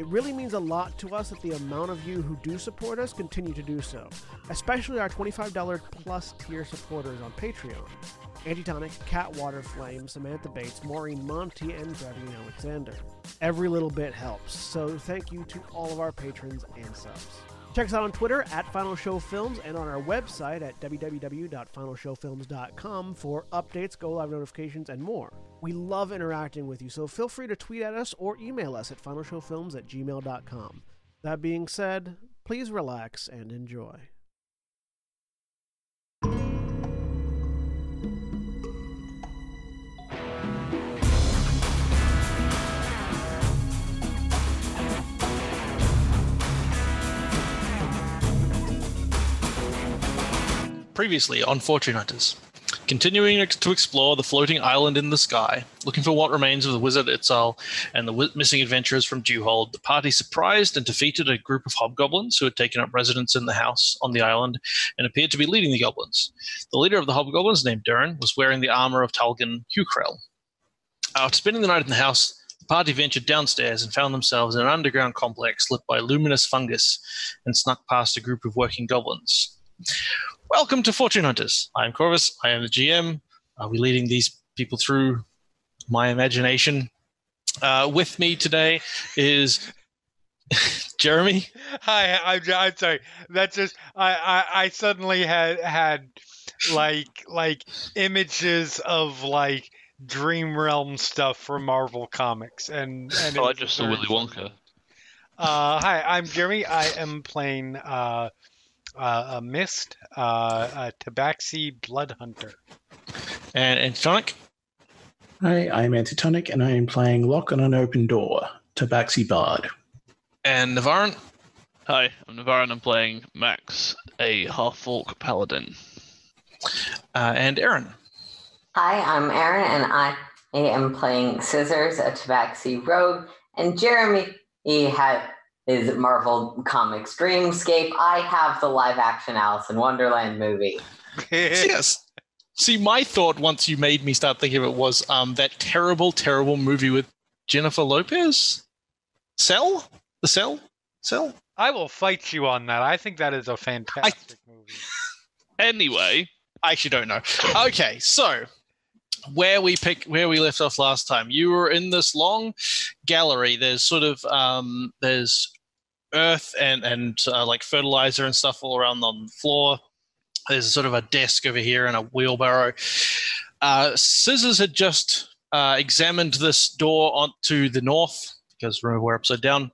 It really means a lot to us that the amount of you who do support us continue to do so, especially our $25 plus tier supporters on Patreon. Antitonic, Kat Waterflame, Samantha Bates, Maureen Montee, and Drevian Alexander. Every little bit helps, so thank you to all of our patrons and subs. Check us out on Twitter at Final Show Films and on our website at www.finalshowfilms.com for updates, go live notifications, and more. We love interacting with you, so feel free to tweet at us or email us at finalshowfilms at gmail.com. That being said, please relax and enjoy. Previously on Fortune Hunters. Continuing to explore the floating island in the sky, looking for what remains of the wizard Itzal and the w- missing adventurers from Dewhold, the party surprised and defeated a group of hobgoblins who had taken up residence in the house on the island and appeared to be leading the goblins. The leader of the hobgoblins, named Durin, was wearing the armor of Talgen Hucrele. After spending the night in the house, the party ventured downstairs and found themselves in an underground complex lit by luminous fungus and snuck past a group of working goblins. Welcome to Fortune Hunters. I'm Korvys. I am the GM. I'll be leading these people through my imagination. Uh, with me today is Jeremy. Hi, I'm, I'm sorry. That's just I, I I suddenly had had like like images of like Dream Realm stuff from Marvel Comics, and and Oh, I just saw very Willy. Wonka. Uh, hi, I'm Jeremy. I am playing uh, uh, a Mist, uh, a Tabaxi Blood Hunter. And Antitonic. Hi, I'm Antitonic, and I am playing Lock on an Open Door, Tabaxi Bard. And Navarran. Hi, I'm Navarran. I'm playing Max, a half orc paladin. Uh, and Erin. Hi, I'm Erin, and I am playing Scissors, a Tabaxi rogue, and Jeremy he had his Marvel Comics Dreamscape. I have the live-action Alice in Wonderland movie. yes. See, my thought once you made me start thinking of it was um, that terrible, terrible movie with Jennifer Lopez. Cell? The Cell? Cell? I will fight you on that. I think that is a fantastic movie. Anyway, I actually don't know. Okay, so where we pick where we left off last time, you were in this long gallery. There's sort of um, there's earth and and uh, like fertilizer and stuff all around on the floor. There's sort of a desk over here and a wheelbarrow. Uh, Scissors had just uh, examined this door onto the north because remember we're upside down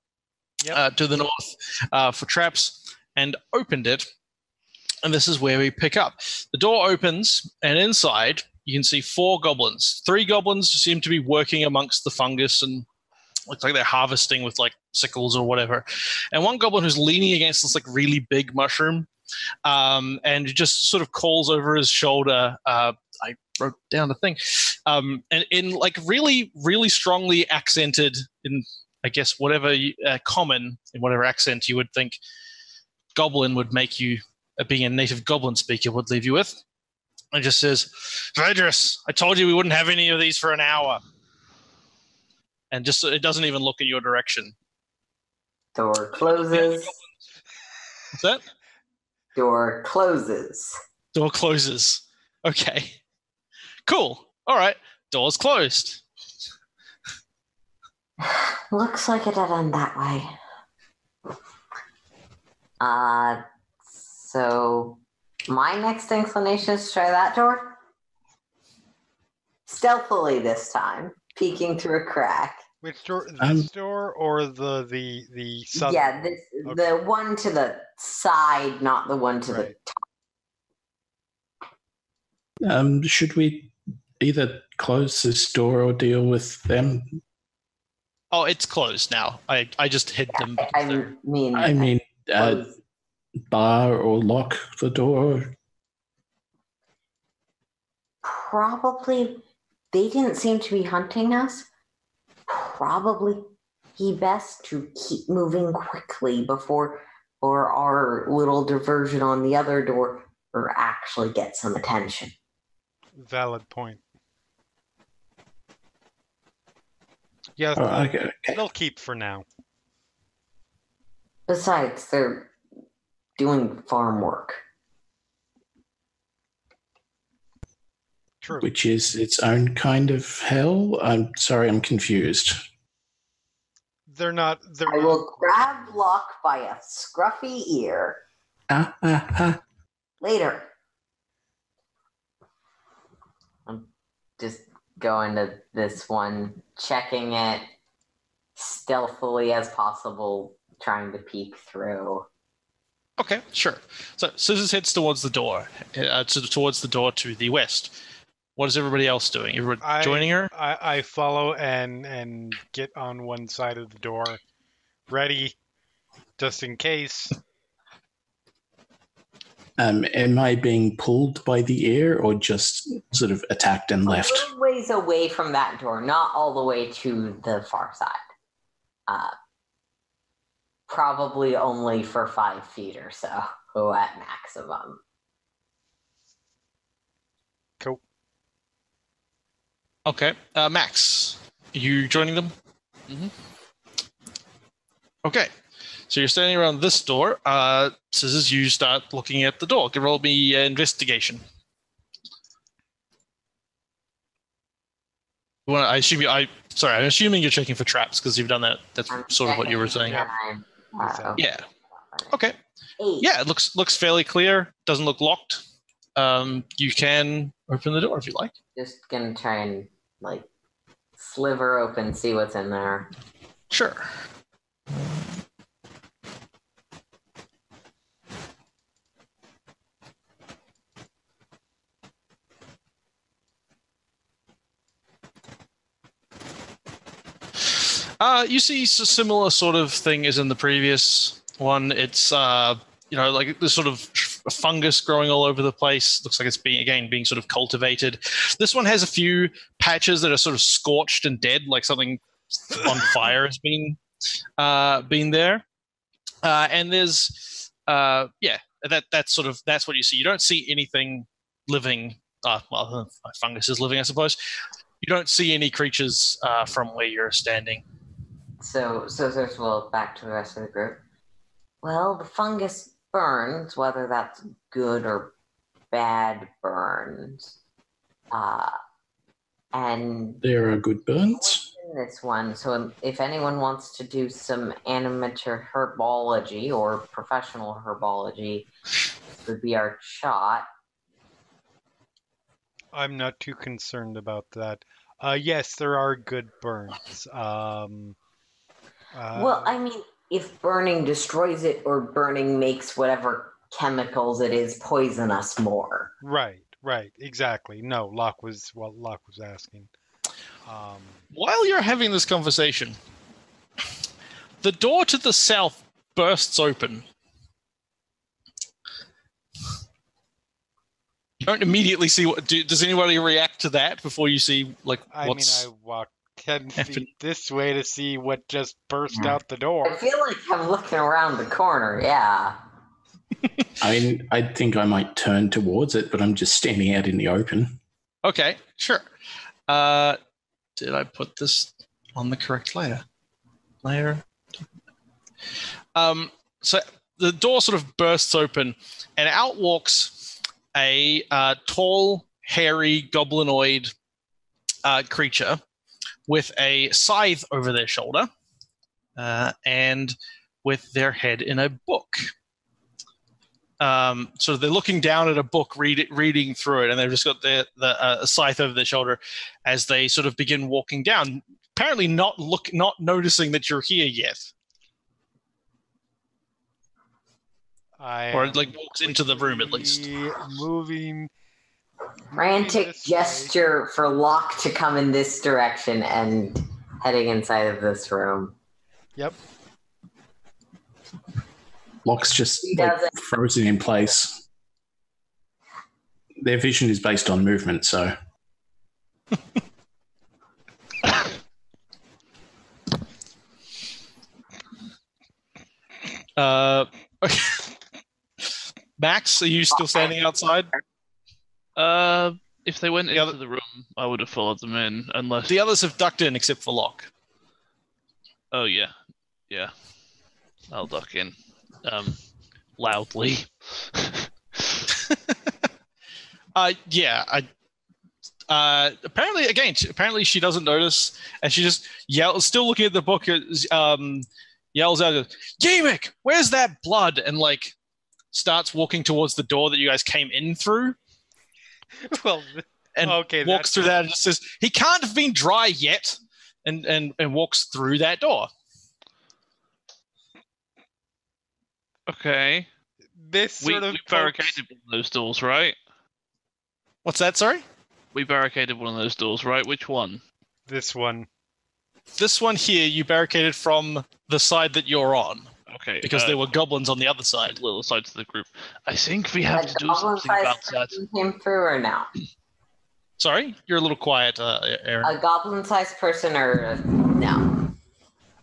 Yep. uh, to the north uh, for traps and opened it. And this is where we pick up. The door opens, and inside you can see four goblins. Three goblins seem to be working amongst the fungus and looks like they're harvesting with like sickles or whatever. And one goblin who's leaning against this like really big mushroom um, and just sort of calls over his shoulder. Uh, I wrote down the thing. Um, and in like really, really strongly accented in, I guess, whatever uh, common in whatever accent you would think goblin would make you, uh, being a native goblin speaker, would leave you with. And just says, Vedris, I told you we wouldn't have any of these for an hour. And just it doesn't even look in your direction. Door closes. What's that? Door closes. Door closes. Okay. Cool. All right. Door's closed. Looks like it did end that way. Uh, so my next inclination is to try that door. Stealthily this time, peeking through a crack. Which door? This Um, door or the the the southern? yeah, this Okay. the one to the side, not the one to Right. the Um, should we either close this door or deal with them? Oh, it's closed now. I, I just hid them. because I mean, I mean, uh, close. Bar or lock the door? Probably they didn't seem to be hunting us. Probably he best to keep moving quickly before or our little diversion on the other door or actually get some attention. Valid point. Yes, Oh, okay, okay. they'll keep for now. Besides, they're doing farm work. True. Which is its own kind of hell. I'm sorry, I'm confused. They're not. They're I not. will grab Lock by a scruffy ear Ah, ah, ah. later. I'm just going to this one, checking it stealthily as possible, trying to peek through. Okay, sure. So Scissors heads towards the door, uh, to, towards the door to the west. What is everybody else doing? Everyone I- joining her? I, I follow and and get on one side of the door, ready, just in case. Um, am I being pulled by the ear or just sort of attacked and left? A ways away from that door, not all the way to the far side. Uh, probably only for five feet or so, at maximum. Cool. Okay, uh, Max, you joining them? Mhm. Okay, so you're standing around this door. Uh, Scissors, you start looking at the door. Give roll me uh, investigation. Well, I assume you. I sorry. I'm assuming you're checking for traps because you've done that. That's I'm sort of what you were checking, saying. Yeah. and okay. Yeah. Okay. Eight. Yeah, it looks looks fairly clear. Doesn't look locked. Um, you can open the door if you like. Just gonna try and like sliver open, see what's in there. Sure. Uh, you see a similar sort of thing as in the previous one. It's uh, you know, like this sort of fungus growing all over the place. Looks like it's being again being sort of cultivated. This one has a few patches that are sort of scorched and dead, like something on fire has been uh, been there. Uh, and there's uh, yeah, that that's sort of that's what you see. You don't see anything living. Uh, well, fungus is living, I suppose. You don't see any creatures uh, from where you're standing. So, so first of all, back to the rest of the group. Well, the fungus burns, whether that's good or bad burns. Uh, and There are good burns. this one, so if anyone wants to do some amateur herbology or professional herbology, would be our shot. I'm not too concerned about that. Uh, yes, there are good burns. Um, uh, well, I mean, if burning destroys it or burning makes whatever chemicals it is poison us more. right, right, exactly. No, Lock was well. Lock was asking. Um, While you're having this conversation, the door to the south bursts open. You don't immediately see what. Do, does anybody react to that before you see like I mean, I walked ten feet this way to see what just burst Yeah. out the door. I door. feel like I'm looking around the corner, yeah. I mean, I think I might turn towards it, but I'm just standing out in the open. Okay, sure. Uh, did I put this on the correct layer? Layer. Um, so the door sort of bursts open, and out walks a uh, tall, hairy, goblinoid uh, creature with a scythe over their shoulder uh, and with their head in a book. Um, so they're looking down at a book, read reading through it, and they've just got the, the uh, scythe over their shoulder as they sort of begin walking down. Apparently, not look, not noticing that you're here yet, I or like walks into the room at least. Moving. Frantic this way. gesture for Lock to come in this direction and heading inside of this room. Yep. Lock's just like, frozen in place. Their vision is based on movement, so Uh. Max, are you still standing outside? Uh, if they went The into other- the room, I would have followed them in, unless. The others have ducked in except for Lock. Oh yeah, yeah. I'll duck in, um, loudly. Uh, yeah, I. Uh, apparently, again, apparently she doesn't notice, and she just yells, still looking at the book, is, um, yells out, "Gamic, where's that blood?" And like starts walking towards the door that you guys came in through, well, and okay, walks that's- through that and just says, "He can't have been dry yet," and and and walks through that door. okay. this We, sort of we pokes- barricaded one of those doors, right? What's that? Sorry. We barricaded one of those doors, right? Which one? this one. This one here, you barricaded from the side that you're on Okay. because uh, there were goblins on the other side. little sides of the group. I think we have A to do something about sized that. person came through or no? Sorry, you're a little quiet, uh, Erin. A goblin sized person or no?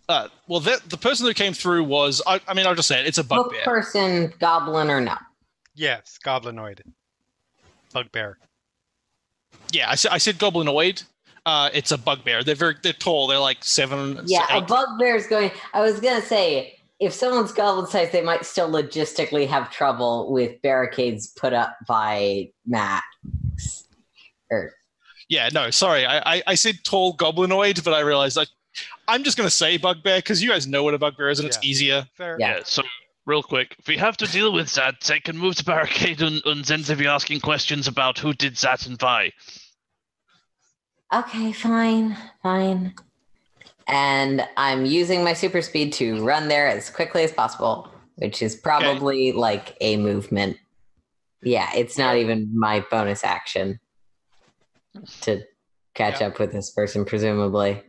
Uh, well, that, the person who came through was, I, I mean, I'll just say it, it's a Book bugbear. person, goblin or no? Yes, goblinoid. Bugbear. Yeah, I said, I said goblinoid. Uh, it's a bugbear. They're very, they're tall. They're like seven. Yeah, a bugbear is going. I was gonna say if someone's goblin sized, they might still logistically have trouble with barricades put up by Matt. Or Yeah, no, sorry. I, I, I said tall goblinoid, but I realized I, I'm just going to say bugbear because you guys know what a bugbear is and it's easier. Fair. Yeah. Yeah, so real quick, if we have to deal with that, they can move to barricade and, and then they'll be asking questions about who did that and why. okay, fine, fine. And I'm using my super speed to run there as quickly as possible, which is probably like a movement. Yeah, it's not even my bonus action to catch Yeah. up with this person, presumably.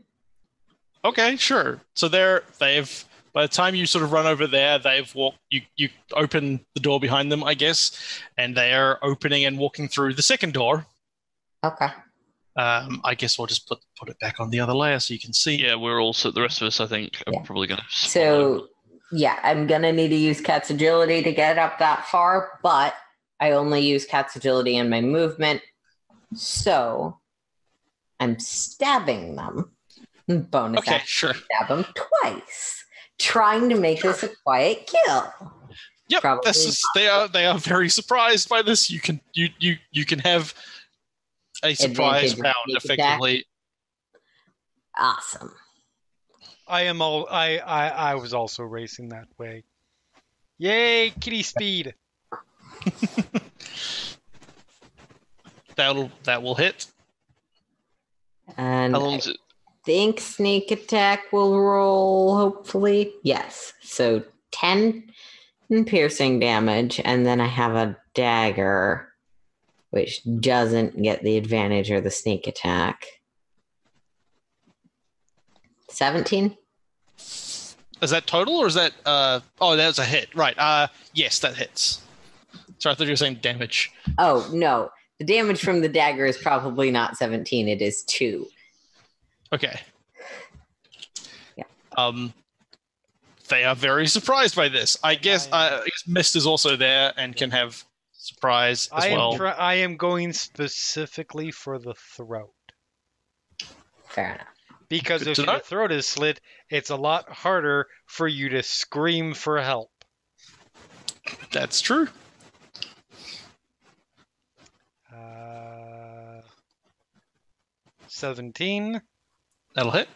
Okay, sure. So they're they've by the time you sort of run over there, they've walked. You you open the door behind them, I guess, and they are opening and walking through the second door. Okay. Um, I guess we'll just put put it back on the other layer so you can see. Yeah, we're also the rest of us. I think are Yeah. probably going to. So yeah, I'm gonna need to use cat's agility to get up that far, but I only use cat's agility in my movement. So I'm stabbing them. Bonus Okay, action sure. stab them twice. Trying to make this a quiet kill. Yep. Probably This is they are they are very surprised by this. You can you you you can have a surprise round sneak attack. effectively. Awesome. I am all. I, I I was also racing that way. Yay, kitty speed. That'll that will hit. And How long I is it? think sneak attack will roll, hopefully. Yes. So 10 piercing damage, and then I have a dagger, which doesn't get the advantage or the sneak attack. 17? Is that total or is that uh oh that's a hit. Right. Uh yes, that hits. Sorry, I thought you were saying damage. Oh, no. The damage from the dagger is probably not 17, it is 2. Okay. Yeah. Um they are very surprised by this. I guess I uh, I guess Mist is also there and can have surprise as I am. well. Try- I am going specifically for the throat Fair enough. because Good if your know. throat is slit, it's a lot harder for you to scream for help. That's true. Uh, Seventeen That'll hit.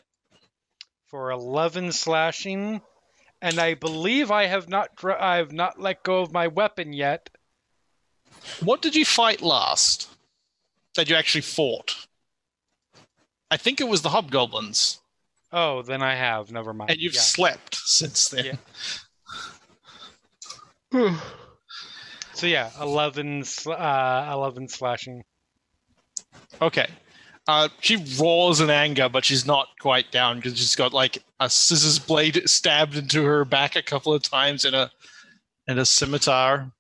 for eleven slashing, and I believe I have not. Dr- I have not let go of my weapon yet. What did you fight last? That you actually fought? I think it was the hobgoblins, Oh, then I have. Never mind. and you've Yeah. slept since then. Yeah. So yeah, eleven. Sl- uh, eleven slashing. Okay. Uh, she roars in anger, but she's not quite down because she's got like a scissors blade stabbed into her back a couple of times in a and a scimitar.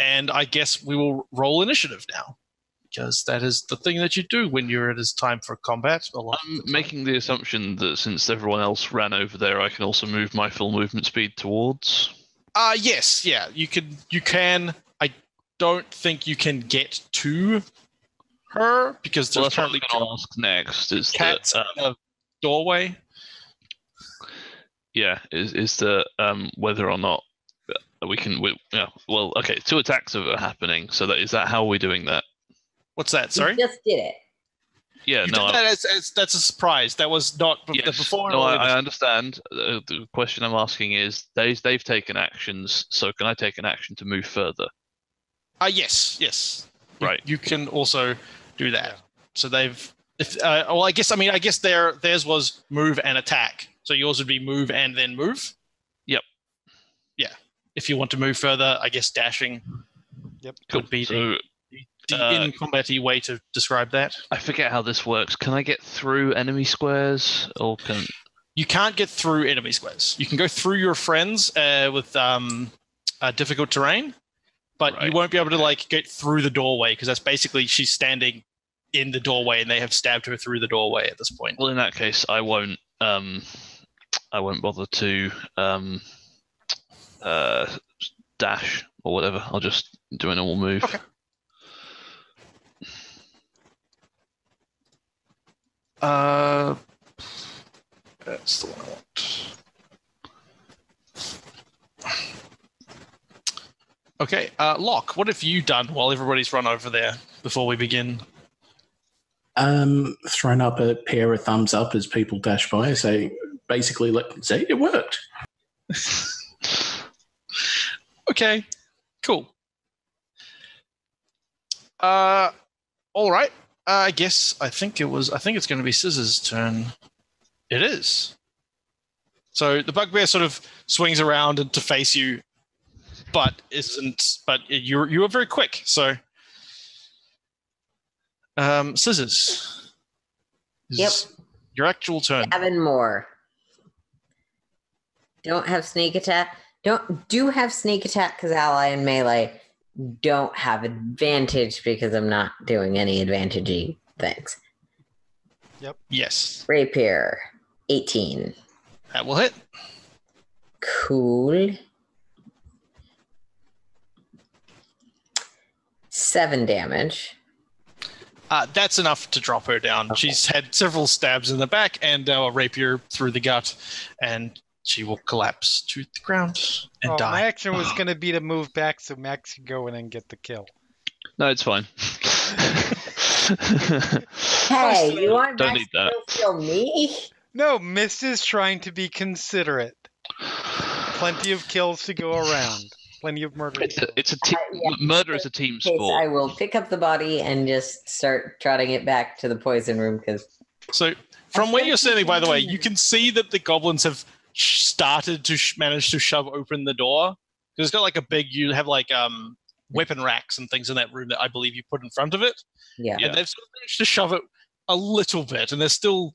And I guess we will roll initiative now. Because that is the thing that you do when you're at it is time for combat. I'm making the assumption that since everyone else ran over there, I can also move my full movement speed towards. Uh yes, yeah. You can you can I don't think you can get to her because Well, there's what currently going to ask next. Is cats that, in a doorway. yeah, is is the um whether or not we can? We, yeah, well, okay, two attacks are happening. So that is that how are we doing that? What's that? Sorry? You just did it. Yeah, You no, did that as, as that's a surprise. That was not b- the Yes. before. no, I, I understand. Uh, the question I'm asking is, they they've taken actions, so can I take an action to move further? Uh, yes, yes. Right. You can also do that. So they've. If, uh, well, I guess I mean I guess their theirs was move and attack. So yours would be move and then move. Yep. Yeah. If you want to move further, I guess dashing Yep. could be the, So the uh, in combat way to describe that. I forget how this works. Can I get through enemy squares, or can You can't get through enemy squares. You can go through your friends uh, with um, uh, difficult terrain, but you won't be able to like get through the doorway because that's basically she's standing in the doorway and they have stabbed her through the doorway at this point. Well, in that case, I won't. Um, I won't bother to um, uh, dash or whatever. I'll just do a normal move. Okay. Uh, that's the one I want. Okay, uh, Lock, what have you done while everybody's run over there before we begin? Um, thrown up a pair of thumbs up as people dash by. Say, basically, let say it worked. Okay, cool. Uh, all right. Uh, I guess I think it was. I think it's going to be Scissors' turn. It is. So the bugbear sort of swings around and to face you, but isn't. But you you are very quick. So, um, Scissors. Yep. Your actual turn. Seven more. Don't have sneak attack. Don't do have sneak attack because ally and melee. Don't have advantage because I'm not doing any advantagey things. Yep. Yes, Rapier, 18. that will hit. Cool. Seven damage. Uh, that's enough to drop her down. Okay. She's had several stabs in the back and uh, a rapier through the gut, and she will collapse to the ground and Oh, die. my action was going to be to move back so Max can go in and get the kill. No, it's fine. Hey, you want Don't Max need that. to kill me? No, Mist is trying to be considerate. Plenty of kills to go around. Plenty of murder. It's a, it's a team. Uh, yeah. Murder is a team In case sport. I will pick up the body and just start trotting it back to the poison room because So, from where you're standing, by the way, you you can see that the goblins have sh- started to sh- manage to shove open the door. Because it's got like a big, you have like um, weapon racks and things in that room that I believe you put in front of it. yeah. And they've sort of managed to shove it a little bit, and they're still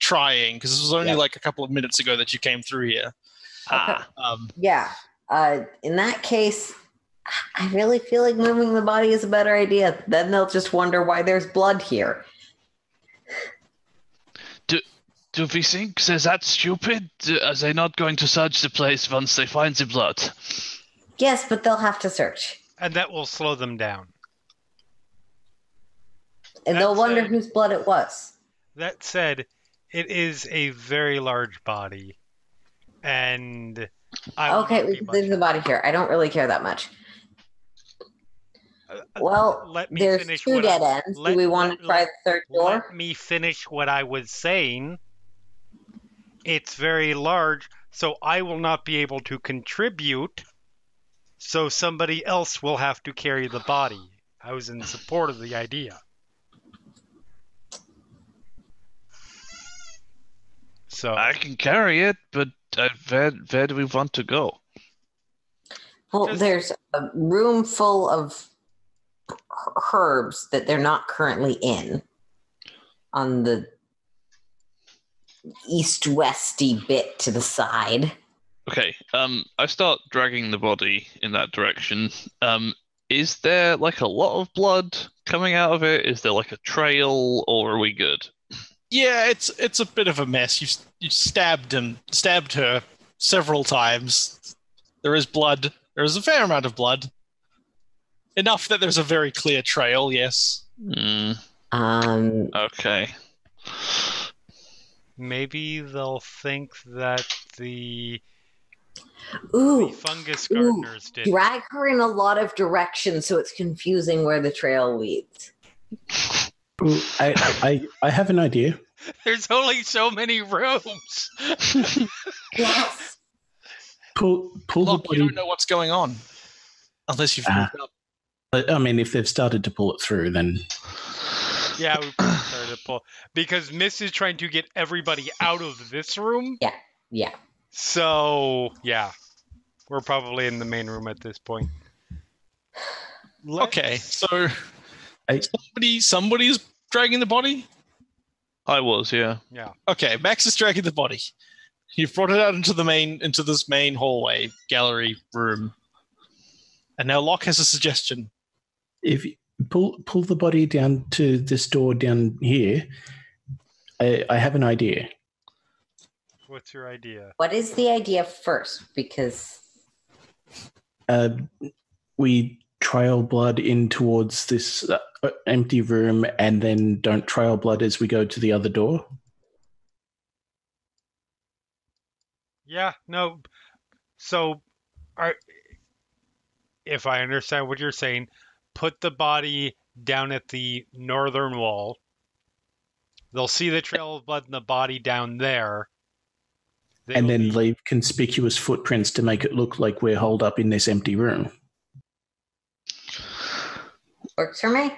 trying because this was only Yeah. like a couple of minutes ago that you came through here. ah, Um, Yeah. Uh, in that case, I really feel like moving the body is a better idea. Then they'll just wonder why there's blood here. Do we think is that stupid? Are they not going to search the place once they find the blood? Yes, but they'll have to search. And that will slow them down. And they'll That's wonder whose blood it was. That said, it is a very large body. And I okay, we can leave the body here. I don't really care that much. uh, Well, let me there's finish two what I- dead ends. let- Do we want let- to try let- the third door? Let me finish what I was saying. It's very large, so I will not be able to contribute. So somebody else will have to carry the body. I was in support of the idea. So I can carry it, but uh, where where do we want to go? Well, Just- there's a room full of herbs that they're not currently in on the east westy bit to the side. Okay. Um, I start dragging the body in that direction. Um, is there like a lot of blood coming out of it? Is there like a trail, or are we good? Yeah, it's it's a bit of a mess. You you stabbed him, stabbed her several times. There is blood. There is a fair amount of blood. Enough that there's a very clear trail. Yes. Mm, Um, okay. Maybe they'll think that the, ooh, the fungus ooh, gardeners did. drag her in a lot of directions so it's confusing where the trail leads. Ooh, I, I, I have an idea. There's only so many rooms. Yes. Pull, pull the Look, you body. don't know what's going on unless you've uh, moved up. I mean, if they've started to pull it through, then Yeah, we started to pull because Mist is trying to get everybody out of this room. Yeah. Yeah. So yeah, we're probably in the main room at this point. Let's- Okay, so I- somebody somebody's dragging the body. I was, yeah. Yeah. Okay, Max is dragging the body. You've brought it out into the main into this main hallway gallery room, and now Lock has a suggestion. if you pull pull the body down to this door down here, I, I have an idea. What's your idea? What is the idea first? Because Uh, we trail blood in towards this uh, empty room, and then don't trail blood as we go to the other door. Yeah, no. So, are, if I understand what you're saying, put the body down at the northern wall. They'll see the trail of blood and the body down there. They and then be- leave conspicuous footprints to make it look like we're holed up in this empty room. works for me.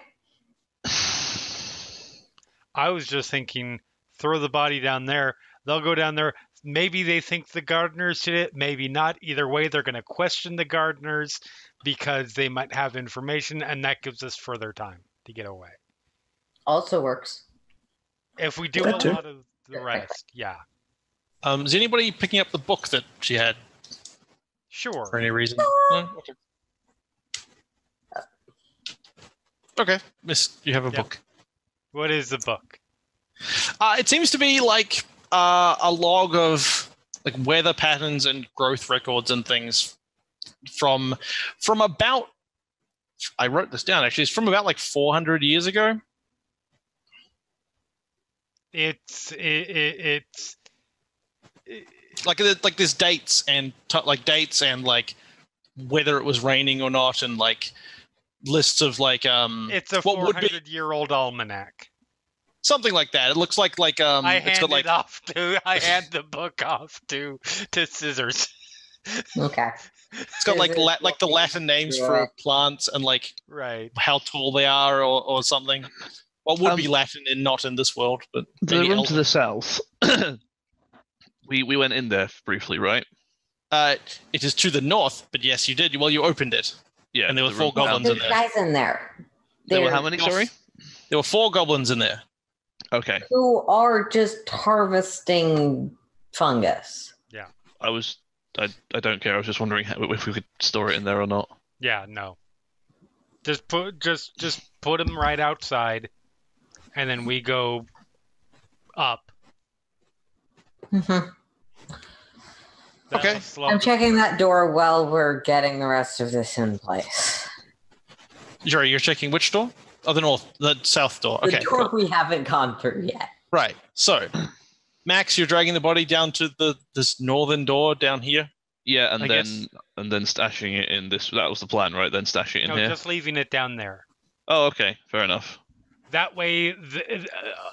I was just thinking, throw the body down there. They'll go down there. Maybe they think the gardeners did it. Maybe not. Either way, they're going to question the gardeners because they might have information, and that gives us further time to get away. Also works. If we do That a too. lot of the rest, yeah, Um, is anybody picking up the book that she had sure. for any reason? No? Okay. Okay, Mist, you have a Yeah. book. What is the book? Uh, it seems to be like uh, a log of like weather patterns and growth records and things from from about. I wrote this down actually. It's from about like 400 years ago. It's it, it, it's Like like there's dates and like dates and like whether it was raining or not and like lists of like um it's a what would be 400 year old almanac. Something like that. It looks like like um I it's hand got like it off to I hand the book off to to scissors. Okay. it's got like Is la- like the Latin names through for plants and like Right. how tall they are or, or something. What would be Um, Latin and not in this world, but The room Elven. to the south. we we went in there briefly, right? uh, it is to the north. But yes, you did. Well, you opened it. Yeah. And there were the four goblins down in there. guys in there. There were how many? Sorry. There were four goblins in there. Okay. Who are just harvesting fungus. Yeah. I was. I, I don't care. I was just wondering how, if we could store it in there or not. Yeah, no. Just put just just put them right outside, and then we go up. Mm-hmm. Okay. slow I'm checking that door while we're getting the rest of this in place. Sorry, you're checking which door? Oh, the north, the south door. The Okay, door cool. we haven't gone through yet. right. So, Max, you're dragging the body down to the this northern door down here. Yeah, and I then guess- and then stashing it in this. That was the plan, right? Then stashing it in No, here. just leaving it down there. Oh, okay. Fair enough. That way, the,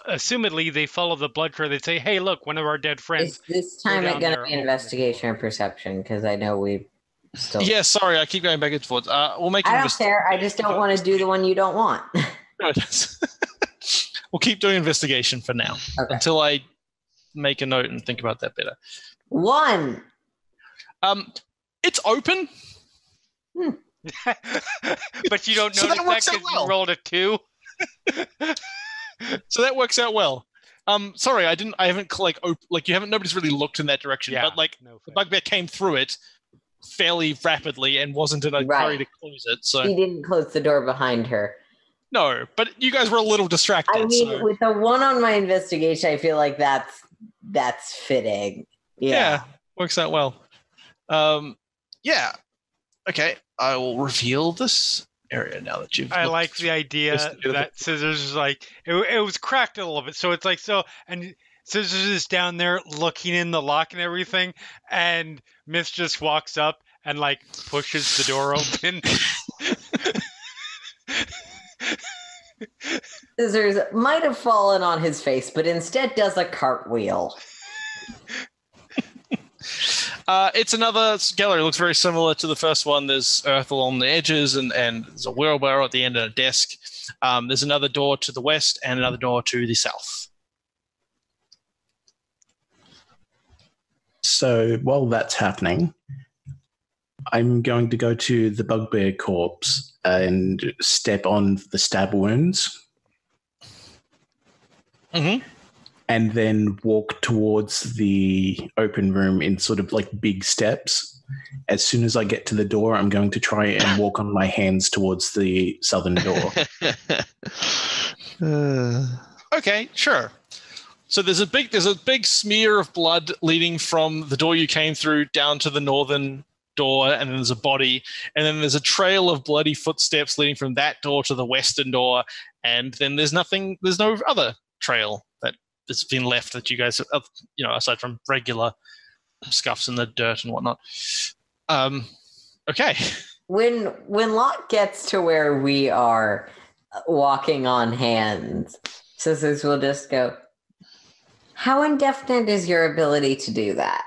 uh, assumedly, they follow the blood trail. They say, "Hey, look, one of our dead friends." Is this time down it going to be investigation or perception? Because I know we still. Yeah, sorry, I keep going back and forth. Uh, we'll make. I don't invest- care. I just don't want to do the one you don't want. we'll keep doing investigation for now Okay. until I make a note and think about that better. One. Um, it's open. but you don't So that notice that works out because well. you rolled a two. So that works out well. Um, sorry, I didn't. I haven't like op- like you haven't. Nobody's really looked in that direction. Yeah, But like no the bugbear came through it fairly rapidly and wasn't in a Right. hurry to close it. So He didn't close the door behind her. no, but you guys were a little distracted. I mean, so. with the one on my investigation, I feel like that's that's fitting. yeah. Yeah. works out well. Um, yeah. Okay, I will reveal this area now that you've. I like the idea investigated it. that Scissors is like it, it was cracked a little bit, so it's like so, and Scissors is down there looking in the lock and everything, and Mist just walks up and like pushes the door open. Scissors might have fallen on his face, but instead does a cartwheel. Uh, it's another gallery. It looks very similar to the first one. There's earth along the edges, and, and there's a wheelbarrow at the end and a desk. Um, there's another door to the west and another door to the south. So while that's happening, I'm going to go to the bugbear corpse and step on the stab wounds Mm-hmm. and then walk towards the open room in sort of like big steps. As soon as I get to the door, I'm going to try and walk on my hands towards the southern door. Uh, Okay, sure. So there's a big there's a big smear of blood leading from the door you came through down to the northern door, and then there's a body, and then there's a trail of bloody footsteps leading from that door to the western door, and then there's nothing. There's no other trail that has been left that you guys, have, you know, aside from regular scuffs in the dirt and whatnot. Um, okay. When when Lock gets to where we are uh, walking on hands, Scissors will just go. How indefinite is your ability to do that?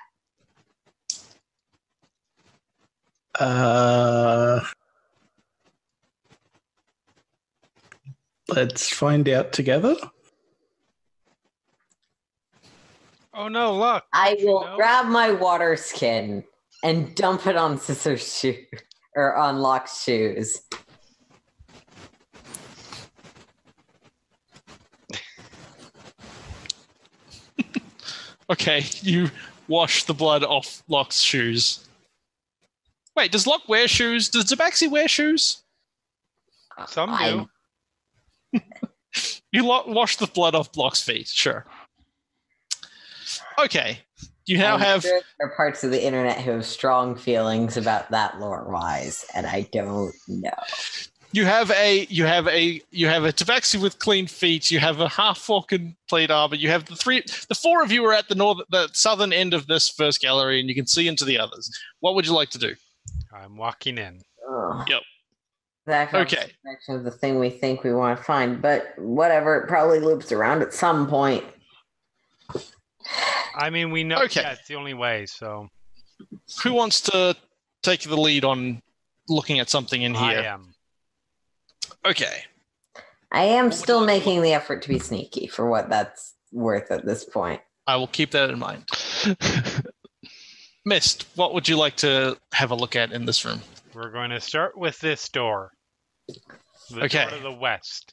Uh, let's find out together. oh no, look! I will know? grab my water skin and dump it on Scissors' shoe or on Lock's shoes. Okay, you wash the blood off Lock's shoes. Wait, does Lock wear shoes? Does Tabaxi wear shoes? Some do. You lo- wash the blood off Lock's feet, sure. Okay, you now I'm have. sure there are parts of the internet who have strong feelings about that lore wise, and I don't know. You have a you have a you have a tabaxi with clean feet. You have a half fucking plate armor. You have the three the four of you are at the north the southern end of this first gallery, and you can see into the others. What would you like to do? I'm walking in. Ugh. Yep. That Okay. Direction of the thing we think we want to find, but whatever, it probably loops around at some point. I mean, we know. Okay. Yeah, the only way. So Who wants to take the lead on looking at something in I here? am. Okay. I am would still you like to making the effort to be sneaky for what that's worth at this point. I will keep that in mind. Mist, what would you like to have a look at in this room? We're going to start with this door. The Okay. door to the west.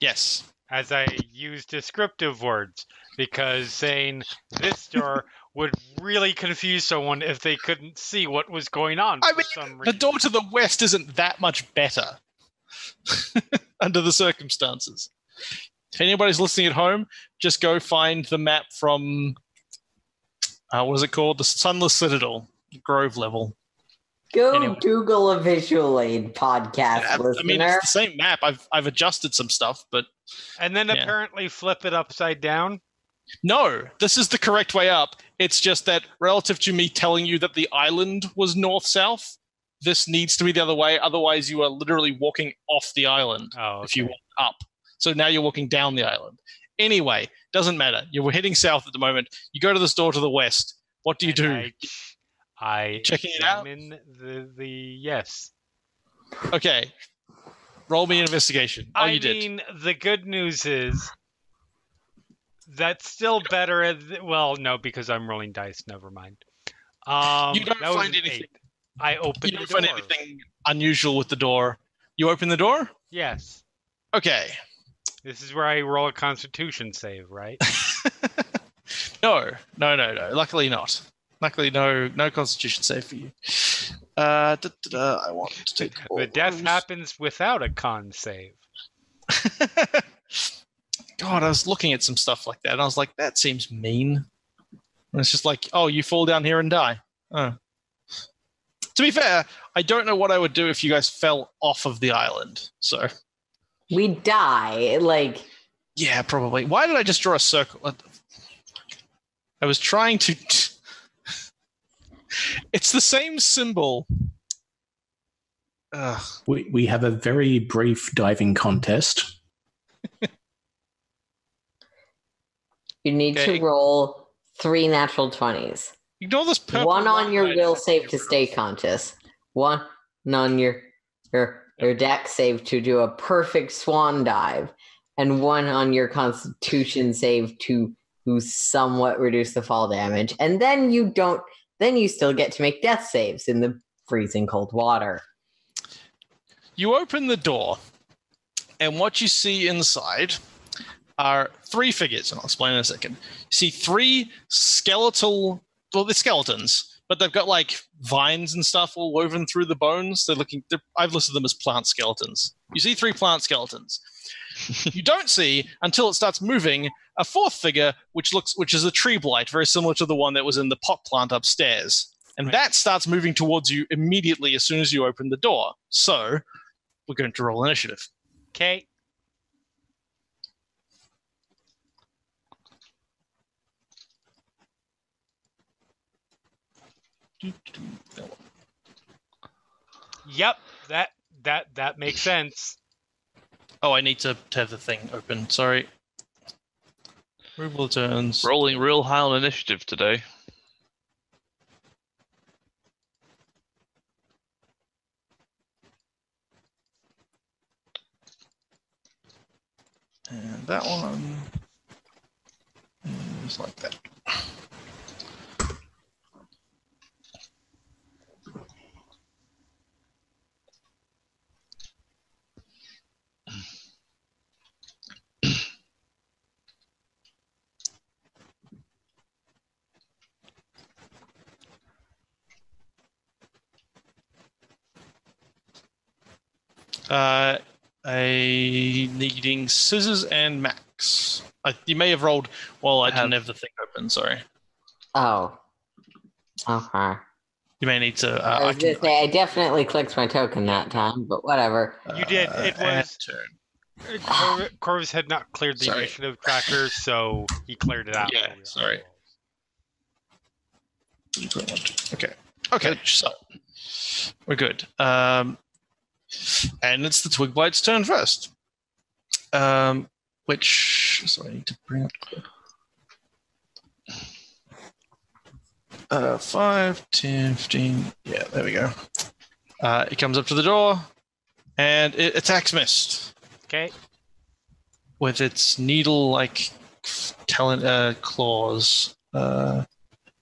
Yes. As I use descriptive words, because saying this door would really confuse someone if they couldn't see what was going on I for mean, some The door to the west isn't that much better under the circumstances. If anybody's listening at home, just go find the map from uh, what is it called? The Sunless Citadel, Grove level. Go Anyway. Google a visual aid podcast, I, I mean, it's the same map. I've I've adjusted some stuff, but and then yeah. apparently flip it upside down. no, this is the correct way up. It's just that relative to me telling you that the island was north south, this needs to be the other way. Otherwise, you are literally walking off the island. Oh, if you walk up. So now you're walking down the island. Anyway, doesn't matter. You're heading south at the moment. You go to this door to the west. What do you And do? I, I Checking it out? The the yes. Okay. Roll me an investigation. Oh, I you did. mean, the good news is that's still better. Th- well, no, because I'm rolling dice. Never mind. Um, You don't find anything- eight. I opened You don't find anything unusual with the door. You open the door? Yes. Okay. This is where I roll a Constitution save, right? no, no, no, no. Luckily not. Luckily, no, no Constitution save for you. Uh, da, da, da, I want to take the death those. happens without a con save. God, I was looking at some stuff like that, and I was like, that seems mean. And it's just like, oh, you fall down here and die. Oh. To be fair, I don't know what I would do if you guys fell off of the island. So, We die. Like, yeah, probably. Why did I just draw a circle? I was trying to. it's the same symbol. Ugh. We, we have a very brief diving contest. you need Okay. to roll three natural 20s. Ignore this purple One on your will save to stay conscious. One on your your your Dex save to do a perfect swan dive, and one on your constitution save to to somewhat reduce the fall damage. And then you don't then you still get to make death saves in the freezing cold water. You open the door, and what you see inside are three figures, and I'll explain in a second. You see three skeletal, well, they're skeletons, but they've got like vines and stuff all woven through the bones. They're looking, they're, I've listed them as plant skeletons. You see three plant skeletons. you don't see until it starts moving a fourth figure, which looks, which is a tree blight, very similar to the one that was in the pot plant upstairs. And Right. that starts moving towards you immediately as soon as you open the door. So, we're going to roll initiative. Okay. Yep. That that that makes sense. Oh, I need to, to have the thing open. Sorry. Removal turns. Rolling real high on initiative today. And that one is like that. Uh, a needing scissors and max. I, you may have rolled. Well, I, I didn't have- have the thing open. Sorry. Oh. Okay. You may need to. Uh, I I can, say I definitely clicked my token that time, but whatever. You did. uh, It was- turn. Corv- Korvys had not cleared the Sorry. initiative tracker, so he cleared it out. Yeah, for you. sorry. Okay. Okay. So we're good. Um, and it's the twig blight's turn first. Um, which so I need to bring up. Uh, 5, 10, 15. Yeah, there we go. Uh, it comes up to the door and it attacks Mist Okay. with its needle-like talent uh, claws. Uh,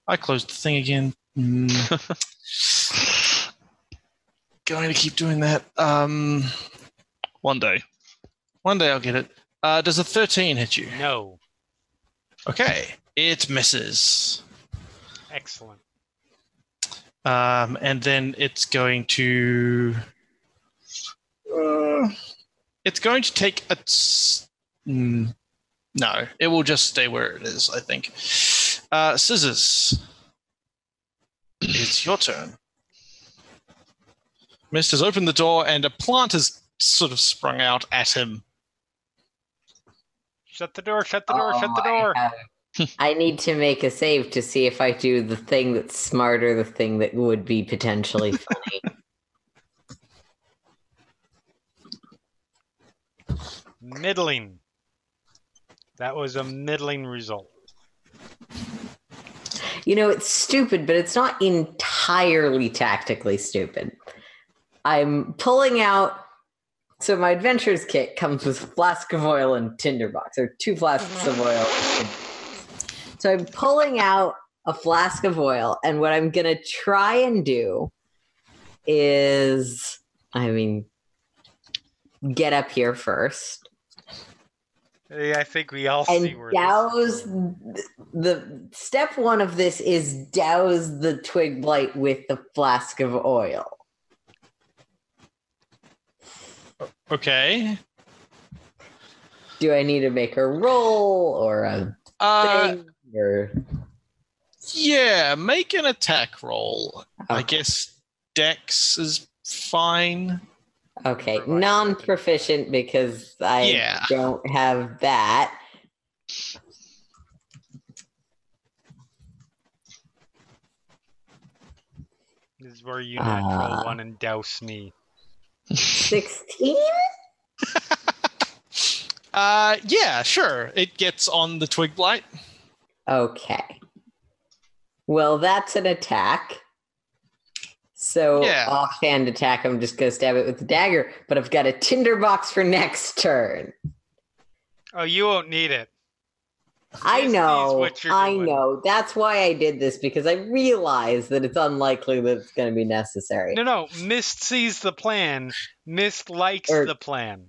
I closed the thing again. Mm. Going to keep doing that. Um, One day. one day I'll get it. Uh, does a thirteen hit you? No. Okay, it misses. Excellent. Um, and then it's going to. Uh, it's going to take a. s- mm, no, it will just stay where it is. I think. Uh, scissors. It's your turn. Mist has opened the door, and a plant has sort of sprung out at him. Shut the door. Shut the door. shut the Oh, I door. have- I need to make a save to see if I do the thing that's smarter, the thing that would be potentially funny. Middling. That was a middling result. you know, it's stupid, but it's not entirely tactically stupid. I'm pulling out. So my adventures kit comes with a flask of oil and tinderbox, or two flasks of mm-hmm. oil. So I'm pulling out a flask of oil, and what I'm gonna try and do is, I mean, get up here first. Yeah, I think we all see and where douse this the step one of this is douse the twig blight with the flask of oil. Okay. Do I need to make a roll or a Uh, thing or yeah, make an attack roll. I guess Dex is fine. okay, non-proficient because I Yeah. don't have that. This is where you natural Ah. one and douse me. Sixteen. Uh, yeah, sure. It gets on the twig blight. Okay. Well, that's an attack. So Yeah. offhand attack, I'm just gonna stab it with the dagger. But I've got a tinderbox for next turn. Oh, you won't need it. I know. what you're I doing. know. That's why I did this because I realize that it's unlikely that it's going to be necessary. No, no. Mist sees the plan. Mist likes Er- the plan.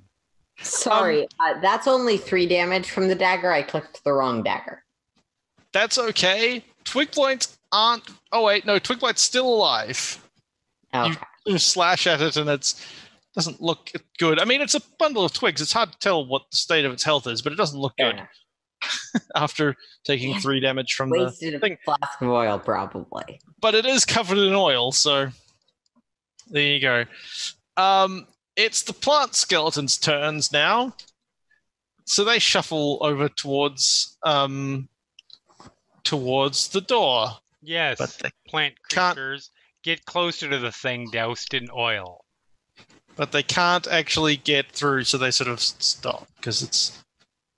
Sorry, uh, that's only three damage from the dagger. I clicked the wrong dagger. That's okay. Twig blights aren't. Oh wait, no. Twig blight's still alive. Okay. You slash at it and it's doesn't look good. I mean, it's a bundle of twigs. It's hard to tell what the state of its health is, but it doesn't look Fair good enough. after taking three damage from the. Wasted a thing. flask of oil, probably. But it is covered in oil, so there you go. Um, it's the plant skeleton's turns now. So they shuffle over towards um towards the door. Yes. But they plant can't- get closer to the thing doused in oil. but they can't actually get through, so they sort of stop because it's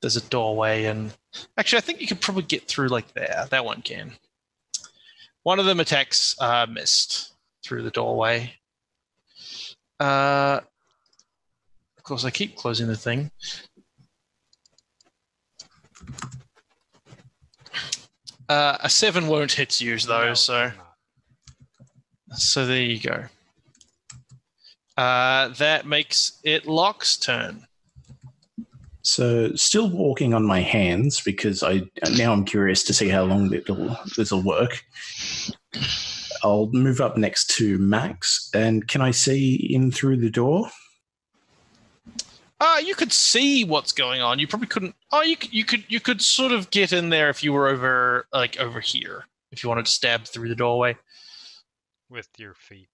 there's a doorway, and actually, I think you could probably get through like there. That one can. One of them attacks uh, Mist through the doorway. Uh, of course, I keep closing the thing. Uh, a seven won't hit you though, No, so. So there you go. Uh, that makes it Lock's turn. So still walking on my hands because I now I'm curious to see how long it'll this'll work. I'll move up next to Max, and can I see in through the door? Uh, you could see what's going on. You probably couldn't. Oh, you c- you could you could sort of get in there if you were over like over here. If you wanted to stab through the doorway with your feet.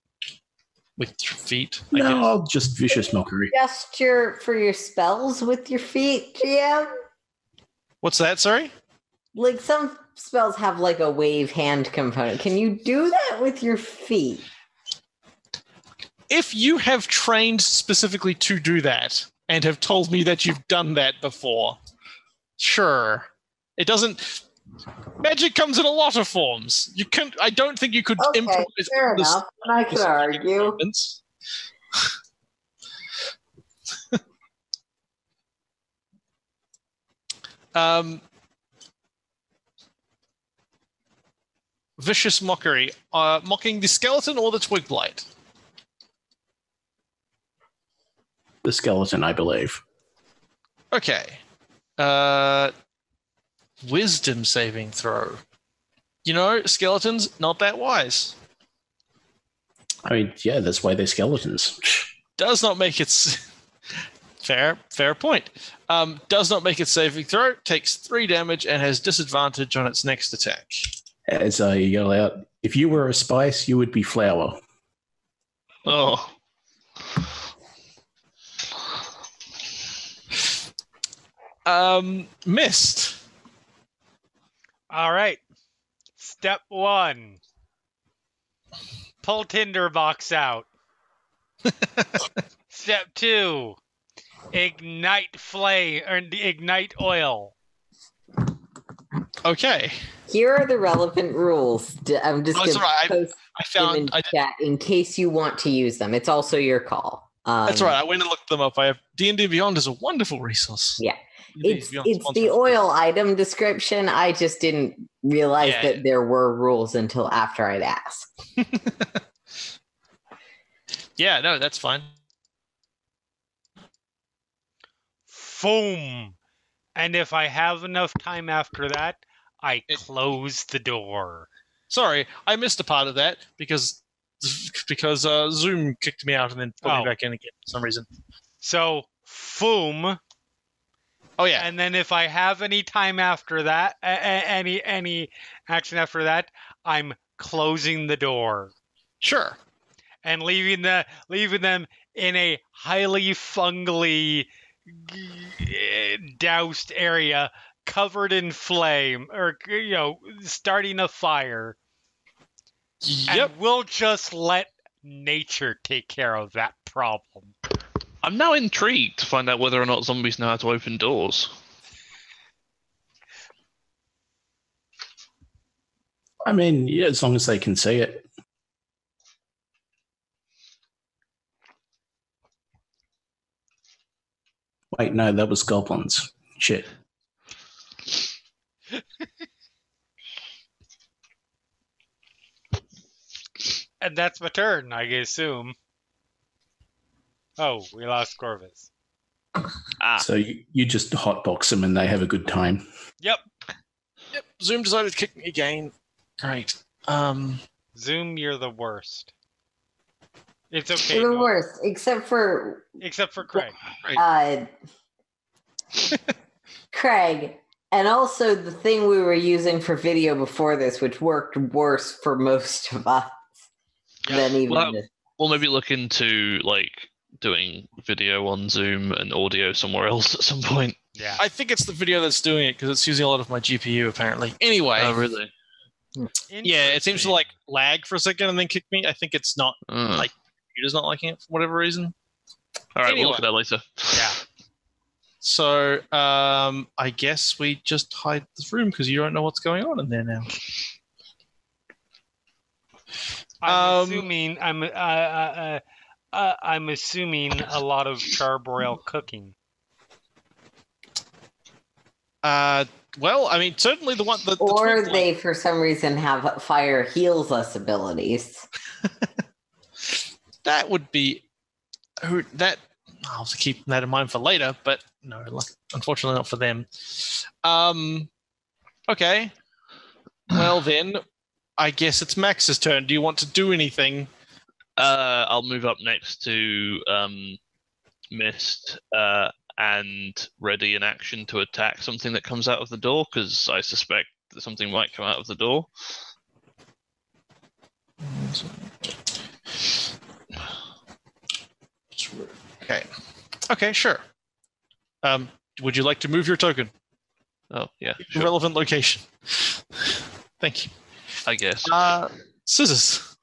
With your feet. I No, guess. I'll just vicious mockery. Gesture for your spells with your feet, GM. What's that? Sorry. Like some spells have like a wave hand component. Can you do that with your feet? If you have trained specifically to do that and have told me that you've done that before, sure. It doesn't. Magic comes in a lot of forms. You can. I don't think you could Okay, improvise fair this- enough. And I could argue. um, vicious mockery, uh, mocking the skeleton or the twig blight. The skeleton, I believe. Okay. Uh, wisdom saving throw. You know, skeletons not that wise. I mean, yeah, that's why they're skeletons. does not make its fair fair point. Um, does not make its saving throw. Takes three damage and has disadvantage on its next attack. As I yell out, if you were a spice, you would be flour. Oh, Um, Mist. All right. Step one. Pull tinderbox out. Step two. Ignite flame or ignite oil. Okay, Here are the relevant rules. D- I'm just Oh, going it's to all right. I- post I them in. I chat in case you want to use them. It's also your call. Um, that's right. I went and looked them up. I have D and D Beyond is a wonderful resource. Yeah. D&D It's it's the oil item description. I just didn't realize Yeah, that yeah. there were rules until after I'd asked. Yeah, no, that's fine. Foam. And if I have enough time after that, I It- close the door. Sorry, I missed a part of that because because uh, Zoom kicked me out and then put Oh. me back in again for some reason. So, foom. Oh yeah, And then if I have any time after that, a- a- any any action after that, I'm closing the door sure. and leaving the leaving them in a highly fungally g- doused area covered in flame or you know starting a fire Yep. and we'll just let nature take care of that problem I'm now intrigued to find out whether or not zombies know how to open doors. I mean, yeah, as long as they can see it. Wait, no, that was goblins. Shit. and that's my turn i assume oh we lost Korvys Ah, So you, you just hotbox them and they have a good time. yep Yep. Zoom decided to kick me again. Great. Um. zoom you're the worst it's okay You're the no- worst, except for except for craig uh, Craig, and also the thing we were using for video before this, which worked worse for most of us than even Well, this. we'll maybe look into like doing video on Zoom and audio somewhere else at some point. yeah I think it's the video that's doing it because it's using a lot of my GPU apparently. Anyway. Oh, really? Yeah, it seems to like lag for a second and then kick me. I think it's not Mm. Like- computer's not liking it for whatever reason. All right, anyway. we'll look at that later. yeah So um, I guess we just hide this room because you don't know what's going on in there now. I'm Um, assuming I'm uh, uh, uh, I'm assuming a lot of charbroil cooking. Uh, well, I mean, certainly the one the, the Or twin they, for some reason, have fire heals us abilities. that would be who that I'll have to keep that in mind for later, but no, unfortunately not for them. Um, okay. Well then, I guess it's Max's turn. Do you want to do anything? Uh, I'll move up next to um, Mist uh, and ready in action to attack something that comes out of the door because I suspect that something might come out of the door. Okay. Okay, sure. Um, would you like to move your token? Oh yeah, sure, Relevant location. Thank you. I guess. Uh, scissors.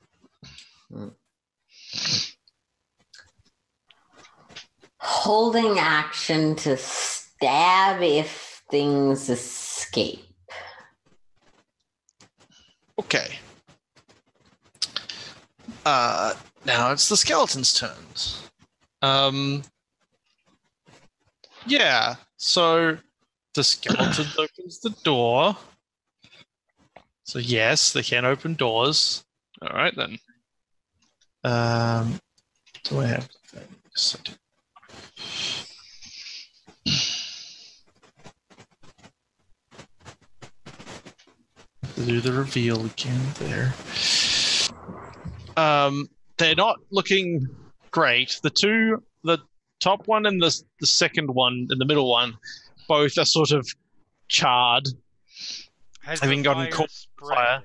Holding action to stab if things escape. Okay. Uh, now it's the skeleton's turns. Um, yeah. So the skeleton opens the door. So yes, they can open doors. All right then. Um, do I have things? I do. Do the reveal again there. Um, they're not looking great. The two, the top one and the the second one and the middle one, both are sort of charred. Has Having the gotten fire caught spread? fire.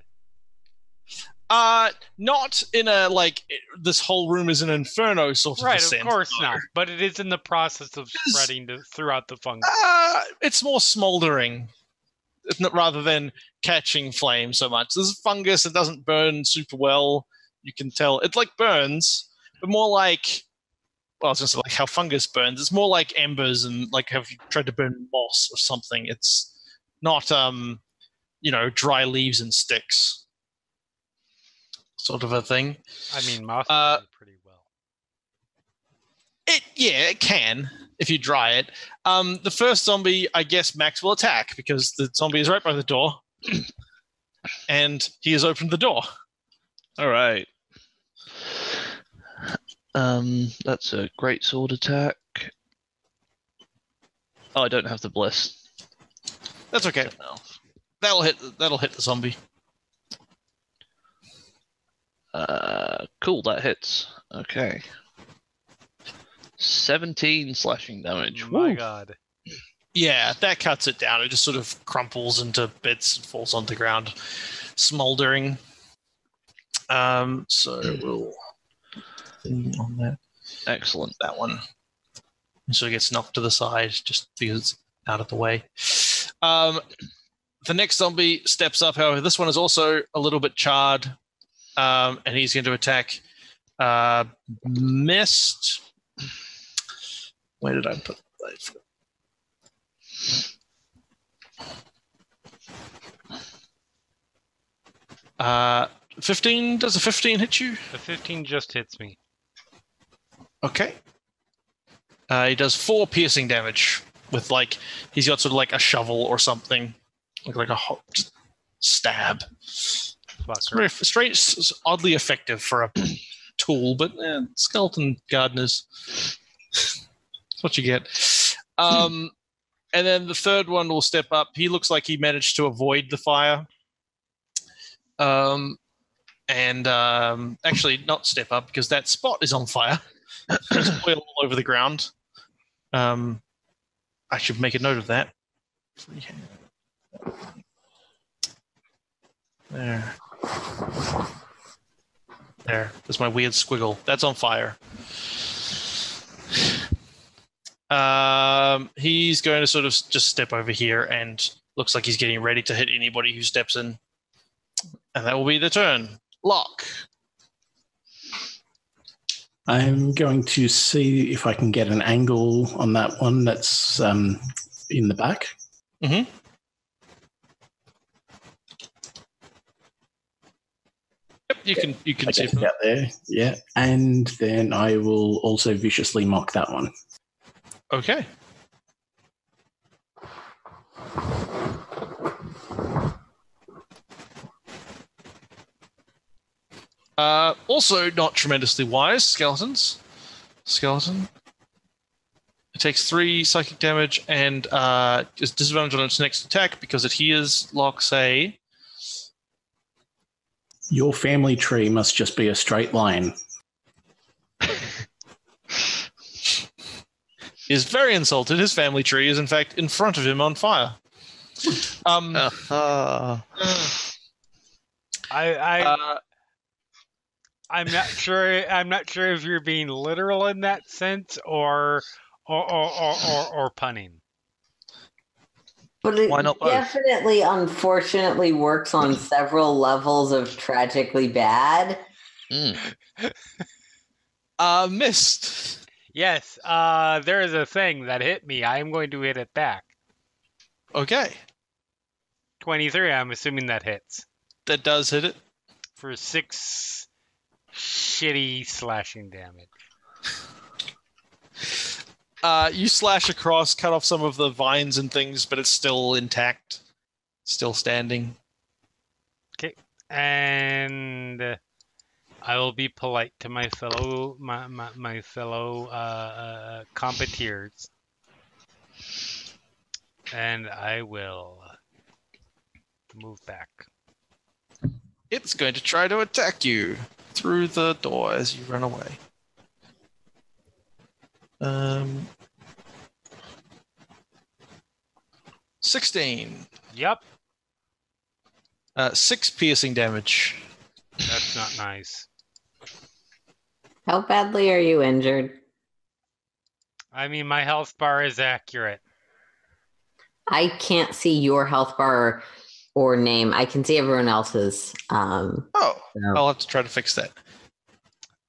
Uh, not in a like this whole room is an inferno sort of Right, of course no. not. But it is in the process of spreading to, throughout the fungus. Uh, it's more smoldering, it's not- rather than catching flame so much. There's fungus; it doesn't burn super well. You can tell it like burns, but more like well, I was just like how fungus burns. It's more like embers and like have you tried to burn moss or something. It's not um, you know, dry leaves and sticks, sort of a thing. I mean, moss uh, pretty well. It yeah, it can if you dry it. Um, the first zombie, I guess Max will attack because the zombie is right by the door, and he has opened the door. All right. Um, that's a great sword attack. Oh, I don't have the bless That's okay. That'll hit. That'll hit the zombie. Uh, cool, that hits. Okay. 17 slashing damage. My Woo. God. Yeah, that cuts it down. It just sort of crumples into bits and falls on the ground, smoldering. Um, so we'll on that Excellent. that one. So it gets knocked to the side just because it's out of the way. Um, the next zombie steps up. However, this one is also a little bit charred, um, and he's going to attack. Uh, missed. Where did I put? Uh, fifteen. Does a fifteen hit you? The 15 just hits me. Okay. Uh, he does four piercing damage with like he's got sort of like a shovel or something, like like a hot stab. Fucker. very strange, it's oddly effective for a tool, but eh, skeleton gardeners. That's what you get. Um, and then the third one will step up. He looks like he managed to avoid the fire. Um, and um, actually, not step up because that spot is on fire. There's oil all over the ground. Um, I should make a note of that. There. There. There's my weird squiggle. That's on fire. Um, he's going to sort of just step over here and looks like he's getting ready to hit anybody who steps in. And that will be the turn. Lock. I'm going to see if I can get an angle on that one that's um, in the back. Mhm. You can you can I see get from it out there. Yeah. And then I will also viciously mock that one. Okay. Uh, also, not tremendously wise skeletons. Skeleton. It takes three psychic damage and uh, is disadvantage on its next attack because it hears Loxay. Your family tree must just be a straight line. Is very insulted. His family tree is in fact in front of him on fire. Um, Uh, I, I uh, I'm not sure. I'm not sure if you're being literal in that sense or or or or, or, or punning. But it Why not both? definitely, unfortunately, works on several levels of tragically bad. mm. uh, Mist. Yes, uh, there is a thing that hit me. I am going to hit it back. Okay, 23. I'm assuming that hits that does hit it. for six shitty slashing damage. Uh, you slash across, cut off some of the vines and things, but it's still intact, still standing. Okay, and I will be polite to my fellow my my, my fellow uh, uh, competitors, and I will move back. It's going to try to attack you through the door as you run away. Um, sixteen. Yep, Uh, six piercing damage. that's not nice. How badly are you injured? I mean, my health bar is accurate. I can't see your health bar or name. I can see everyone else's. Um, Oh, so- I'll have to try to fix that.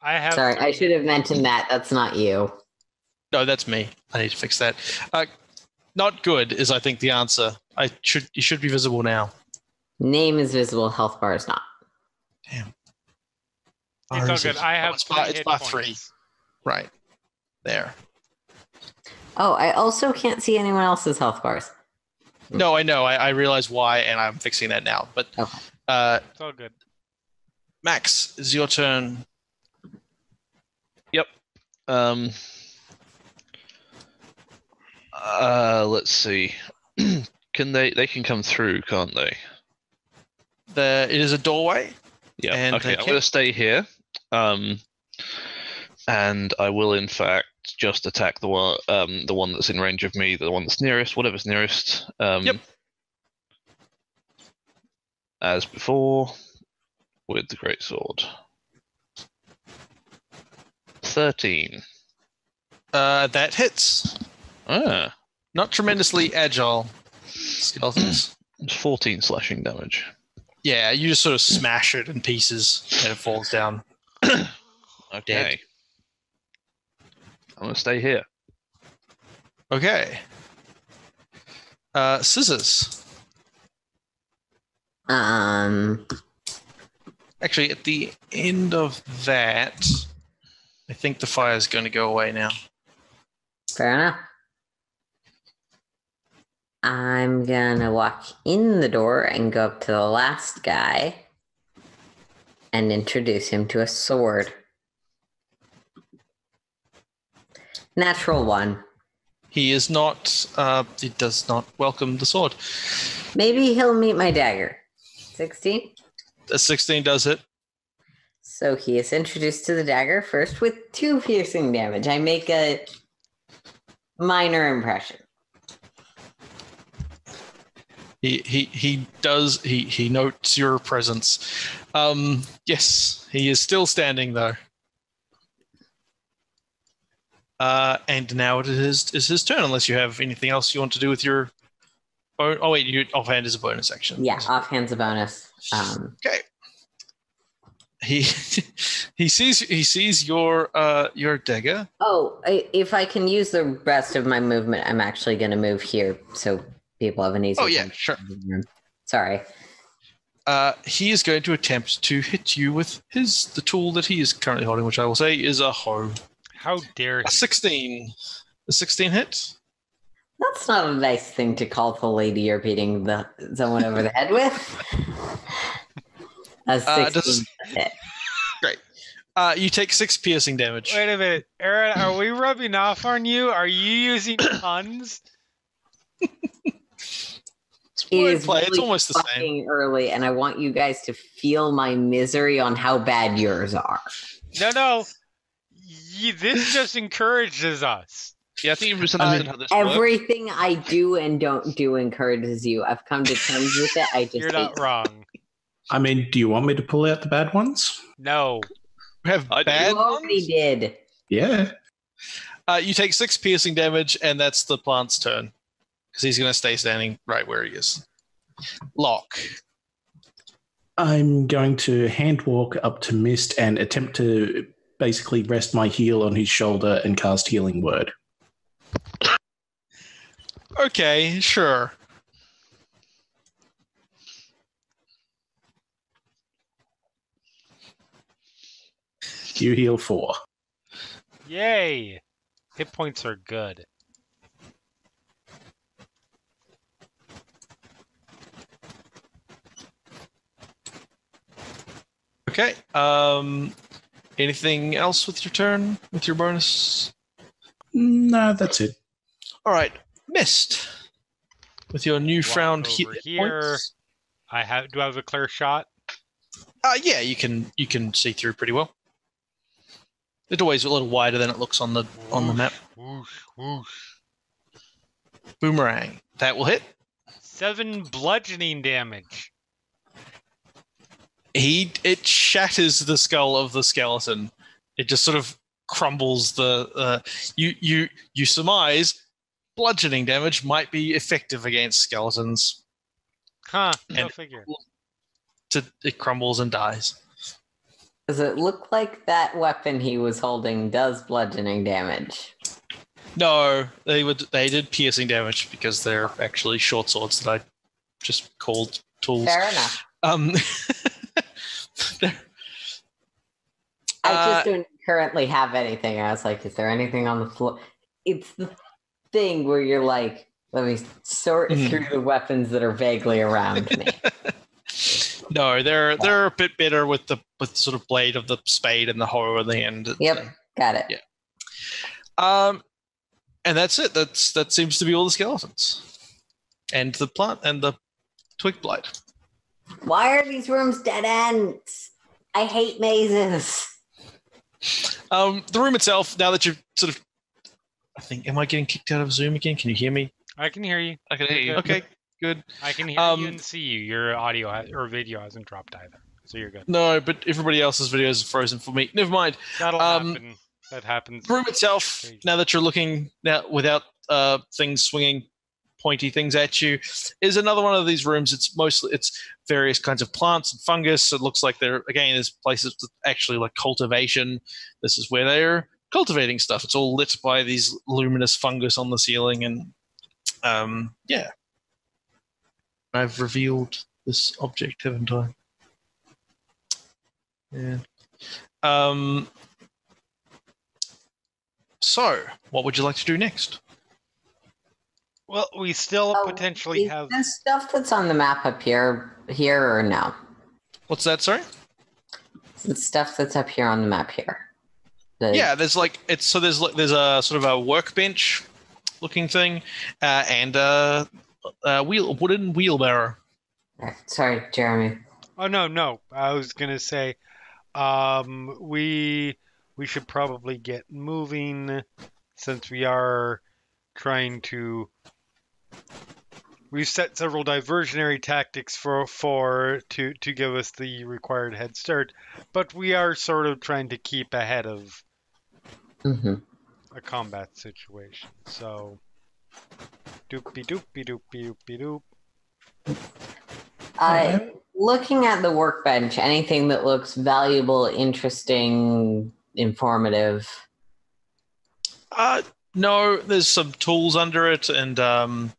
I have. sorry, to- I should have mentioned that. That's not you. No, that's me. I need to fix that. Uh, not good is, I think, the answer. I should. You should be visible now. Name is visible. Health bar is not. Damn. It's Or all good. it- I oh, have. it's three bar, it's hit bar three. Right there. Oh, I also can't see anyone else's health bars. No, I know. I, I realize why, and I'm fixing that now. But Okay. uh, It's all good. Max, it's your turn. Yep. Um. Uh, let's see. Can they? They can come through, can't they? The it is a doorway. Yeah. And okay, I'm can- going to stay here. Um, and I will, in fact, just attack the one, um, the one that's in range of me, the one that's nearest, whatever's nearest. Um, Yep. As before, with the great sword. Thirteen. Uh, that hits. Ah, Not tremendously agile skeletons. it's fourteen slashing damage. yeah, you just sort of smash it in pieces and it falls down. Okay. I'm gonna stay here. Okay. Uh, scissors. Um, Actually, at the end of that, I think the fire is going to go away now. fair enough. I'm gonna walk in the door and go up to the last guy and introduce him to a sword. Natural one. He is not. Uh, he does not welcome the sword. Maybe he'll meet my dagger. 16. A sixteen does it. So he is introduced to the dagger first with two piercing damage. I make a minor impression. He he he does. He he notes your presence. Um, yes, he is still standing though. Uh, and now it is is his turn. Unless you have anything else you want to do with your. Oh, oh wait, your offhand is a bonus action. Yeah, offhand's a bonus. Um, Okay. He he sees he sees your uh your dagger. oh, if I can use the rest of my movement, I'm actually going to move here so people have an easy. Oh yeah, sure. Sorry. Uh, he is going to attempt to hit you with his the tool that he is currently holding, which I will say is a hoe. How dare A sixteen. A sixteen hit. That's not a nice thing to call the lady you're beating the someone over the head with. A Uh, 16 does- hit. Uh, you take six piercing damage. Wait a minute, Erin. Are we rubbing off on you? Are you using puns? It's It wordplay, is It's really almost the same. fucking early, and I want you guys to feel my misery on how bad yours are. No, no. Ye- this just encourages us. Yeah, I think you've misunderstood how this works. Everything I do and don't do encourages you. I've come to terms with it. I just You're hate not wrong. I mean, do you want me to pull out the bad ones? No. We have I do. bad You already ones. did. Yeah. Uh, you take six piercing damage, and that's the plant's turn because he's going to stay standing right where he is. Lock. I'm going to hand walk up to Mist and attempt to basically rest my heel on his shoulder and cast Healing Word. Okay, sure. You heal four. Yay. Hit points are good. Okay. Um, anything else with your turn with your bonus? No, that's it. All right, Mist. With your newfound Walk hit here. points. I have. Do I have a clear shot? Uh, yeah, you can you can see through pretty well. The doorway's a little wider than it looks on the on the map. Whoosh, whoosh. Boomerang. That will hit. Seven bludgeoning damage. He it shatters the skull of the skeleton. It just sort of crumbles the. Uh, you you you surmise bludgeoning damage might be effective against skeletons. Huh. No And- figure. To, it crumbles and dies. Does it look like that weapon he was holding does bludgeoning damage? No, they would they did piercing damage because they're actually short swords that I just called tools. Fair enough. Um, they're- I Uh, just don't currently have anything. I was like, is there anything on the floor? It's the thing where you're like, let me sort Mhm. through the weapons that are vaguely around me. no, they're they're a bit better with the with the sort of blade of the spade and the hoe in the end. Yep, got it. Yeah. Um, and that's it. That's that seems to be all the skeletons. and the plant and the twig blight. Why are these rooms dead ends? I hate mazes. Um, the room itself. Now that you've sort of, I think, am I getting kicked out of Zoom again? Can you hear me? I can hear you. I can hear you. Okay, good. I can hear Um, you and see you. Your audio ha- or video hasn't dropped either, so you're good. No, but everybody else's videos are frozen for me. Never mind. That'll Um, happen. That happens. The room itself. Now that you're looking now without uh, things swinging pointy things at you, is another one of these rooms. It's mostly it's various kinds of plants and fungus. It looks like there again there's places actually like cultivation. This is where they're cultivating stuff. It's all lit by these luminous fungus on the ceiling, and um, yeah. I've revealed this object, haven't I? Yeah. Um, so, what would you like to do next? Well, we still Oh, potentially Is have. the stuff that's on the map up here here or no? What's that? Sorry. The stuff that's up here on the map here. The- Yeah, there's like it's so there's like there's a sort of a workbench looking thing, uh, and a, a wheel wooden wheelbarrow. Sorry, Jeremy. Oh no, no. I was gonna say, um, we we should probably get moving since we are trying to. We've set several diversionary tactics for for to to give us the required head start, but we are sort of trying to keep ahead of hmm a combat situation. So, doopy doopy doopy doopy doop. Uh, looking at the workbench, anything that looks valuable, interesting, informative. Uh, no, there's some tools under it, and um,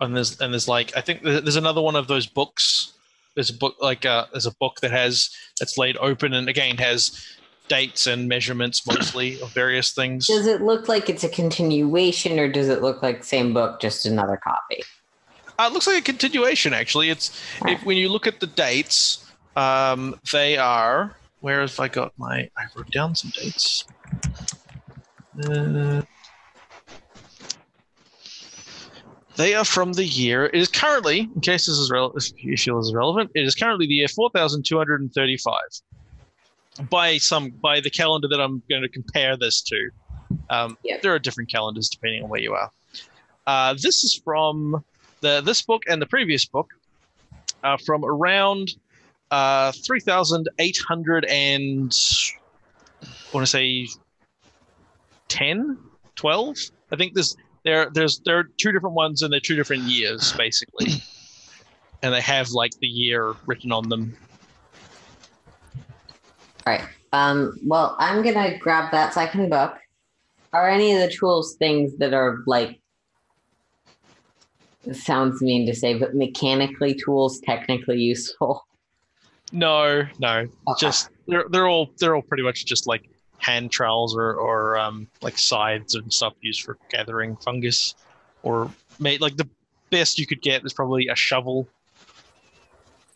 and there's and there's like I think there's another one of those books. There's a book like uh, there's a book that has that's laid open and again has dates and measurements mostly of various things. Does it look like it's a continuation, or does it look like same book, just another copy? Uh, it looks like a continuation, actually. It's if when you look at the dates, um, they are. Where have I got my? I wrote down some dates. Uh, they are from the year. It is currently, in case this is rel- this issue is relevant, it is currently the year four thousand two hundred and thirty-five. By some, by the calendar that I'm going to compare this to. Um, Yep. There are different calendars depending on where you are. Uh, this is from the this book and the previous book uh, from around uh, 3,800 and I want to say 10, 12. I think there's there there's there are two different ones and they're two different years basically, and they have like the year written on them. All right. Um, well, I'm gonna grab that second book. Are any of the tools things that are like? Sounds mean to say, but mechanically tools technically useful. No, no, Okay. just they're they're all they're all pretty much just like hand trowels or or um, like scythes and stuff used for gathering fungus, or made like the best you could get is probably a shovel.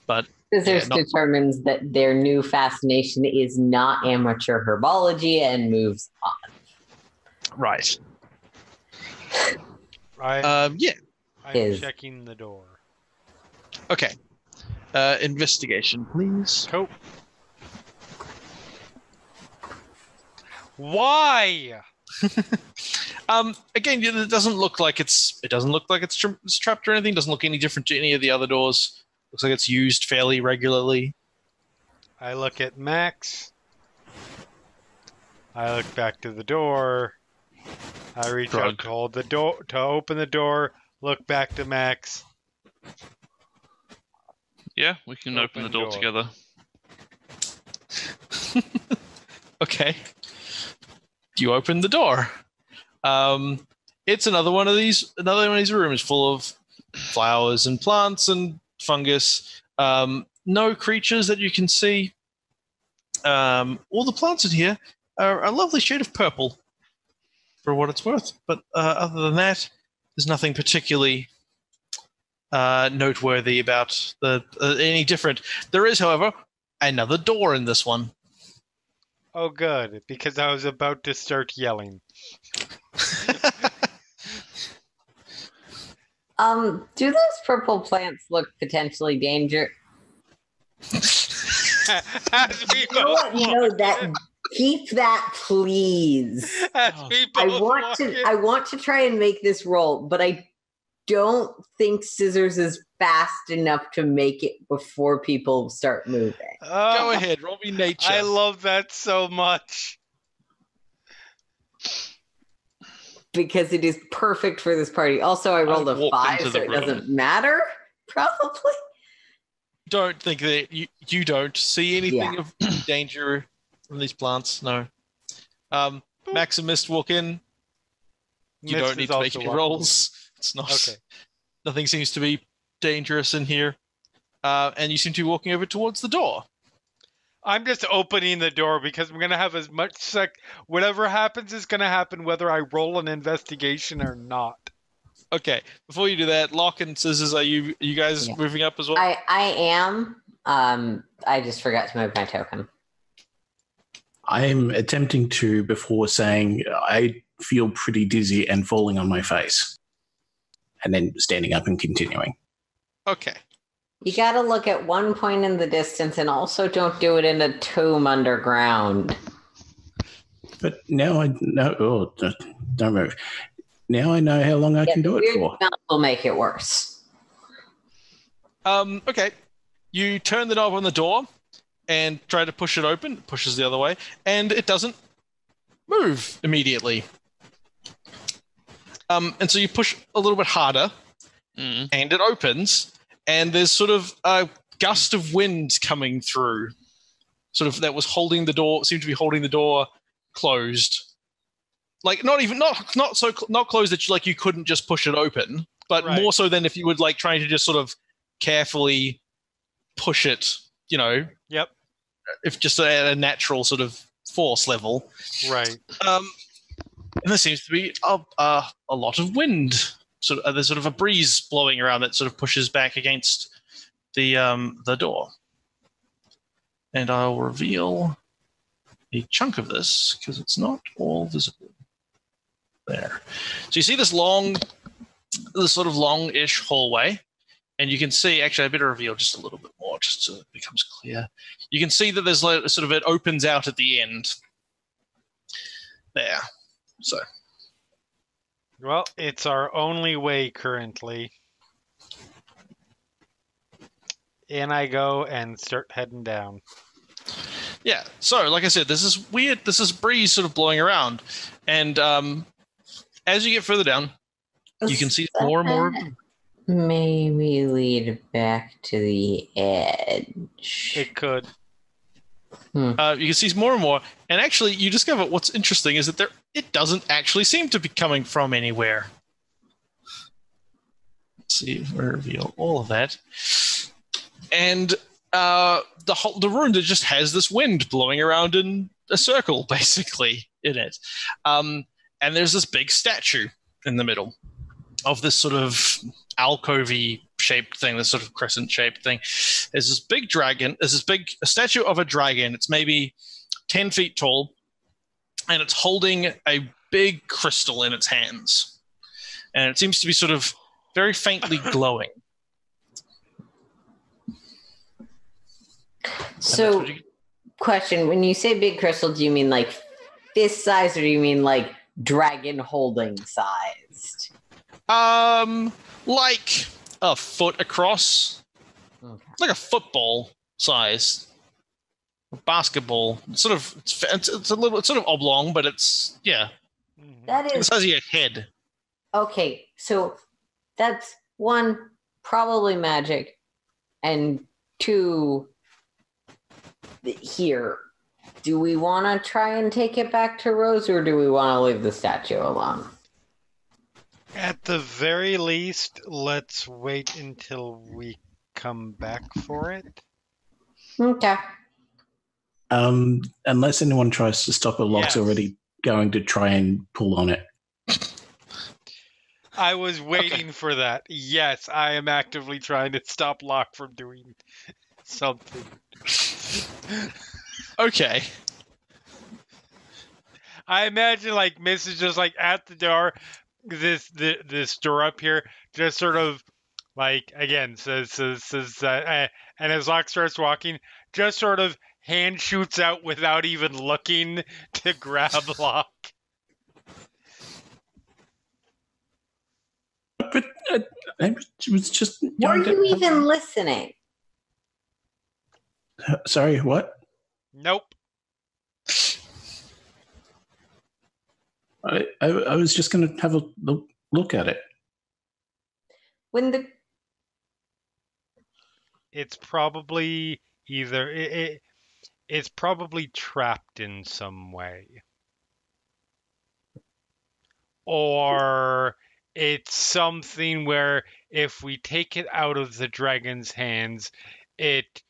But Scissors Yeah, not- determines that their new fascination is not amateur herbology and moves on. right, Right. um, yeah, I'm is- checking the door. okay. Uh, investigation, please. Cope. Why? Um, again, it doesn't look like it's it doesn't look like it's, tra- it's trapped or anything. It Doesn't look any different to any of the other doors. Looks like it's used fairly regularly. I look at Max. I look back to the door. I reach out to hold the door to open the door. Look back to Max. Yeah, we can open, the door, door. together. Okay. You open the door. Um, it's another one of these. Another one of these rooms full of flowers and plants and fungus. Um, no creatures that you can see. Um, all the plants in here are a lovely shade of purple, for what it's worth. But uh, other than that, there's nothing particularly uh, noteworthy about the uh, any different. There is, however, another door in this one. Oh, good, because I was about to start yelling. Um, do those purple plants look potentially danger? As we You know what? You walk know in- that. Keep that, please. As Oh. we I want walk to. in- I want to try and make this roll, but I don't think scissors is fast enough to make it before people start moving. Oh, Go ahead, roll me nature. I love that so much. because it is perfect for this party. Also, I rolled a five, so it room. doesn't matter. Probably. don't think that you, you don't see anything Yeah. of danger from these plants. No. Um, Max and Mist walk in. You Mist don't need to make also any walking rolls. It's not. Okay. Nothing seems to be dangerous in here. Uh, and you seem to be walking over towards the door. I'm just opening the door because I'm gonna have as much sec. Whatever happens is gonna happen, whether I roll an investigation or not. Okay. Before you do that, Lock and Scissors, are you you guys Yeah. moving up as well? I I am. Um, I just forgot to move my token. I'm attempting to before saying I feel pretty dizzy and falling on my face. And then standing up and continuing. okay. You got to look at one point in the distance, and also don't do it in a tomb underground. But now I know. Oh, don't- don't move. Now I know how long I can do it for. smell will make it worse. Um, okay. You turn the knob on the door and try to push it open. It pushes the other way, and it doesn't move immediately. Um, and so you push a little bit harder, Mm. and it opens, and there's sort of a gust of wind coming through, sort of that was holding the door, seemed to be holding the door closed. Like not even not not so cl- not closed that you, like you couldn't just push it open, but Right. more so than if you would like trying to just sort of carefully push it, you know. Yep. If just at a natural sort of force level. Right. Um, and there seems to be a, a, a lot of wind. Of, uh, there's sort of a breeze blowing around that sort of pushes back against the um, the door. And I'll reveal a chunk of this because it's not all visible. There. So you see this long, this sort of long-ish hallway, and you can see. Actually, I better reveal just a little bit more, just so it becomes clear. You can see that there's like, sort of it opens out at the end. There. So Well, it's our only way currently. In I go and start heading down. yeah. So like I said, this is weird. This is breeze sort of blowing around, and um, as you get further down, you can see more and more. Maybe lead back to the edge. It could. Uh, you can see more and more, and actually, you discover what's interesting is that there it doesn't actually seem to be coming from anywhere. Let's see, we reveal all of that, and uh, the whole the room that just has this wind blowing around in a circle, basically in it, um, and there's this big statue in the middle of this sort of alcovey shaped thing, this sort of crescent shaped thing. There's this big dragon. There's this big a statue of a dragon. It's maybe ten feet tall, and it's holding a big crystal in its hands, and it seems to be sort of very faintly glowing. So, you- question: When you say big crystal, do you mean like fist size, or do you mean like dragon holding sized? um, like a foot across, Okay. like a football size. Basketball, sort of. It's, it's, it's a little. It's sort of oblong, but it's yeah. That is That The is size of your head. okay. So that's one probably magic, and two here. Do we want to try and take it back to Rose, or do we want to leave the statue alone? At the very least, let's wait until we come back for it. Okay. Um, unless anyone tries to stop it, Lock's Yes. already going to try and pull on it. I was waiting for that. Yes, I am actively trying to stop Lock from doing something. Okay. I imagine like Mist is just like at the door, this this, this door up here just sort of like again says says says uh, uh, and as Lock starts walking, just sort of hand shoots out without even looking to grab Lock. But uh, I was just. Were you even listening? Sorry, what? Nope. I, I, I was just going to have a look, look at it. When the It's probably either it, it it's probably trapped in some way. Or it's something where if we take it out of the dragon's hands, it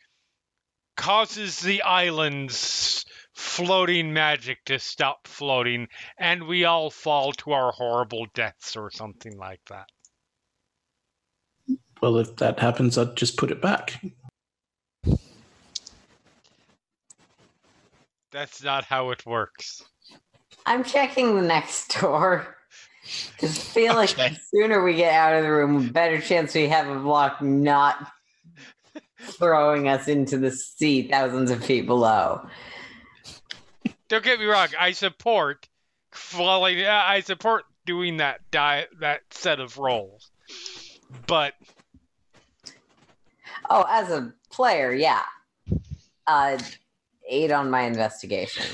causes the island's floating magic to stop floating and we all fall to our horrible deaths or something like that. Well, if that happens, I'd just put it back. That's not how it works. I'm checking the next door. Because I feel like Okay. the sooner we get out of the room, the better chance we have of Lock not throwing us into the sea thousands of feet below. Don't get me wrong. I support falling. uh, I support doing that die that set of roles, but Oh, as a player, yeah. Uh, eight on my investigation.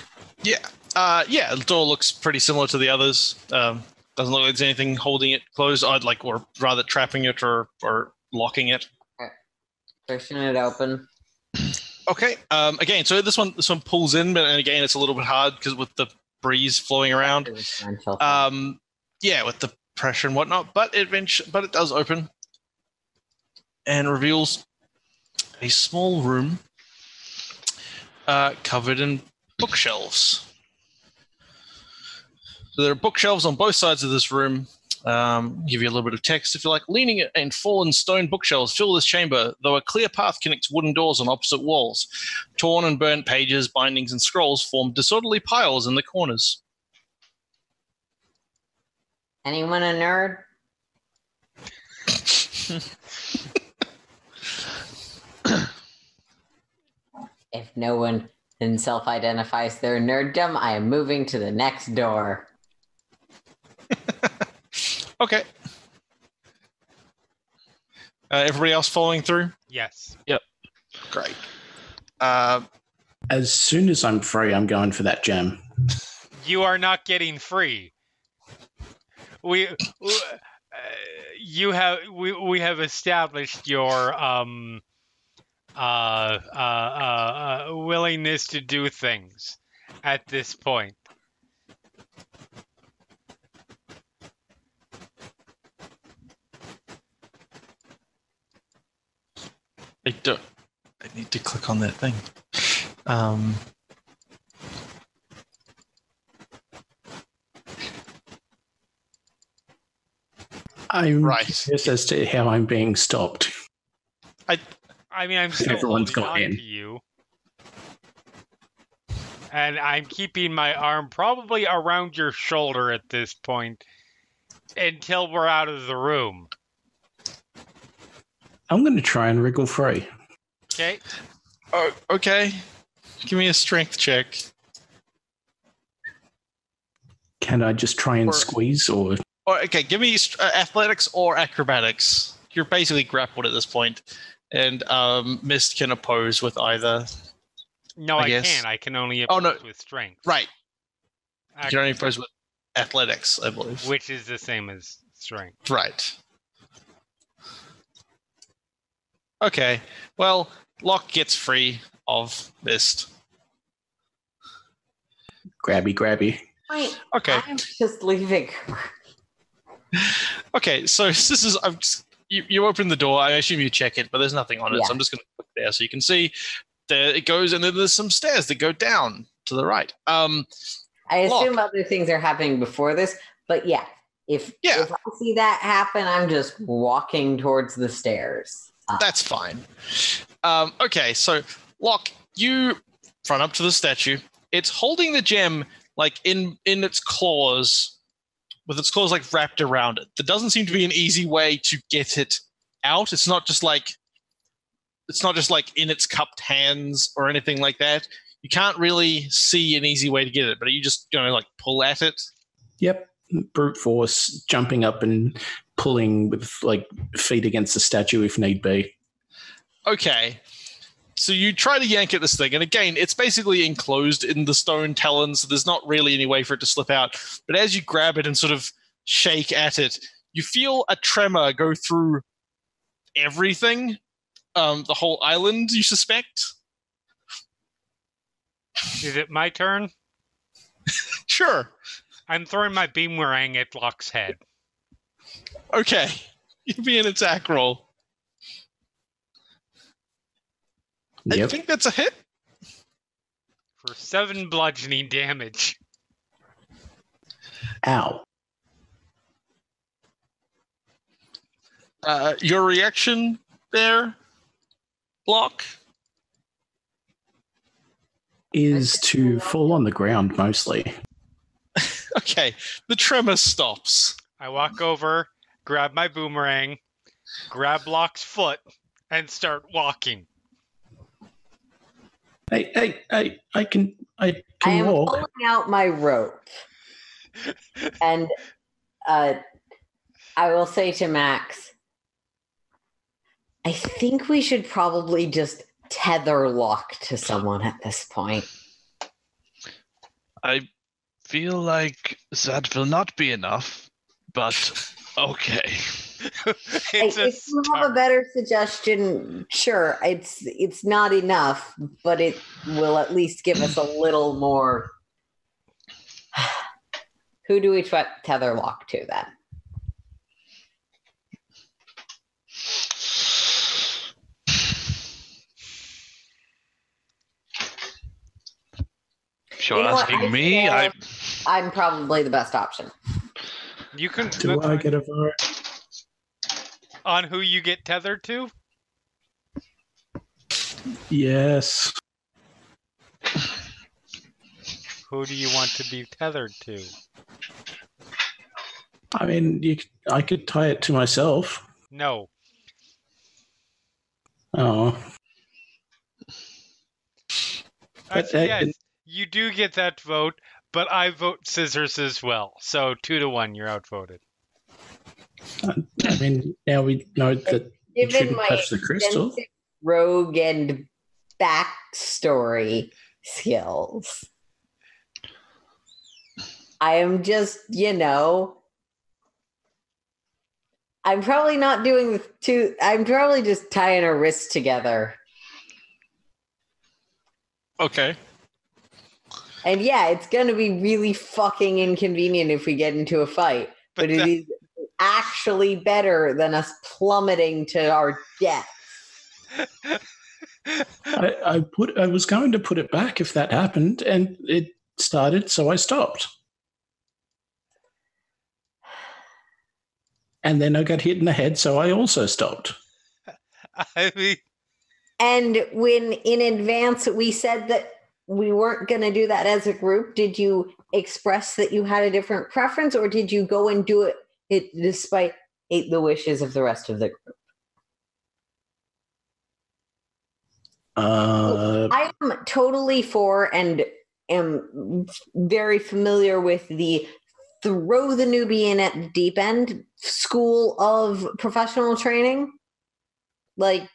Yeah. Uh, yeah, the door looks pretty similar to the others. Um, doesn't look like there's anything holding it closed, I'd like, or rather trapping it or, or locking it. Pushing it open. Okay. Um, again, so this one this one pulls in, but and again, it's a little bit hard because with the breeze flowing around. Um, yeah, with the pressure and whatnot, but it but it does open and reveals a small room uh, covered in bookshelves. So there are bookshelves on both sides of this room. Um, give you a little bit of text if you like. Leaning and fallen stone bookshelves fill this chamber, though a clear path connects wooden doors on opposite walls. Torn and burnt pages, bindings, and scrolls form disorderly piles in the corners. Anyone a nerd? if no one then self-identifies their nerddom, I am moving to the next door. Okay. Uh, everybody else following through? yes, Yep. Great. Uh, As soon as I'm free, I'm going for that gem. you are not getting free. We, uh, you have we we have established your um uh, uh, uh, uh, willingness to do things at this point. I don't. I need to click on that thing. Um, I'm Right. curious as to how I'm being stopped. I I mean, I'm still Everyone's on in. to you, and I'm keeping my arm probably around your shoulder at this point until we're out of the room. I'm going to try and wriggle free. Okay. oh, okay. Give me a strength check. Can I just try and Or- squeeze, or Or okay, give me uh, athletics or acrobatics. You're basically grappled at this point, and um, Mist can oppose with either. No, I I, can't. I can only Oh, no. with strength, Right, you can only oppose with athletics, I believe. which is the same as strength. Right. Okay. Well, Lock gets free of Mist. grabby, grabby? Wait, Okay. I'm just leaving. Okay. So this is. I'm just, you, you open the door. I assume you check it, but there's nothing on it. Yeah. So I'm just going to click there so you can see. There it goes, and then there's some stairs that go down to the right. Um. I Look. assume other things are happening before this, but yeah, if Yeah. if I see that happen, I'm just walking towards the stairs. That's fine. Um, okay, so Lock, you run up to the statue. It's holding the gem like in in its claws, with its claws like wrapped around it. There doesn't seem to be an easy way to get it out. It's not just like it's not just like in its cupped hands or anything like that. You can't really see an easy way to get it, but are you just gonna like pull at it? Yep. Brute force, jumping up and pulling with like feet against the statue if need be. Okay. So you try to yank at this thing, and again, it's basically enclosed in the stone talons, so there's not really any way for it to slip out. But as you grab it and sort of shake at it, you feel a tremor go through everything, um, the whole island, you suspect. Is it my turn? Sure. I'm throwing my beam boomerang at Lock's head. Okay. Give me an attack roll. I think that's a hit. for seven bludgeoning damage. Ow. Uh, your reaction there, Lock? Is to fall on the ground mostly. Okay. The tremor stops. I walk over, grab my boomerang, grab Lock's foot, and start walking. Hey, hey, hey, I can I can I am walk. pulling out my rope. and uh, I will say to Max, I think we should probably just tether lock to someone at this point. I feel like that will not be enough, but okay. it's if you have a better suggestion, sure. It's it's not enough, but it will at least give us a little more. Who do we try tether lock to then? You're You know what, asking I me? I I'm probably the best option. You can Do I get a vote? on who you get tethered to. Yes. Who do you want to be tethered to? I mean, you, I could tie it to myself. No, Oh, I But, say uh, yes. You do get that vote, but I vote scissors as well. So two to one, you're outvoted. I mean, now we know that you Given shouldn't my touch the crystal. extensive rogue and backstory skills. I am just, you know, I'm probably not doing the two. I'm probably just tying our wrists together. Okay. And yeah, it's going to be really fucking inconvenient if we get into a fight, but, But it that- is actually better than us plummeting to our death. I, I put. I was going to put it back if that happened, and it started, so I stopped. And then I got hit in the head, so I also stopped. I mean, And when in advance we said that we weren't going to do that as a group, did you express that you had a different preference or did you go and do it, it despite it, the wishes of the rest of the group? Uh, I am totally for and am very familiar with the throw the newbie in at the deep end school of professional training. Like,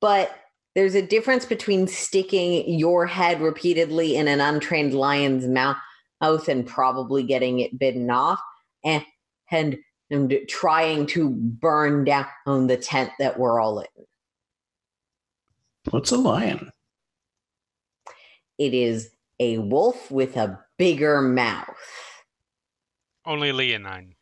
but there's a difference between sticking your head repeatedly in an untrained lion's mouth, mouth and probably getting it bitten off and, and and trying to burn down the tent that we're all in. what's a lion? It is a wolf with a bigger mouth. only Leonine.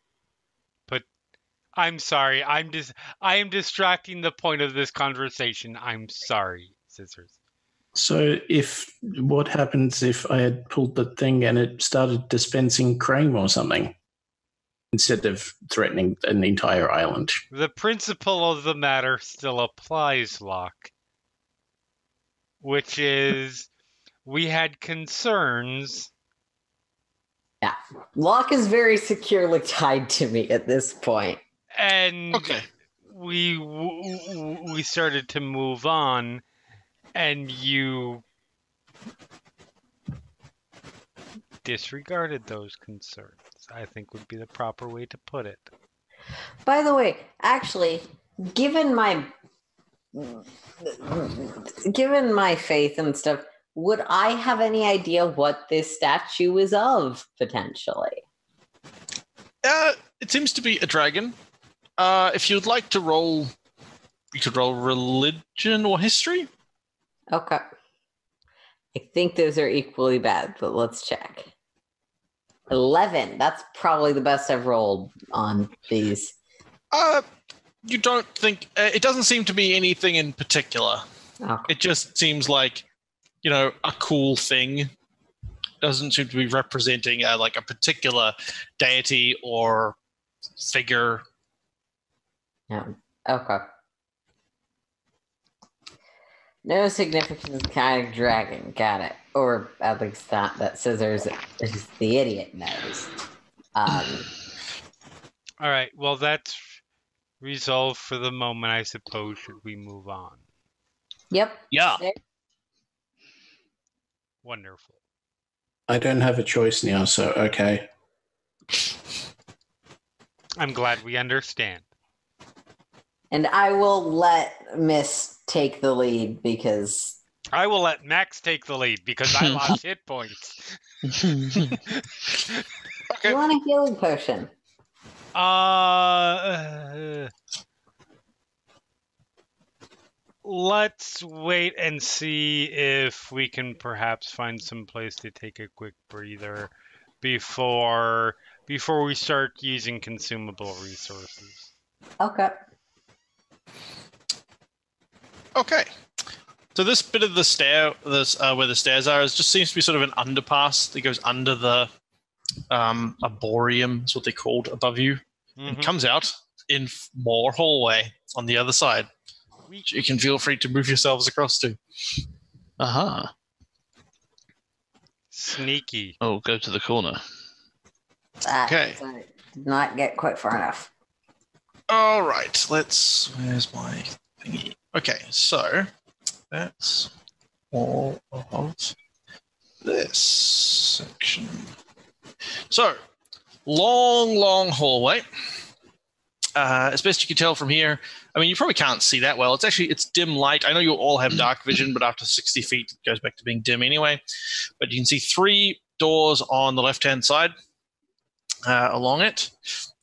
But I'm sorry. I'm just. I am distracting the point of this conversation. I'm sorry, scissors. So, if what happens if I had pulled the thing and it started dispensing cream or something instead of threatening an entire island? The principle of the matter still applies, Lock. Which is, we had concerns Lock is very securely tied to me at this point. And Okay. we w- w- we started to move on, and you disregarded those concerns. I think would be the proper way to put it. By the way, actually, given my given my faith and stuff, would I have any idea what this statue is of potentially? Uh, it seems to be a dragon. Uh, if you'd like to roll, you could roll religion or history. Okay. I think those are equally bad, but let's check. 11. That's probably the best I've rolled on these. Uh, you don't think uh, it doesn't seem to be anything in particular. It just seems like, you know, a cool thing. Doesn't seem to be representing uh, like a particular deity or figure. Okay. No significant kind of dragon. Got it. Or at least not that scissors is the idiot knows. Um, All right. Well, that's resolved for the moment. I suppose. Should we move on? yep. Yeah. Wonderful. I don't have a choice now, so okay. I'm glad we understand. And I will let Mist take the lead because I will let Max take the lead because I lost hit points. you want a healing potion. Uh, let's wait and see if we can perhaps find some place to take a quick breather before before we start using consumable resources. Okay. Okay. So this bit of the stair, this uh, where the stairs are, is just seems to be sort of an underpass that goes under the um, arboreum. Is what they called above you. Mhm. and comes out in more hallway on the other side. which You can feel free to move yourselves across to. Aha. Sneaky. Oh, go to the corner. That Okay. did not get quite far enough. All right, let's. Where's my thingy? Okay, so that's all of this section. So, long, long hallway. Uh, as best you can tell from here, I mean, you probably can't see that well. It's actually it's dim light. I know you all have dark vision, but after 60 feet, it goes back to being dim anyway. But you can see three doors on the left-hand side uh, along it.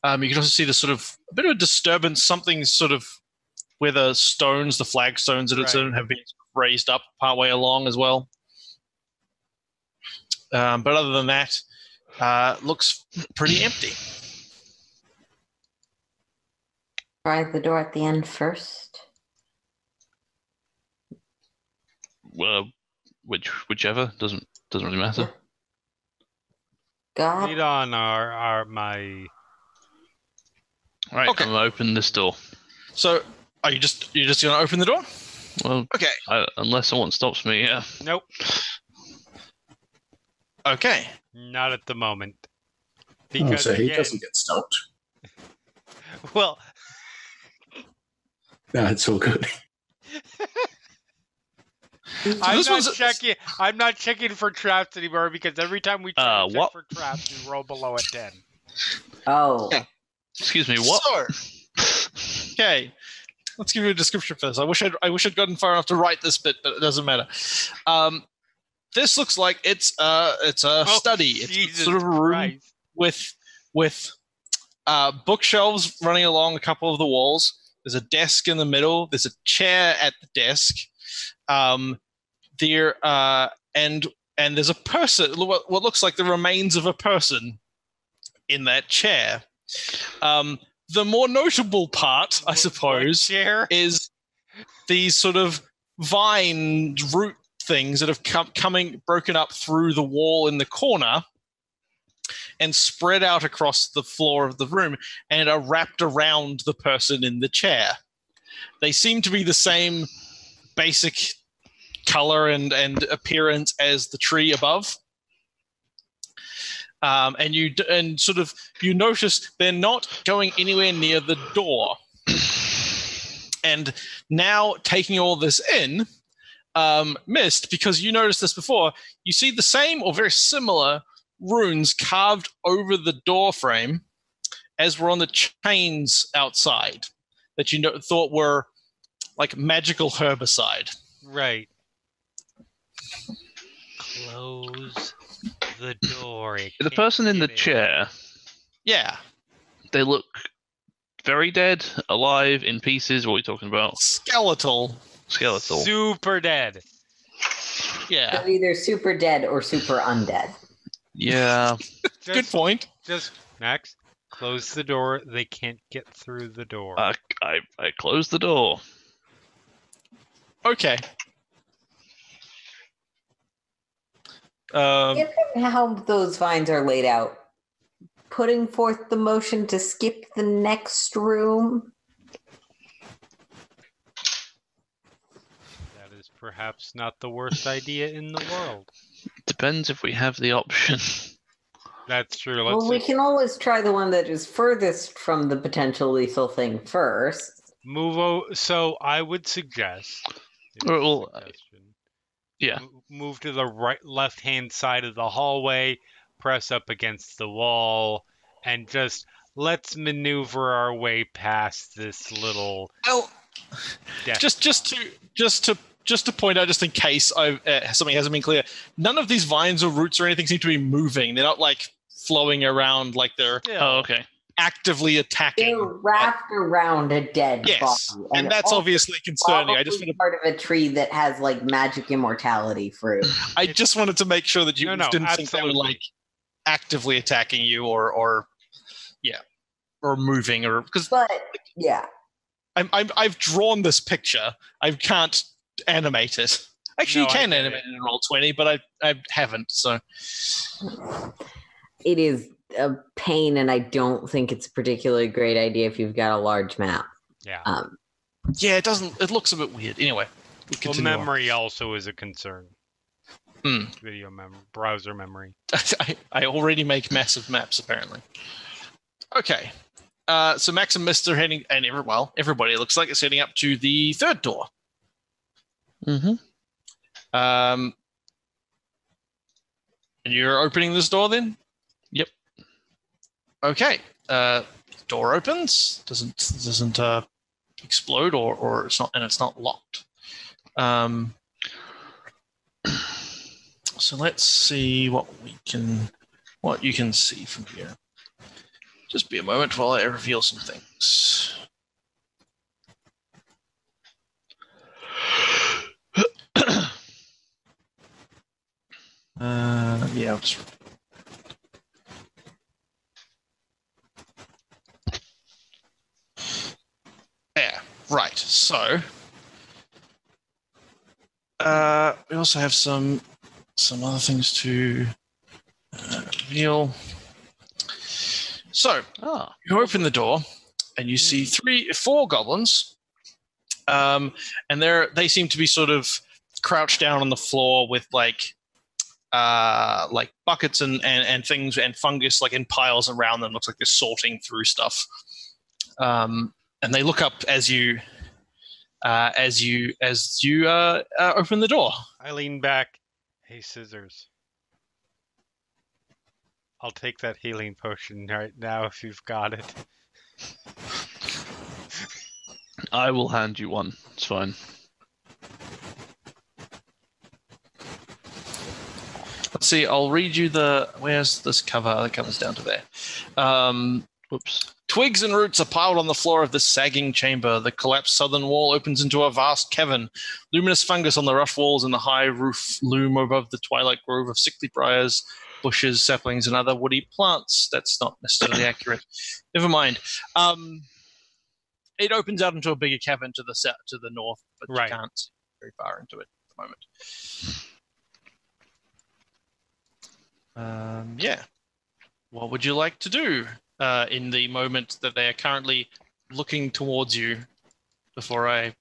Um, you can also see the sort of a bit of a disturbance, something sort of where the stones, the flagstones that it's Right. in, have been raised up partway along as well. Um, but other than that, uh, looks pretty empty. Try the door at the end first. Well, which whichever doesn't doesn't really matter. God. Lead on our, our my All right, Okay. I'm open this door. So, are you just you're just going to open the door? Well, Okay. I, unless someone stops me, yeah. nope, Okay. not at the moment. Oh, so he again, doesn't get stopped. well, No, it's all good. I'm this not one's- checking. I'm not checking for traps anymore because every time we try Uh, check what? for traps, we roll below a ten. Oh. Yeah. Excuse me, what? So, okay. Let's give you a description for this. I wish I'd, I wish I'd gotten far enough to write this bit, but it doesn't matter. Um, this looks like it's uh it's a Oh, study. It's Jesus sort of a room Christ. with with uh, bookshelves running along a couple of the walls. There's a desk in the middle. There's a chair at the desk. Um, there uh, and and there's a person. What, what looks like the remains of a person in that chair. Um, the more notable part, I suppose, is these sort of vine root things that have come coming broken up through the wall in the corner and spread out across the floor of the room and are wrapped around the person in the chair. They seem to be the same basic color and, and appearance as the tree above. Um, and you and sort of you notice they're not going anywhere near the door. and now taking all this in, um, Mist because you noticed this before. You see the same or very similar runes carved over the door frame as were on the chains outside that you know, thought were like magical herbicide. Right. Close the door. It The person in the get in. chair, Yeah, they look very dead, alive, in pieces. What are we talking about? skeletal. Skeletal. Super dead. Yeah, They're either super dead or super undead. Yeah. Just, good point. Just Max, close the door. They can't get through the door. I, I, I closed the door. Okay. Um, Given how those vines are laid out, putting forth the motion to skip the next room. that is perhaps not the worst idea in the world. Depends if we have the option. That's true. Let's well, we see. can always try the one that is furthest from the potential lethal thing first. move. O- so I would suggest. it is a Well, suggestion, yeah. Move to the right, left-hand side of the hallway. Press up against the wall, and just let's maneuver our way past this little. well, Death just just to just to just to point out, just in case I uh, something hasn't been clear, none of these vines or roots or anything seem to be moving. They're not like flowing around like they're Yeah. Oh, okay. Actively attacking. They're attacking. wrapped around a dead Yes, body. and that's obviously concerning. I just probably wanted, part of a tree that has like magic immortality fruit. I just wanted to make sure that you No, no, didn't think they were like actively attacking you or or yeah or moving or because But yeah, I'm, I'm I've drawn this picture. I can't animate it. Actually, No, you can get animate it. it in Roll20, but I I haven't. So it is a pain, and I don't think it's a particularly great idea if you've got a large map. Yeah. Um, yeah, it doesn't. It looks a bit weird. Anyway, we Well, continue on. memory also is a concern. Hmm. Video memory, browser memory. I, I already make massive maps apparently. Okay. Uh, so Max and Mister heading, and every, well, everybody looks like it's heading up to the third door. Mm-hmm. Um, and you're opening this door then? Okay. Uh, door opens. Doesn't doesn't uh, explode or or it's not and it's not locked. Um, so let's see what we can what you can see from here. Just be a moment while I reveal some things. Uh, yeah, I'll just. Yeah, right. So, uh, we also have some some other things to uh, reveal. So, Ah. you open the door and you see three, four goblins, um, and they're they seem to be sort of crouched down on the floor with like uh, like buckets and, and and things and fungus like in piles around them. Looks like they're sorting through stuff. Um, and they look up as you uh, as you as you uh, uh, open the door. I lean back. Hey, scissors. I'll take that healing potion right now if you've got it. I will hand you one. It's fine. Let's see. I'll read you the. Where's this cover? The cover's down to there. Um, Whoops. Twigs and roots are piled on the floor of this sagging chamber. The collapsed southern wall opens into a vast cavern. Luminous fungus on the rough walls and the high roof loom above the twilight grove of sickly briars, bushes, saplings, and other woody plants. That's not necessarily accurate. Never mind. Um, it opens out into a bigger cavern to the south, to the north, but Right. you can't see very far into it at the moment. Um, yeah. What would you like to do uh, in the moment that they are currently looking towards you? Before I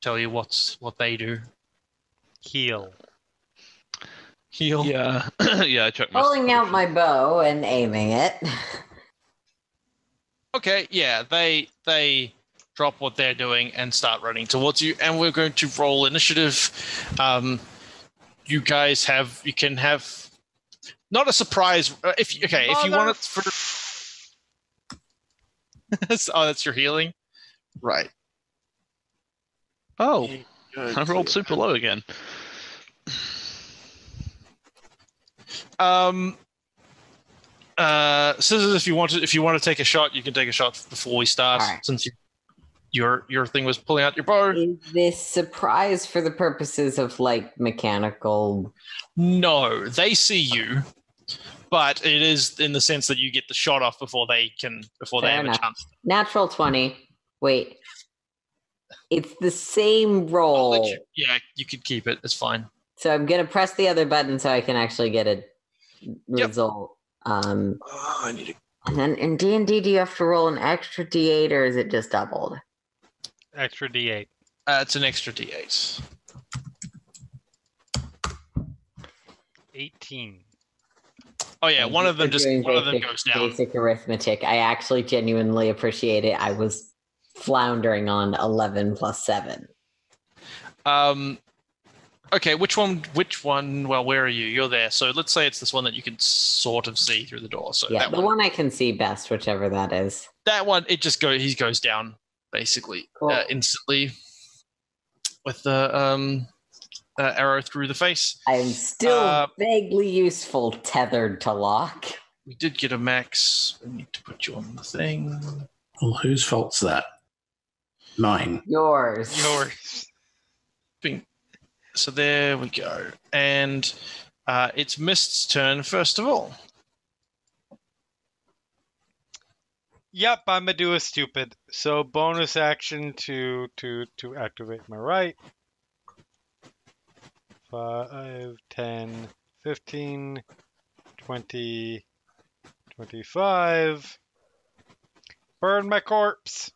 tell you what's what they do, Heal. heal. Yeah, yeah. I chucked my Pulling out my bow and aiming it. Okay, yeah, they they drop what they're doing and start running towards you, and we're going to roll initiative. Um, you guys have you can have not a surprise uh, if you- okay if you want it for oh that's your healing right Oh, I rolled super low again. um uh scissors if you want to if you want to take a shot you can take a shot before we start All right. since you, your your thing was pulling out your bow Is this surprise for the purposes of like mechanical? No, they see you, but it is in the sense that you get the shot off before they can before they have enough. a chance. Natural 20. Wait. It's the same roll. you- yeah, you could keep it. It's fine. So I'm going to press the other button so I can actually get a result. Um, Oh, I need to. and then in D&D, do you have to roll an extra D8 or is it just doubled? Extra D8. Uh, it's an extra d8. 18. Oh yeah, one of them just one of them goes down. Basic arithmetic. I actually genuinely appreciate it. I was floundering on 11 plus 7. Um, okay, which one? Which one? Well, where are you? You're there. So let's say it's this one that you can sort of see through the door. So Yeah, the one, one I can see best, whichever that is. that one, it just go. He goes down basically Cool. uh, instantly with the um uh, arrow through the face. I'm still Uh, vaguely useful tethered to lock. We did get a max. We need to put you on the thing. Well, whose fault's that? Mine. Yours. Yours. Bing. So there we go. And uh, it's Mist's turn first of all. Yep, I'm gonna do a stupid. So bonus action to to to activate my right. 5, 10, 15, 20, 25. Burn my corpse.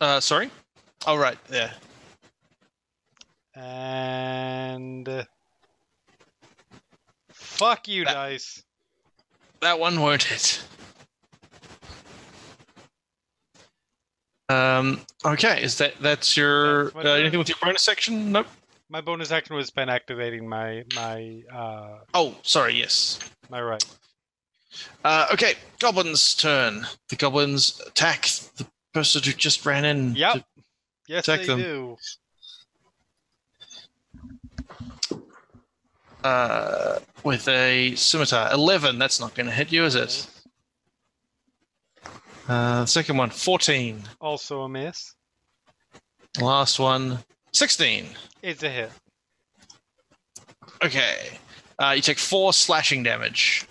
Uh, sorry. All right. Yeah. And fuck you, That- dice. That one won't hit. Um. Okay. Is that that's your That's uh, anything with your bonus section? Nope. My bonus action was spent activating my my uh Oh, sorry. Yes. my right. Uh, okay. Goblins' turn. The goblins attack the person who just ran in. Yep. Yes, they them. do. uh, with a scimitar. Eleven. That's not going to hit you, is it? Uh, second one. Fourteen. Also a miss. Last one. Sixteen. It's a hit. Okay. Uh, you take four slashing damage.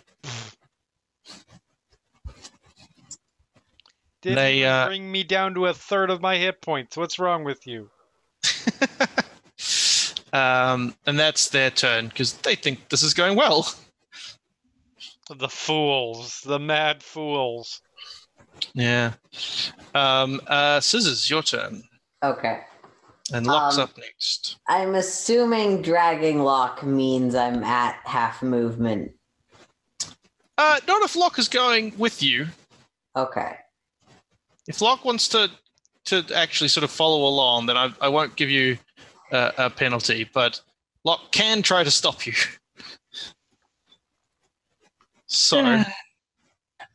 Didn't They, uh, bring me down to a third of my hit points. What's wrong with you? um, and that's their turn because they think this is going well. The fools, the mad fools. Yeah. Um, uh, Scissors, your turn. Okay. And Lock's Um, up next. I'm assuming dragging lock means I'm at half movement. Uh, not if Lock is going with you. Okay. If Lock wants to to actually sort of follow along, then I, I won't give you uh, a penalty. But Lock can try to stop you. So.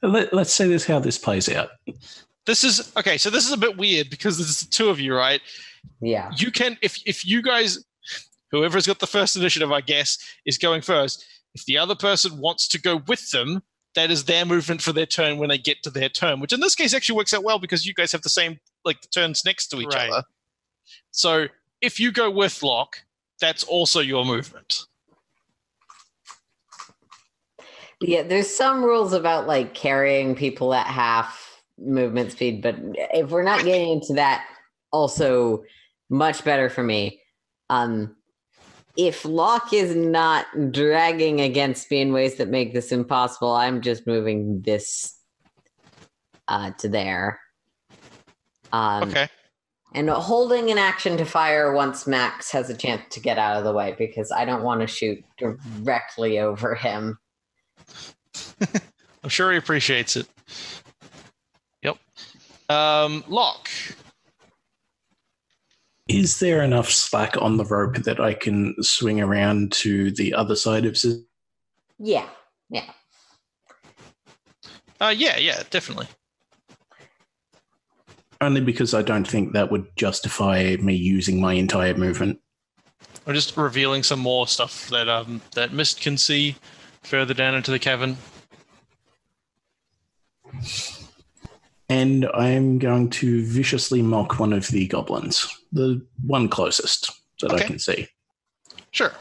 Let, let's see this how this plays out. this is okay so this is a bit weird because there's two of you right Yeah. you can if if you guys whoever's got the first initiative i guess is going first if the other person wants to go with them that is their movement for their turn when they get to their turn which in this case actually works out well because you guys have the same like the turns next to each Right. other so if you go with lock that's also your movement Yeah, there's some rules about like carrying people at half movement speed, but if we're not getting into that, also much better for me. Um, if Lock is not dragging against me in ways that make this impossible, I'm just moving this uh, to there. Um, okay And holding an action to fire once Max has a chance to get out of the way because I don't want to shoot directly over him. I'm sure he appreciates it. Yep. Um, Lock. Is there enough slack on the rope that I can swing around to the other side of Yeah, yeah. Uh, yeah, yeah, definitely. Only because I don't think that would justify me using my entire movement. I'm just revealing some more stuff that um that Mist can see further down into the cavern. And I'm going to viciously mock one of the goblins, the one closest that I can see. Sure.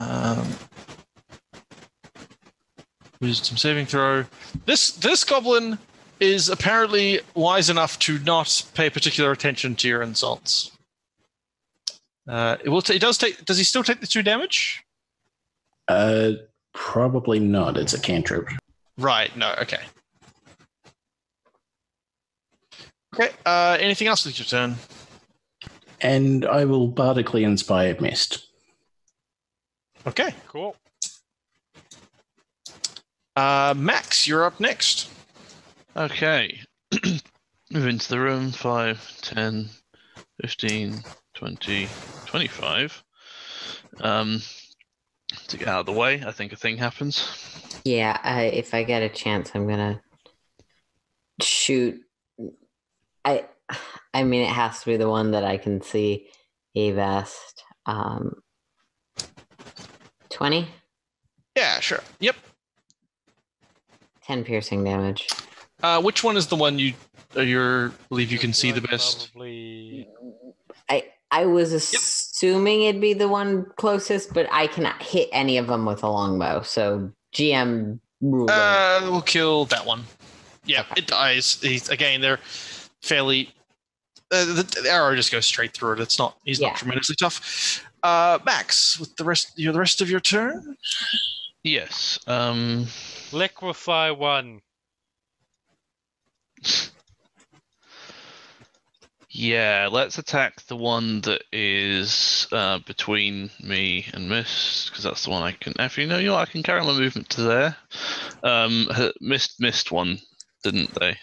Um, wisdom saving throw. This this goblin is apparently wise enough to not pay particular attention to your insults. Uh, it will. T- it does take. Does he still take the two damage? Uh, probably not. It's a cantrip. Right. No. Okay. Okay. Uh, anything else with your turn? And I will bardically inspire Mist. Okay. Cool. Uh, Max, you're up next. Okay. Move into the room. 5, 10, 15, 20, 25. Um, to get out of the way, I think a thing happens. Yeah, I, if I get a chance, I'm gonna shoot. I, I mean, it has to be the one that I can see a best. Um, twenty. Yeah, sure. Yep. 10 piercing damage. Uh, which one is the one you uh, you believe you can see the best? Probably. I I was assuming it'd be the one closest, but I cannot hit any of them with a longbow. So GM ruler. Uh, we'll kill that one. Yeah, it dies. He's, again, they're fairly. Uh, the, the arrow just goes straight through it. It's not. He's Yeah. not tremendously tough. Uh, Max, with the rest, you know, the rest of your turn. Yes. Um, Liquefy one. Yeah, let's attack the one that is uh, between me and Mist, because that's the one I can. Actually, no, you know what? I can carry my movement to there. Um, Mist missed one, didn't they?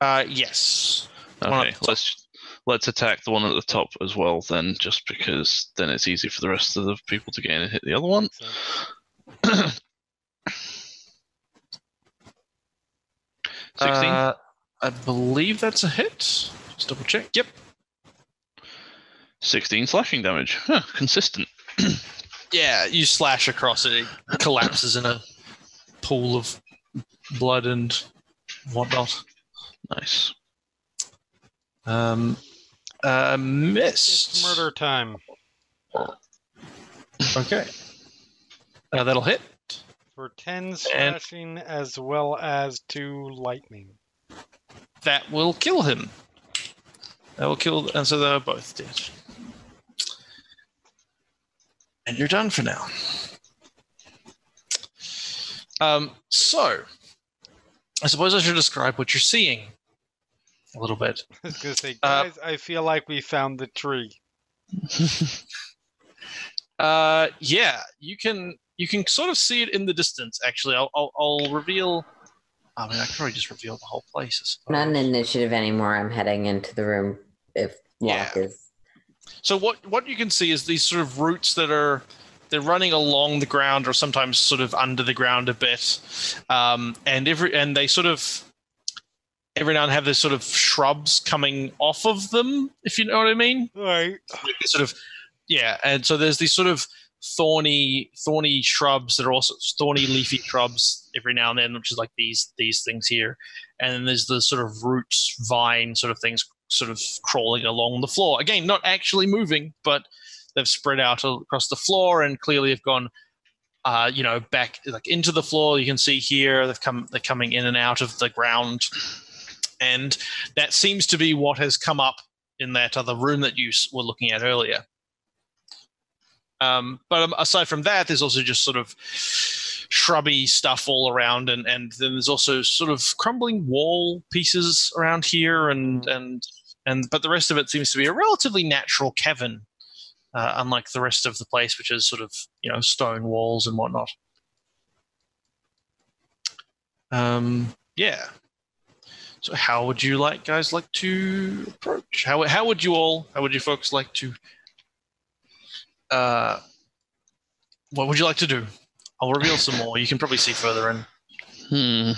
Uh, yes. Okay, let's let's attack the one at the top as well then, just because then it's easy for the rest of the people to get in and hit the other one. Sixteen. Uh, I believe that's a hit. Just double check. Yep. 16 slashing damage. Huh, consistent. Yeah, you slash across it. It collapses in a pool of blood and whatnot. Nice. Um, uh, Mist. it's murder time. Okay. Uh, that'll hit. For 10 slashing as well as 2 lightning. That will kill him. That will kill, and so they're both dead. And you're done for now. Um, so, I suppose I should describe what you're seeing a little bit. I was going to say, Uh, I feel like we found the tree. Uh, yeah, you can you can sort of see it in the distance. Actually, I'll I'll, I'll reveal. I mean, I could probably just reveal the whole place. Not an initiative anymore. I'm heading into the room if Lock Yeah. is. So what what you can see is these sort of roots that are they're running along the ground or sometimes sort of under the ground a bit, um, and every and they sort of every now and have this sort of shrubs coming off of them, if you know what I mean. Right. Like sort of yeah, and so there's these sort of thorny thorny shrubs that are also thorny leafy shrubs every now and then, which is like these these things here, and then there's the sort of roots vine sort of things sort of crawling along the floor. Again, not actually moving, but they've spread out across the floor and clearly have gone uh, you know, back like into the floor. You can see here they've come they're coming in and out of the ground. And that seems to be what has come up in that other room that you were looking at earlier. Um, but um, aside from that, there's also just sort of shrubby stuff all around, and, and then there's also sort of crumbling wall pieces around here, and and and but the rest of it seems to be a relatively natural cavern, uh, unlike the rest of the place, which is sort of you know stone walls and whatnot. Um, yeah. So how would you like guys like to approach? How how would you all how would you folks like to uh what would you like to do? I'll reveal some more. You can probably see further in Hmm.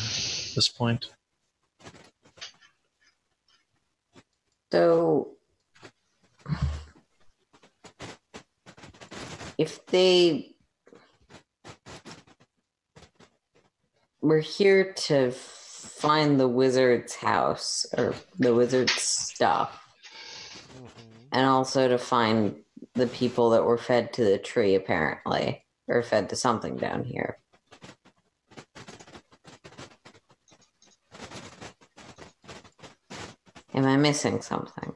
this point. So, if they were here to find the wizard's house or the wizard's stuff, and also to find the people that were fed to the tree, apparently, or fed to something down here. Am I missing something?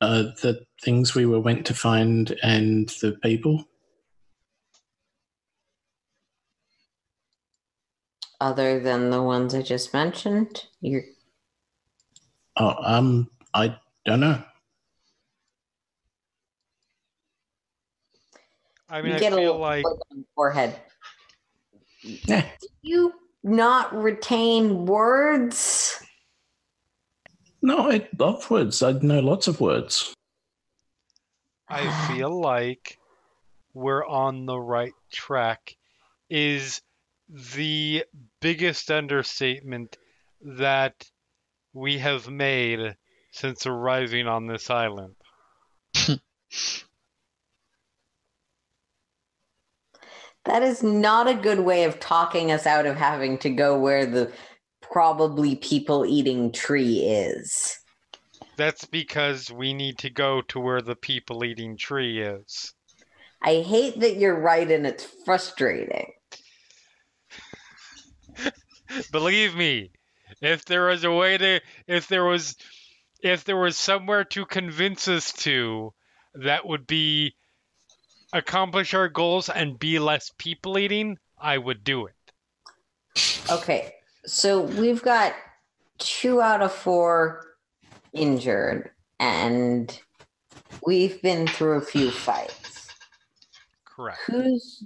Uh, the things we were went to find and the people. Other than the ones I just mentioned? You're Oh, um, I don't know. I mean, you I get a feel little like on the forehead. Yeah. Do you not retain words? No, I love words. I know lots of words. I feel like we're on the right track. Is the biggest understatement that we have made since arriving on this island. That is not a good way of talking us out of having to go where the probably people eating tree is. That's because we need to go to where the people eating tree is. I hate that you're right and it's frustrating. Believe me, if there was a way to if there was if there was somewhere to convince us to that would be accomplish our goals and be less people eating, I would do it. Okay, so we've got two out of four injured, and we've been through a few fights. Correct. Who's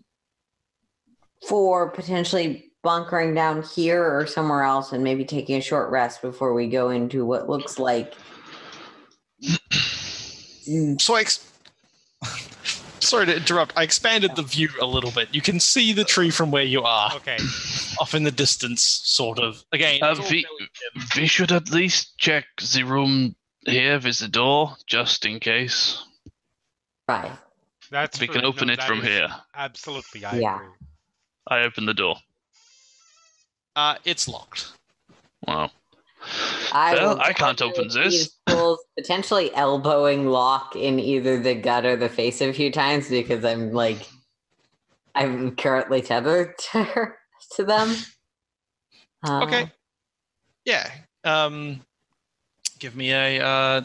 for potentially bunkering down here or somewhere else and maybe taking a short rest before we go into what looks like Mm, So I ex- sorry to interrupt. I expanded the view a little bit. You can see the tree from where you are, Okay. off in the distance, sort of. Again, Uh, it's we, we should at least check the room here with the door, just in case. right. That's We true. can open No, it from is- here. Absolutely, I Yeah. agree. I open the door. Uh, it's locked. Wow. I Well, I can't open this. these potentially elbowing lock in either the gut or the face a few times because I'm like, I'm currently tethered to, her, to them. Uh, Okay. Yeah. Um, give me a uh,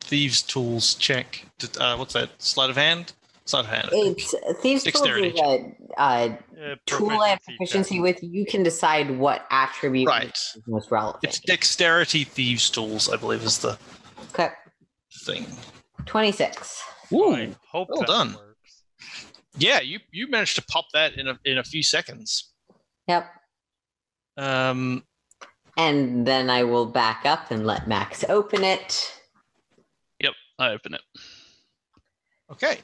thieves' tools check. D- Uh, what's that? Sleight of hand. Sleight of hand. It's thieves tools Dexterity is a, a Uh, tool I have proficiency check. with. You can decide what attribute Right. is most relevant. It's dexterity thieves' tools. I believe is the okay, thing. twenty six. I hope well that done. works. Yeah, you you managed to pop that in a in a few seconds. Yep. Um, And then I will back up and let Max open it. Yep, I open it. Okay.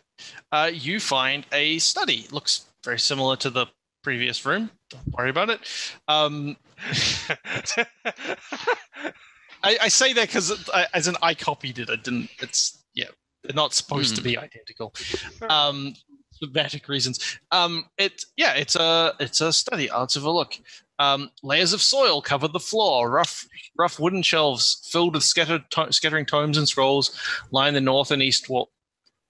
Uh, you find a study. Looks very similar to the previous room. Don't worry about it. Um, I, I say that because as an I copied it. I didn't. It's yeah. They're not supposed to be identical. Um, thematic reasons. Um, it yeah. It's a it's a study. Let's have a look. Um, layers of soil cover the floor. Rough rough wooden shelves filled with scattered to- scattering tomes and scrolls line the north and east wall,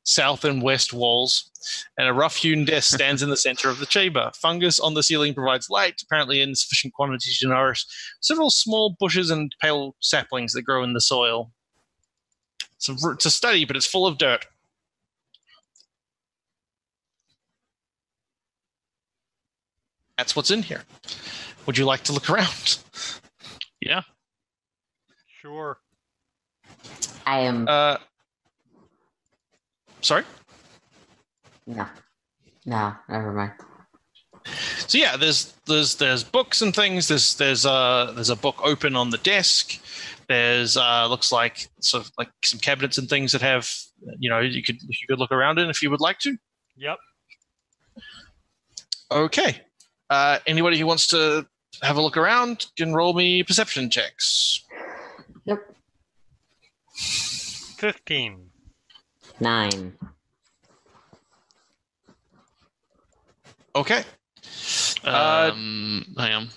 south and west walls, and a rough hewn desk stands in the center of the chamber. Fungus on the ceiling provides light, apparently in sufficient quantities to nourish several small bushes and pale saplings that grow in the soil. It's a, it's a study, but it's full of dirt. That's what's in here. Would you like to look around? Yeah. Sure. I am Uh, sorry. no, no, never mind. So yeah, there's there's there's books and things. There's there's uh there's a book open on the desk. There's uh looks like sort of like some cabinets and things that have you know you could you could look around in if you would like to. Yep. Okay. Uh, anybody who wants to have a look around can roll me perception checks. Yep. Fifteen. Nine. Okay. Uh, Um, hang on.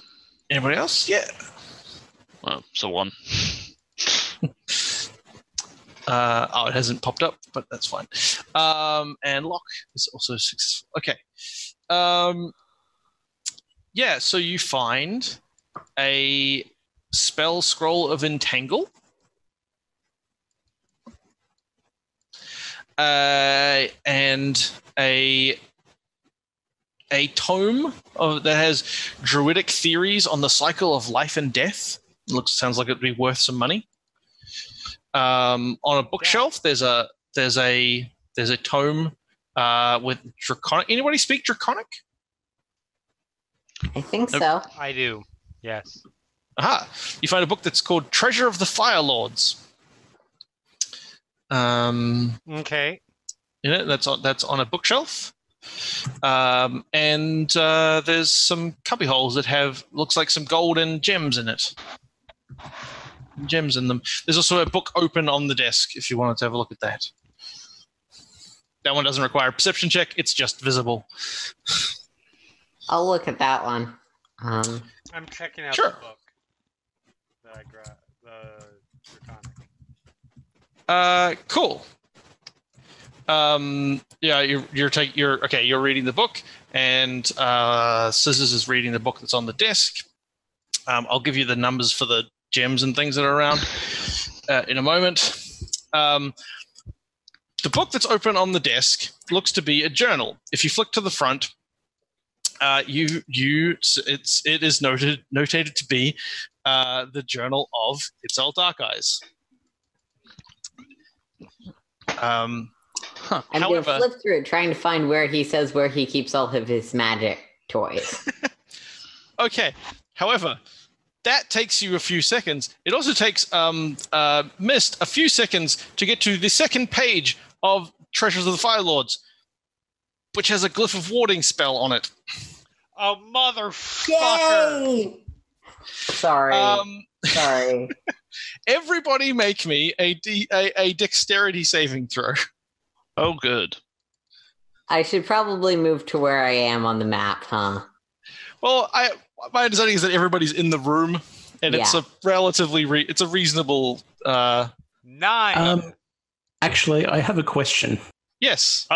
Anybody else? Yeah. Well, so one. Uh, oh, it hasn't popped up, but that's fine. Um, and lock is also successful. Okay. Um, yeah, so you find a spell scroll of entangle. Uh, and a a tome of, that has druidic theories on the cycle of life and death. looks sounds like it'd be worth some money. Um, on a bookshelf, there's a there's a there's a tome uh, with draconic. Anybody speak draconic? I think so. I do. Yes. Aha! You find a book that's called Treasure of the Fire Lords. Um, Okay. in it, that's on that's on a bookshelf. Um, and uh, there's some cubby holes that have looks like some gold and gems in it. Gems in them. There's also a book open on the desk if you wanted to have a look at that. That one doesn't require a perception check. It's just visible. I'll look at that one. Um, I'm checking out Sure. the book. that I the draconic. Uh, cool. Um, yeah, you're you're taking you're okay. You're reading the book, and uh, Scissors is reading the book that's on the desk. Um, I'll give you the numbers for the gems and things that are around uh, in a moment. Um, the book that's open on the desk looks to be a journal. If you flick to the front, uh, you you it's it is noted notated to be uh, the journal of Itzel Dark Eyes. Um, Huh. I'm However- gonna flip through it, trying to find where he says where he keeps all of his magic toys. Okay. However, that takes you a few seconds. It also takes um, uh, Mist a few seconds to get to the second page of Treasures of the Fire Lords, which has a glyph of warding spell on it. Oh motherfucker! Sorry, Um, sorry. Everybody make me a, D, a, a dexterity saving throw. Oh, good. I should probably move to where I am on the map, huh? Well, I my understanding is that everybody's in the room, and it's a relatively re, it's a reasonable. Uh, Nine. Um, actually, I have a question. yes.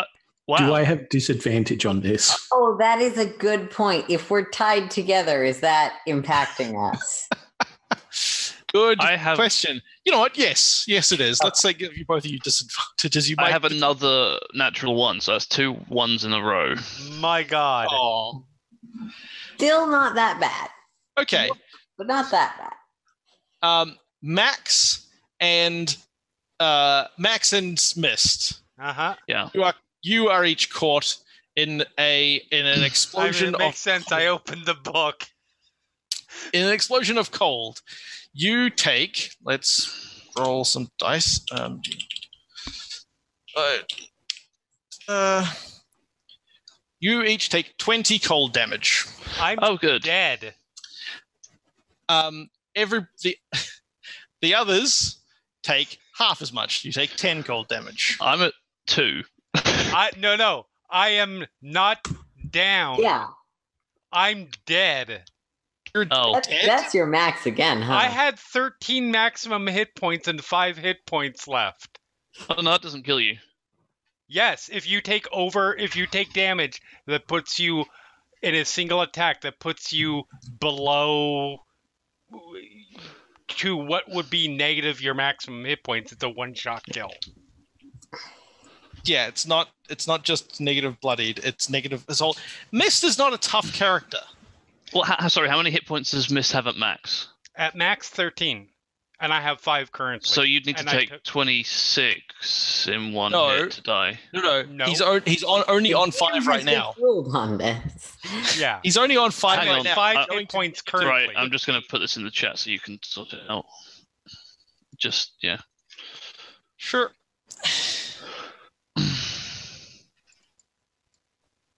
Wow. Do I have disadvantage on this? Oh, that is a good point. If we're tied together, is that impacting us? Good I have- question. You know what? Yes, yes, it is. Let's say give you both of you disadvantages. You might I have another natural one, so that's two ones in a row. My God. Oh, Still not that bad, okay. but not that bad. Um, Max and uh, Max and Mist. Uh huh. You are you are each caught in a in an I mean, explosion it makes of sense. I opened the book. in an explosion of cold. You take. Let's roll some dice. Um, uh, uh, you each take twenty cold damage. I'm Oh, good. dead. Um, every the the others take half as much. You take ten cold damage. I'm at two. I no no. I am not down. Yeah, I'm dead. You're Oh, that's, dead? that's your max again, huh? I had 13 maximum hit points and five hit points left. oh no, that doesn't kill you. Yes, if you take over, if you take damage that puts you in a single attack that puts you below to what would be negative your maximum hit points. It's a one shot kill. Yeah, it's not. It's not just negative bloodied. It's negative assault. Mist is not a tough character. Well, ha- sorry, how many hit points does Mist have at max? At max thirteen, and I have five currently. So you'd need to And take took- 26 in one No. hit to die. No, no, No. he's on, he's on only on five right now. On this. yeah, He's only on five Hang right on. now. five Uh, hit points Right, currently. Right, I'm just going to put this in the chat so you can sort it out. Just, yeah. Sure.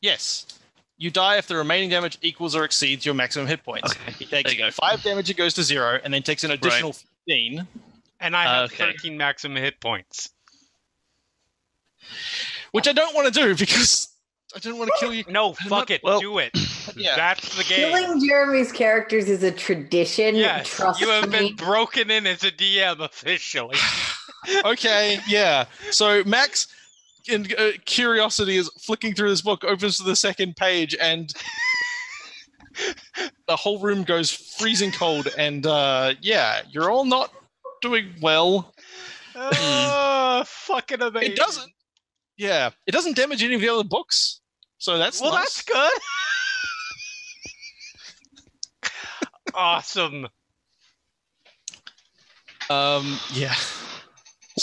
Yes. You die if the remaining damage equals or exceeds your maximum hit points. Okay, He takes there you go. five damage, it goes to zero, and then takes an additional 15, and I have Okay. thirteen maximum hit points. which I don't want to do because I don't want to kill you. No, fuck it, well- do it. Yeah. That's the game. Killing Jeremy's characters is a tradition. Yes, Trust you have me. been broken in as a DM officially. okay, yeah. So Max, in uh, curiosity, is flicking through this book, opens to the second page, and the whole room goes freezing cold. And uh, yeah, you're all not doing well. oh, fucking amazing. It doesn't. Yeah, it doesn't damage any of the other books. So that's Well, nice. that's good. awesome. Um, yeah.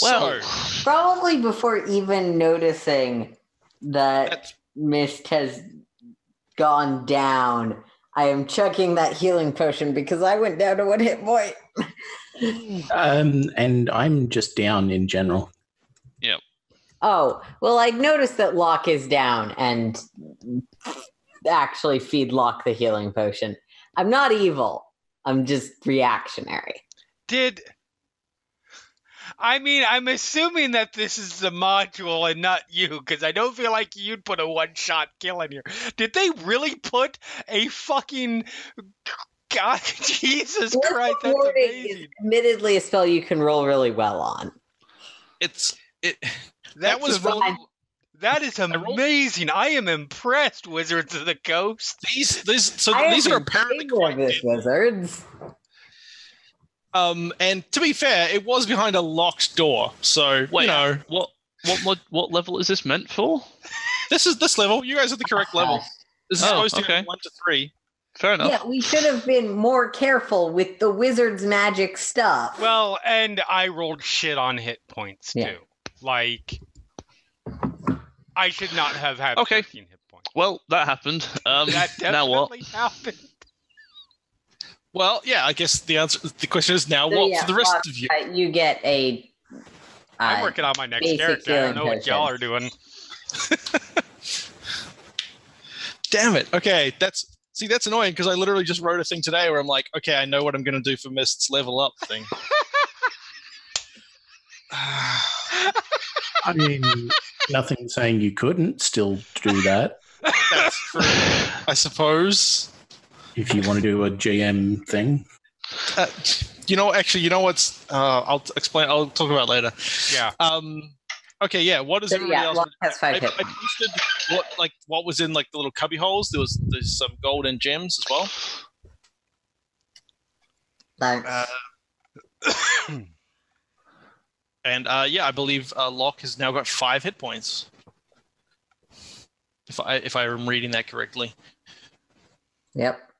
Well, so, Probably before even noticing that that's- Mist has gone down, I am chucking that healing potion because I went down to one hit point. Um, and I'm just down in general. Yep. Oh, well, I noticed that Lock is down and actually feed Lock the healing potion. I'm not evil. I'm just reactionary. Did I mean I'm assuming that this is the module and not you because I don't feel like you'd put a one-shot kill in here. Did they really put a fucking God Jesus Blissful Christ? That's Warding amazing. is admittedly a spell you can roll really well on. it's it. That That was fine. roll, That is amazing. I am impressed, Wizards of the Coast. these. These. So I these are in apparently favor quite this, wizards. Um, and to be fair, it was behind a locked door. So Wait. you know, what, what, what, what level is this meant for? this is this level. You guys are the correct level. This is Oh, supposed to be one to three. Fair enough. Yeah, we should have been more careful with the wizard's magic stuff. Well, and I rolled shit on hit points too. Like I should not have had Okay. 13 hit points. Well, that happened. Um, That now what? definitely happened. Well, yeah. I guess the answer. The question is now So, what yeah, for the rest Lock, of you? uh, you get a. I'm uh, working on my next character. I don't know what y'all are doing. Damn it. Okay, that's see that's annoying because I literally just wrote a thing today where I'm like, okay, I know what I'm going to do for Mist's level up thing. I mean, nothing saying you couldn't still do that that's true, I suppose. If you want to do a GM thing. Uh, you know, actually, you know what's? Uh, I'll explain. I'll talk about it later. Yeah. Um. Okay. Yeah. What is So, everybody yeah, else? Has five I hit points. posted what like what was in like the little cubby holes. There was there's some gold and gems as well. Thanks. Uh, and uh, yeah, I believe uh, Lock has now got five hit points. If I if I am reading that correctly. Yep.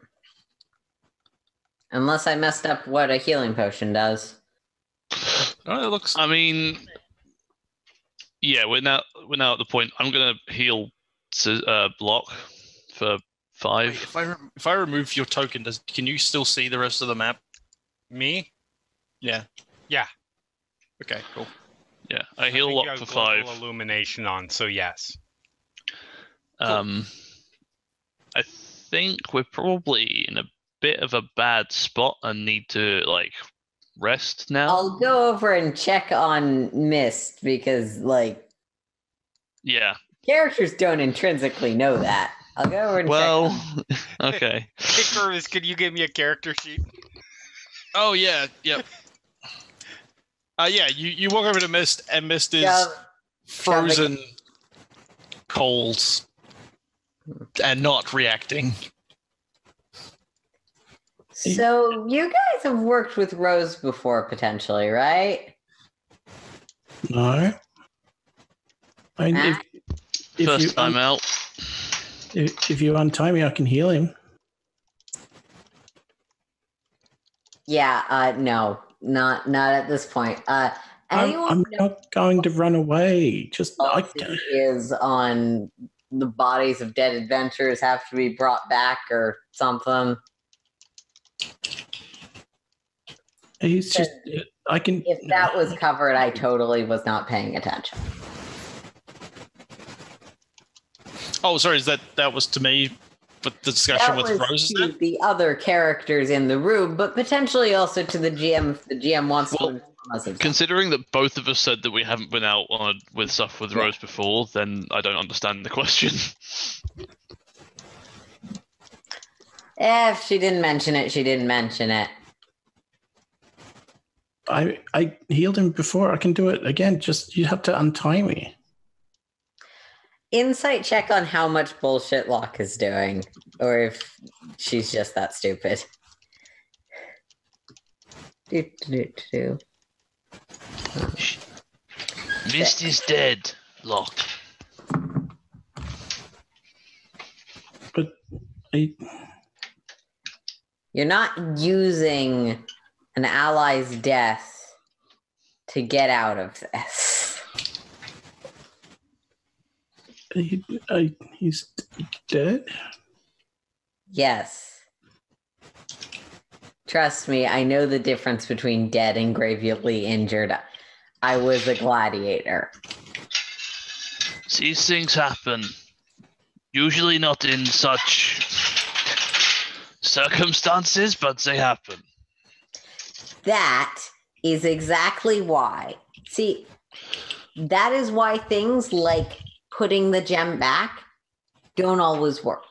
Unless I messed up what a healing potion does. Oh, it looks. I mean, yeah, we're now we're now at the point. I'm gonna heal Sci- uh, block for Wait, five. if I rem- if I remove your token, does can you still see the rest of the map? Me? Yeah. Yeah. Okay. Cool. Yeah, I I heal think you lock have for global five. illumination on, so yes. Um, I think we're probably in a bit of a bad spot and need to like rest now. I'll go over and check on Mist because, like, Yeah. characters don't intrinsically know that. I'll go over and Well, check. okay. Hey, Curtis, could you give me a character sheet? Oh yeah. Yep. Uh, yeah, you, you walk over to Mist, and Mist is Yeah, frozen cold and not reacting. So you guys have worked with Rose before, potentially, right? No. I mean, if, if First you, time out. If, if you untie me, I can heal him. Yeah. Uh, no, not not at this point. Uh, I'm, anyone I'm not going to run away. Just I, policy is on the bodies of dead adventurers have to be brought back or something. He's just. Uh, I can. If that was covered, I totally was not paying attention. Oh, sorry. Is that that was to me? But the discussion That with was Rose to that? the other characters in the room, but potentially also to the GM if the GM wants Well, to inform us of Considering that both of us said that we haven't been out on a, with stuff with Rose before, then I don't understand the question. If she didn't mention it, she didn't mention it. I I healed him before. I can do it again. Just you have to untie me. Insight check on how much bullshit Lock is doing, or if she's just that stupid. Do, do, do, do. Mist is dead. Lock. But I, You're not using an ally's death to get out of this. I, I he's dead. Yes. Trust me, I know the difference between dead and gravely injured. I was a gladiator. These things happen. Usually not in such circumstances, but they happen. That is exactly why. See, that is why things like putting the gem back don't always work.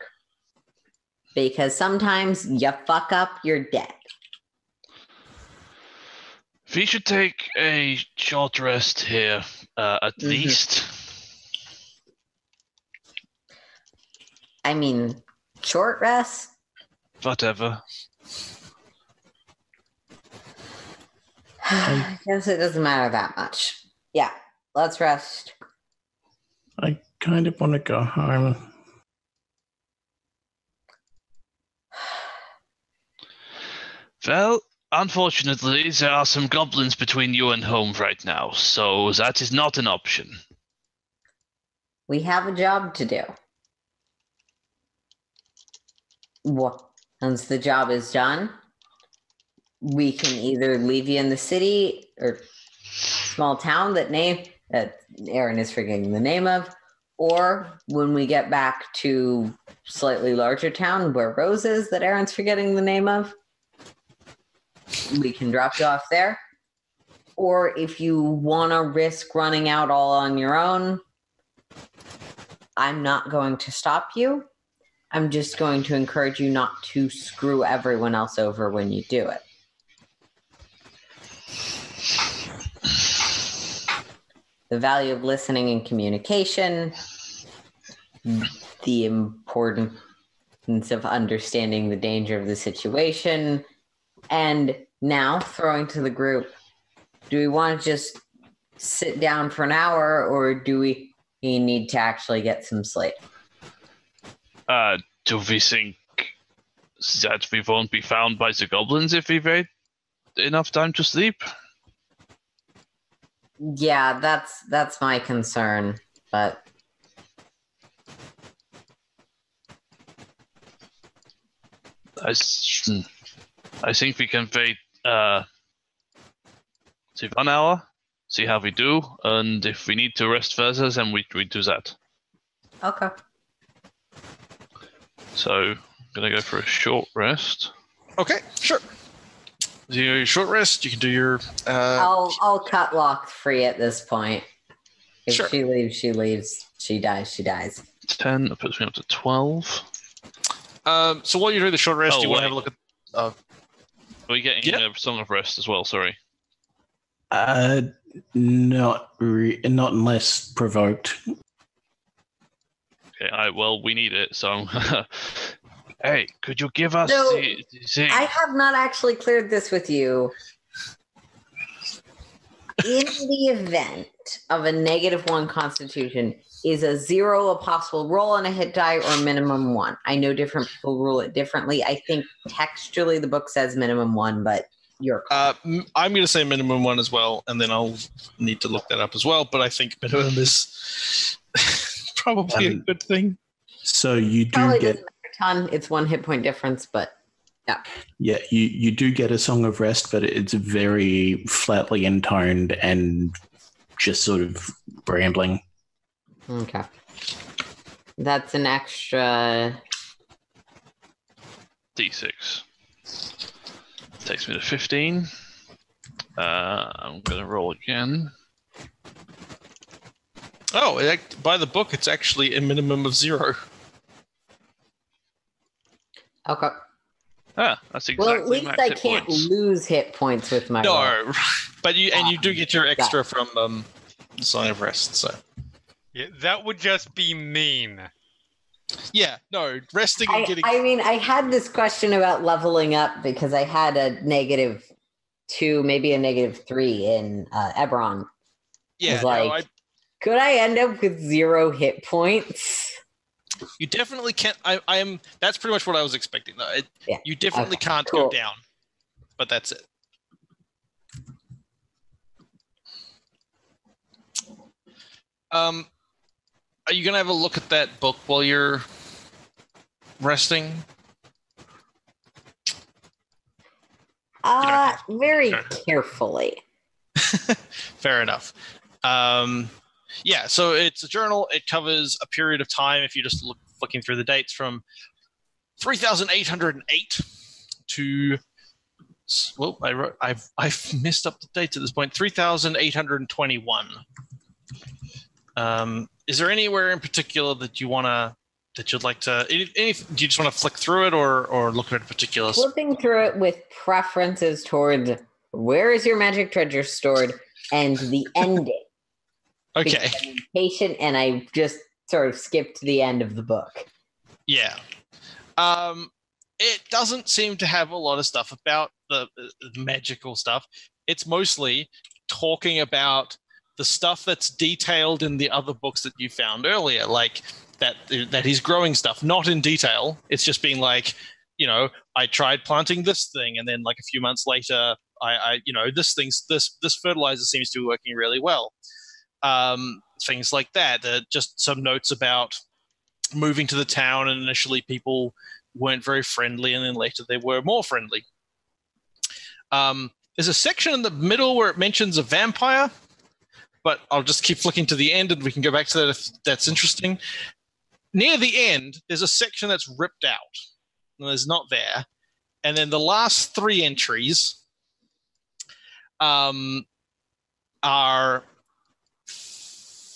Because sometimes you fuck up, you're dead. We should take a short rest here, uh, at Mhm. least. I mean, short rest. Whatever. I guess it doesn't matter that much. Yeah, let's rest. I kind of want to go home. Well, unfortunately, there are some goblins between you and home right now, so that is not an option. We have a job to do. Once the job is done, we can either leave you in the city or small town that name that Erin is forgetting the name of, or when we get back to slightly larger town where Rose is that Erin's forgetting the name of, we can drop you off there. Or if you want to risk running out all on your own, I'm not going to stop you. I'm just going to encourage you not to screw everyone else over when you do it. The value of listening and communication, the importance of understanding the danger of the situation, and now throwing to the group do we want to just sit down for an hour or do we need to actually get some sleep? Uh, do we think that we won't be found by the goblins if we wait enough time to sleep? Yeah, that's that's my concern, but I, s- hmm. I think we can wait uh, say one hour, see how we do, and if we need to rest further, then we, we do that. okay. So, I'm gonna go for a short rest. Okay, sure. Do your short rest. You can do your. Uh, I'll I'll cut lock free at this point. If Sure. she leaves, she leaves. She dies, she dies. 10, that puts me up to 12. um, so while you're doing the short rest, Oh, do you want to have a look at? Uh, Are we getting Yeah. a song of rest as well? Sorry. Uh, not re- not unless provoked. Okay, I, well, we need it, so I'm Hey, could you give us No, the, the thing? I have not actually cleared this with you. In the event of a negative one constitution, is a zero a possible roll on a hit die or minimum one? I know different people rule it differently. I think textually the book says minimum one, but you're Uh, m- I'm going to say minimum one as well, and then I'll need to look that up as well. But I think minimum is probably a Um, good thing. So you do probably get doesn't matter a ton. It's one hit point difference, but yeah, Yeah, you you do get a song of rest, but it's very flatly intoned and just sort of rambling. okay. That's an extra. D6. Takes me to 15. Uh, I'm going to roll again. Oh, it, by the book, it's actually a minimum of zero. Okay. Ah, that's exactly Well, at least I can't points. lose hit points with my roll. No, but you and you do get your Yeah. extra from um, the Song of Rest. So Yeah, that would just be mean. yeah, no, resting and I, getting. I mean, I had this question about leveling up because I had a negative two, maybe a negative three in uh, Ebron. yeah, was no, like- I, Could I end up with zero hit points? You definitely can't. I, I am. That's pretty much what I was expecting. Though. It, Yeah, You definitely okay, can't cool. go down, but that's it. Um, are you gonna have a look at that book while you're resting? Uh, very Sure. carefully. Fair enough. Um, yeah, so it's a journal. It covers a period of time. If you just look looking through the dates from 3,808 to well, I wrote, I've I've messed up the dates at this point. 3,821. Um, is there anywhere in particular that you wanna that you'd like to? Any, any, do you just want to flick through it, or or look at a particular? Flipping through it with preferences towards where is your magic treasure stored and the ending. Okay. I'm impatient and I just sort of skipped to the end of the book. Yeah. Um, it doesn't seem to have a lot of stuff about the, the magical stuff. It's mostly talking about the stuff that's detailed in the other books that you found earlier, like that that he's growing stuff, not in detail. It's just being like, you know, I tried planting this thing, and then like a few months later, I, I you know, this thing's this this fertilizer seems to be working really well. Um, things like that. Uh, just some notes about moving to the town and initially people weren't very friendly and then later they were more friendly um, there's a section in the middle where it mentions a vampire but i'll just keep flicking to the end and we can go back to that if that's interesting near the end there's a section that's ripped out and there's not there and then the last three entries um, are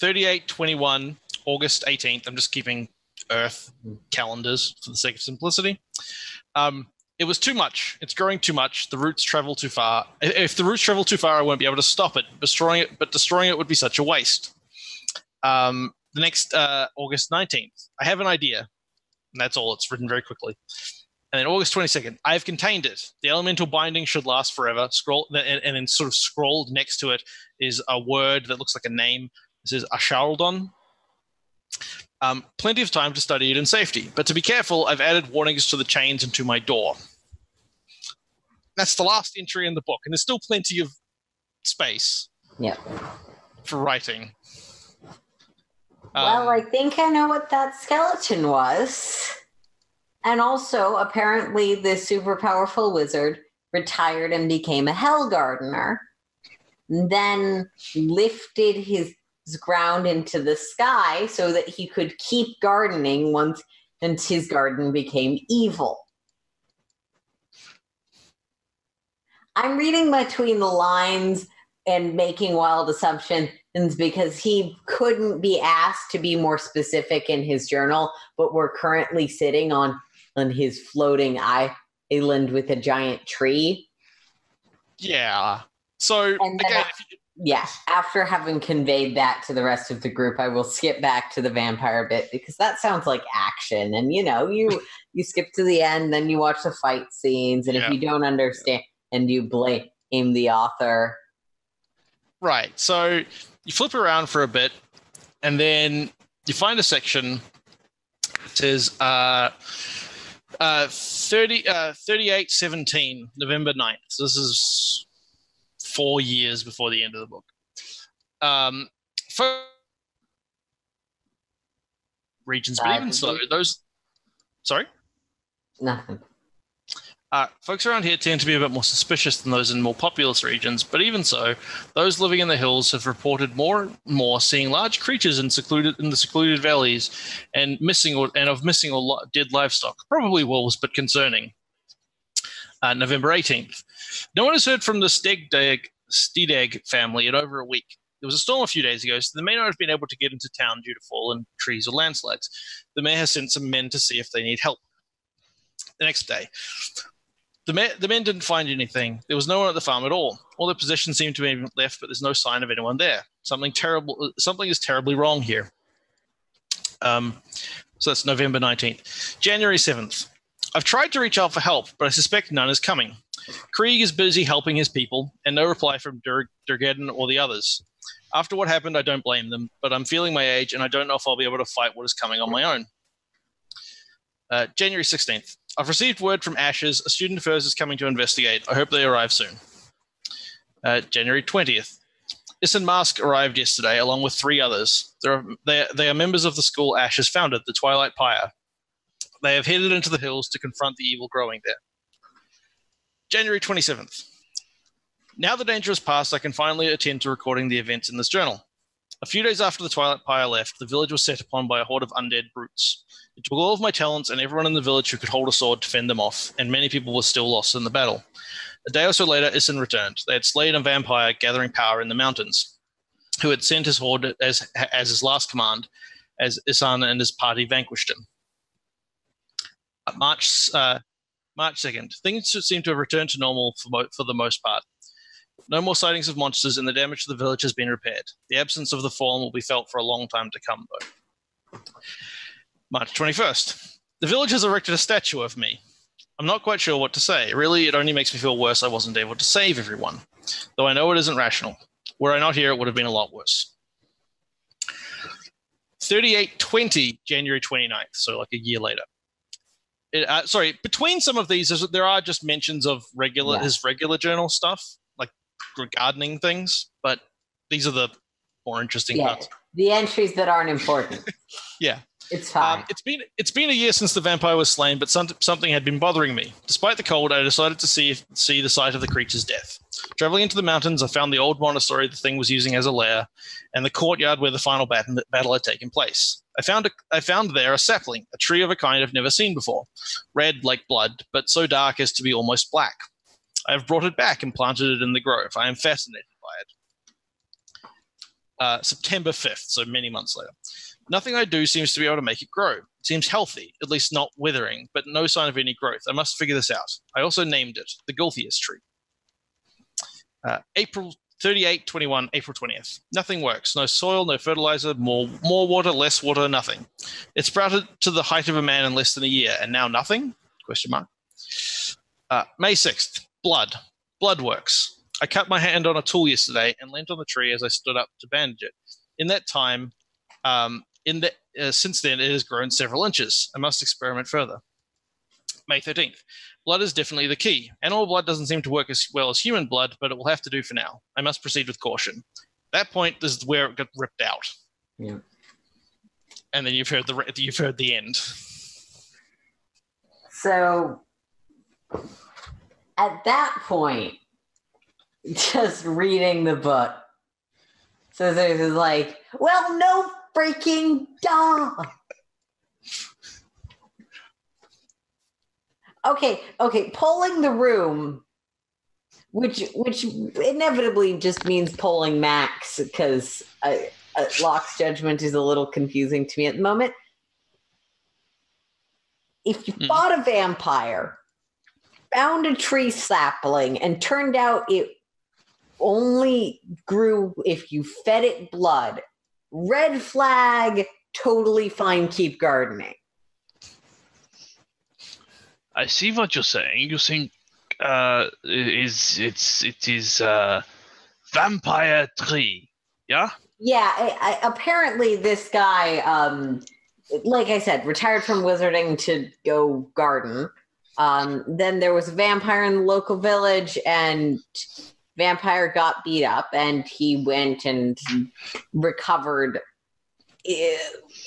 3821 august 18th i'm just keeping Earth calendars for the sake of simplicity. Um, it was too much. It's growing too much. The roots travel too far. If the roots travel too far, I won't be able to stop it. Destroying it, but destroying it would be such a waste. Um, the next uh, August 19th, I have an idea. And that's all. It's written very quickly. And then August 22nd, I have contained it. The elemental binding should last forever. Scroll and, and then sort of scrolled next to it is a word that looks like a name. This is Ashaldon. Um, plenty of time to study it in safety, but to be careful, I've added warnings to the chains and to my door. That's the last entry in the book, and there's still plenty of space Yeah. for writing. well, Um, I think I know what that skeleton was. And also, apparently, this super powerful wizard retired and became a hell gardener, then lifted his ground into the sky so that he could keep gardening once and his garden became evil. I'm reading between the lines and making wild assumptions because he couldn't be asked to be more specific in his journal, but we're currently sitting on on his floating island with a giant tree. yeah. So And again, I- if you, yeah, after having conveyed that to the rest of the group, I will skip back to the vampire bit because that sounds like action. And you know, you you skip to the end, then you watch the fight scenes, and Yeah. if you don't understand, and you blame the author. Right. So you flip around for a bit, and then you find a section that says uh, uh, 30, uh, 3817, November 9th. So this is four years before the end of the book. Um, fo- regions, but even so, those. Sorry? Nothing. Uh, folks around here tend to be a bit more suspicious than those in more populous regions, but even so, those living in the hills have reported more and more seeing large creatures in secluded in the secluded valleys and missing or and of missing or dead livestock, probably wolves, but concerning. Uh, November 18th. No one has heard from the Stegdag, Stedeg family in over a week. There was a storm a few days ago, so they may not have been able to get into town due to fallen trees or landslides. The mayor has sent some men to see if they need help. The next day, the men, the men didn't find anything. There was no one at the farm at all. All the possessions seem to be left, but there's no sign of anyone there. Something terrible. Something is terribly wrong here. Um, so that's November 19th. January 7th. I've tried to reach out for help, but I suspect none is coming. Krieg is busy helping his people, and no reply from Dur- Durgeddon or the others. After what happened, I don't blame them, but I'm feeling my age, and I don't know if I'll be able to fight what is coming on my own. Uh, January 16th. I've received word from Ashes. A student of hers is coming to investigate. I hope they arrive soon. Uh, January 20th. Issen Mask arrived yesterday along with three others. They're, they, they are members of the school Ashes founded, the Twilight Pyre. They have headed into the hills to confront the evil growing there. January 27th. Now the danger is past, I can finally attend to recording the events in this journal. A few days after the Twilight Pyre left, the village was set upon by a horde of undead brutes. It took all of my talents and everyone in the village who could hold a sword to fend them off, and many people were still lost in the battle. A day or so later, Issen returned. They had slain a vampire gathering power in the mountains, who had sent his horde as, as his last command, as Issen and his party vanquished him. March uh, March 2nd. Things seem to have returned to normal for, mo- for the most part. No more sightings of monsters, and the damage to the village has been repaired. The absence of the fallen will be felt for a long time to come, though. March 21st. The village has erected a statue of me. I'm not quite sure what to say. Really, it only makes me feel worse I wasn't able to save everyone. Though I know it isn't rational. Were I not here, it would have been a lot worse. 3820, January 29th, so like a year later. It, uh, sorry, between some of these, there are just mentions of regular Yeah. his regular journal stuff, like gardening things, but these are the more interesting Yeah. parts. The entries that aren't important. Yeah. It's fine. Um, it's been it's been a year since the vampire was slain, but some, something had been bothering me. Despite the cold, I decided to see if, see the site of the creature's death. Traveling into the mountains, I found the old monastery the thing was using as a lair, and the courtyard where the final bat- battle had taken place. I found a, I found there a sapling, a tree of a kind I've never seen before, red like blood, but so dark as to be almost black. I have brought it back and planted it in the grove. I am fascinated by it. Uh, September 5th, so many months later. Nothing I do seems to be able to make it grow. It seems healthy, at least not withering, but no sign of any growth. I must figure this out. I also named it the Gulthias tree. Uh, April 38, 21, April 20th. Nothing works. No soil, no fertilizer, more, more water, less water, nothing. It sprouted to the height of a man in less than a year, and now nothing? Question mark. Uh, May 6th. Blood. Blood works. I cut my hand on a tool yesterday and leant on the tree as I stood up to bandage it. In that time, um, in the, uh, since then, it has grown several inches. I must experiment further. May 13th. Blood is definitely the key. Animal blood doesn't seem to work as well as human blood, but it will have to do for now. I must proceed with caution. That point is where it got ripped out. Yeah. And then you've heard the you've heard the end. So at that point, just reading the book, Scissors is like, well, no freaking dog. Okay, okay, polling the room, which which inevitably just means polling Max because uh, uh, Lock's judgment is a little confusing to me at the moment. If you Mhm. fought a vampire, found a tree sapling, and turned out it only grew if you fed it blood. Red flag, totally fine, keep gardening. I see what you're saying. You're saying uh, is it's it is uh, vampire tree, yeah? Yeah, I, I, apparently this guy, um, like I said, retired from wizarding to go garden. Um, then there was a vampire in the local village, and vampire got beat up, and he went and recovered. eh,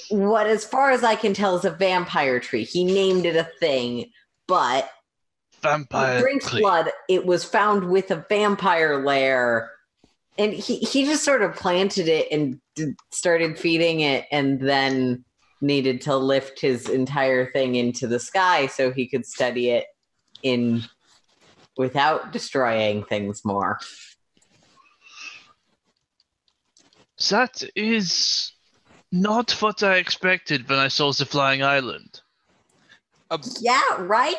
What, as far as I can tell, is a vampire tree. He named it a thing, but Vampire drinks tree. blood. It was found with a vampire lair, and he he just sort of planted it and started feeding it, and then needed to lift his entire thing into the sky so he could study it in without destroying things more. That is not what I expected when I saw the flying island. Yeah, right.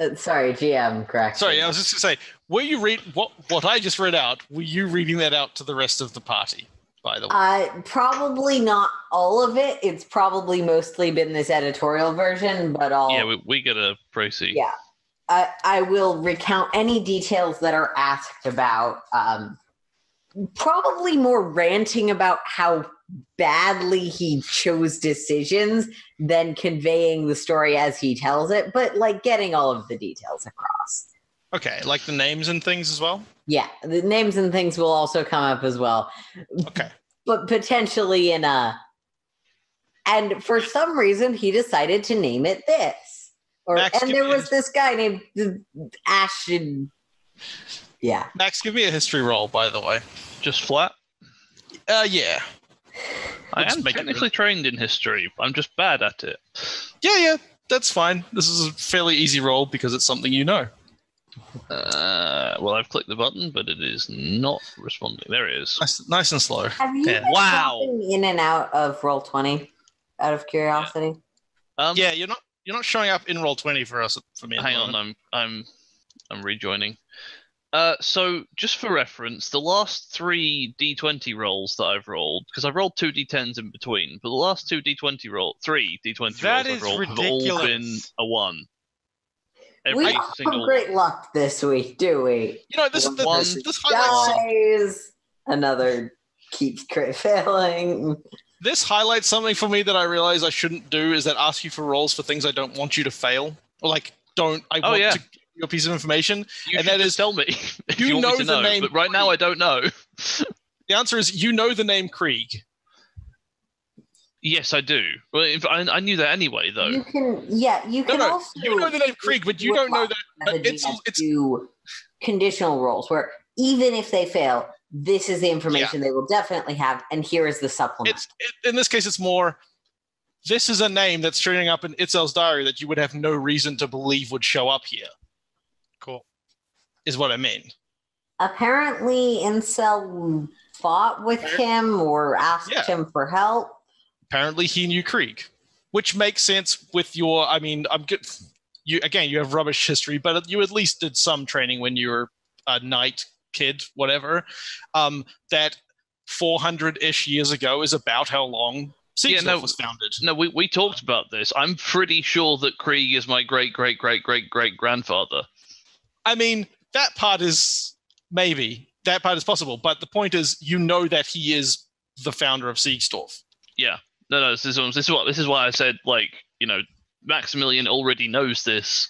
Uh, sorry, GM. Correct. Sorry, I was just going to say, were you read what what I just read out? Were you reading that out to the rest of the party? By the way, Uh, probably not all of it. It's probably mostly been this editorial version, but all. Yeah, we, we gotta proceed. Yeah. I, I will recount any details that are asked about. Um, probably more ranting about how badly he chose decisions than conveying the story as he tells it, but like getting all of the details across. okay, like the names and things as well. Yeah, the names and things will also come up as well, Okay, but potentially in a. And for some reason, he decided to name it this. Or, Max, and there me a- was this guy named Ashton. Yeah. Max, give me a history roll. By the way, Just flat. uh, yeah, I am make technically trained in history. I'm just bad at it. yeah, yeah, that's fine. This is a fairly easy roll because it's something you know. Uh, well, I've clicked the button, but it is not responding. There it is. Nice, nice and slow. Have you Yeah. been Wow. in and out of Roll20? Out of curiosity, Um, Yeah, you're not you're not showing up in Roll20 for us for me. hang on. I'm I'm I'm rejoining. Uh, so just for reference, the last three D20 rolls that I've rolled, because I've rolled two D10s in between, but the last two D20 roll, three D20 That rolls I've is rolled have all been ridiculous. a one. we Every don't single have great luck this week, do we? You know, this is the, One this, this highlights Guys, another keeps crit failing. This highlights something for me that I realize I shouldn't do is that ask you for roles for things I don't want you to fail or like don't I Oh, want yeah. to give you a piece of information. You and should that just is- tell me if you you, want know me to the know. name But right now, I don't know. The answer is you know the name Krieg. yes, I do. Well, if, I, I knew that anyway, though. You can, yeah, you can no, also. you know the name Krieg, but you don't know that the it's- GM it's- do conditional roles where even if they fail, this is the information they will definitely have, and here is the supplement. it's it, in this case it's more this is a name that's showing up in Itzel's diary that you would have no reason to believe would show up here, Cool. is what I mean. Apparently, Incel fought with him or asked Yeah. him for help. Apparently he knew Krieg, which makes sense with your I mean, I'm good you again, you have rubbish history, but you at least did some training when you were a knight kid, whatever. Um, that 400 ish years ago is about how long Yeah, Siegsdorf no. was founded. No, we, we talked about this. I'm pretty sure that Krieg is my great great great great great grandfather. I mean, that part is maybe that part is possible, but the point is, you know that he is the founder of Siegsdorf. No, no, this is, this is what this is why I said like you know Maximillion already knows this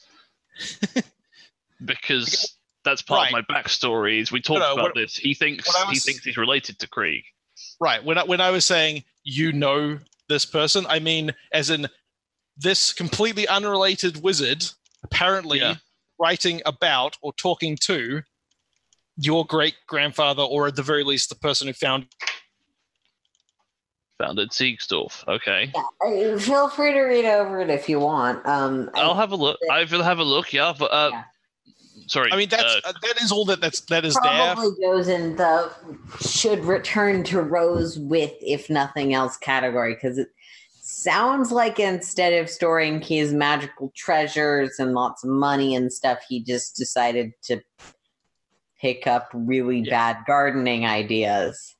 because that's part Right. of my backstory. Is we talked no, about what- this. He thinks what I he thinks he's related to Krieg. Right. When I, when I was saying you know this person, I mean as in this completely unrelated wizard apparently Yeah. writing about or talking to your great grandfather, or at the very least, the person who found. Founded Siegsdorf. Okay, Uh, Feel free to read over it if you want. Um, I- I'll have a look. I will have a look. Yeah, but uh, Yeah. Sorry. I mean, that's uh, uh, that is all that that's that is there. probably goes in the should return to Rose with, if nothing else, category because it sounds like instead of storing his magical treasures and lots of money and stuff, he just decided to pick up really Yeah. bad gardening ideas.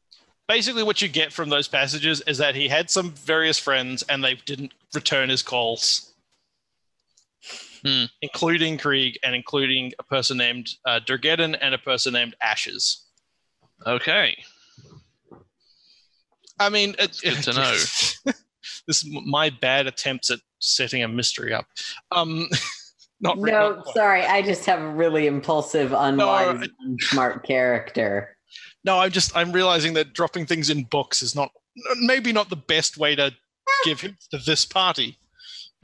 Basically, what you get from those passages is that he had some various friends and they didn't return his calls, Hmm. including Krieg and including a person named uh, Durgeddon and a person named Ashes. Okay. I mean, it, good to know. this is my bad attempts at setting a mystery up. Um, not re- No, not sorry, I just have a really impulsive, unwise, I- smart character. No, I'm just I'm realizing that dropping things in books is not maybe not the best way to give hints to this party.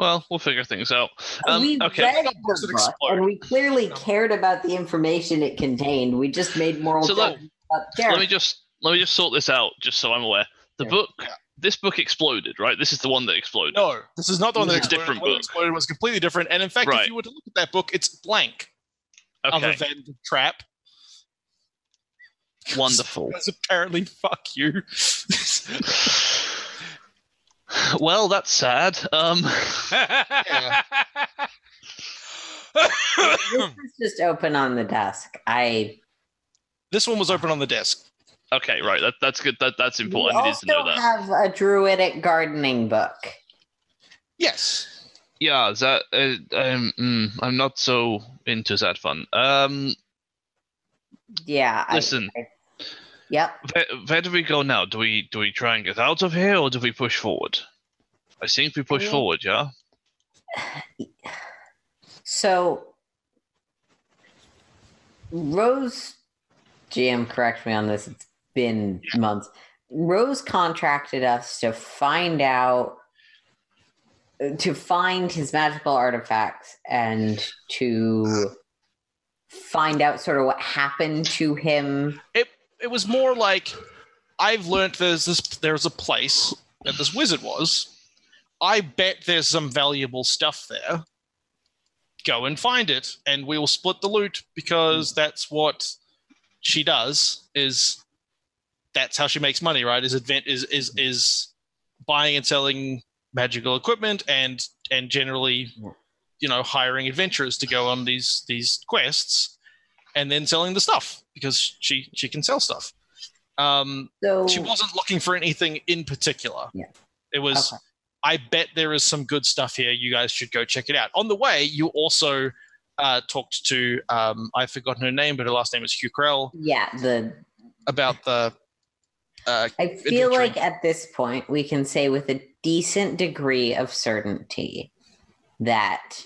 Well, we'll figure things out. Um, we okay. read the book, explode. and we clearly cared about the information it contained. We just made moral So let- judgments about Let me just let me just sort this out, just so I'm aware. The Yeah. book, this book exploded, right? This is the one that exploded. No, this is not the one that No. exploded. Different the book. exploded was completely different. And in fact, Right. if you were to look at that book, it's blank, Okay. other than the trap. Wonderful. Because apparently, fuck you. well, that's sad. Um, this is just open on the desk. I this one was open on the desk. okay, right. That, that's good. That, that's we important. I needed to know also that. have a druidic gardening book. Yes. Yeah, that uh, um, mm, I'm not so into that fun. Um, Yeah. I- listen, yep. where, where do we go now? Do we do we try and get out of here, or do we push forward? I think we push mean- forward. Yeah. So, Rose, GM, correct me on this. It's been months. Rose contracted us to find out, to find his magical artifacts and to find out sort of what happened to him. It it was more like I've learned there's this there's a place that this wizard was. I bet there's some valuable stuff there. Go and find it, and we will split the loot because that's what she does. Is that's how she makes money, right? Is advent is is is buying and selling magical equipment and and generally, you know, hiring adventurers to go on these these quests, and then selling the stuff because she she can sell stuff. Um, So, she wasn't looking for anything in particular. Yeah. It was, Okay. I bet there is some good stuff here. You guys should go check it out. On the way, you also uh, talked to, um, I've forgotten her name, but her last name is Hucrele, yeah, the about the. Uh, I feel adventuring. like at this point we can say with a decent degree of certainty that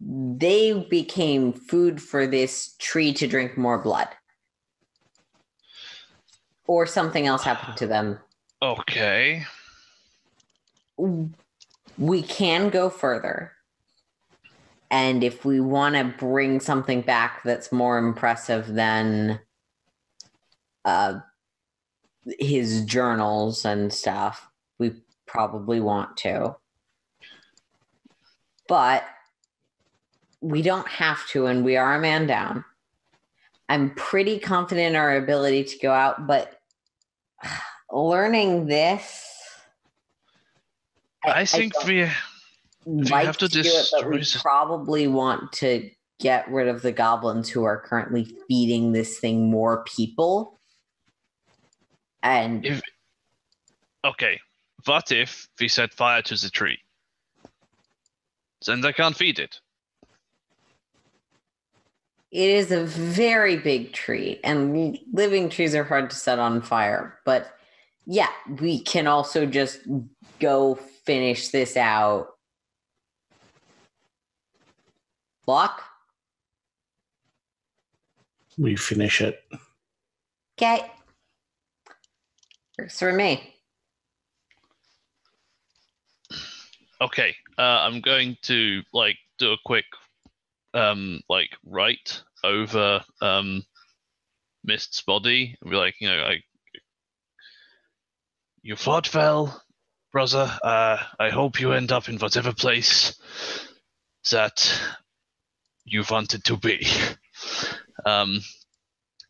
they became food for this tree to drink more blood. Or something else happened to them. Okay. We can go further. And if we want to bring something back that's more impressive than uh, his journals and stuff, we probably want to. But we don't have to, and we are a man down. I'm pretty confident in our ability to go out, but learning this. I, think don't we. like have to do it, but we probably want to get rid of the goblins who are currently feeding this thing more people. And If- Okay. What if we set fire to the tree? Then they can't feed it. It is a very big tree, and living trees are hard to set on fire. But yeah, we can also just go finish this out. Block? We finish it. Okay. Works for me. Okay. Uh, I'm going to like do a quick um like right over um Mist's body and be like, you know, like you fought well, brother. Uh I hope you end up in whatever place that you wanted to be. Um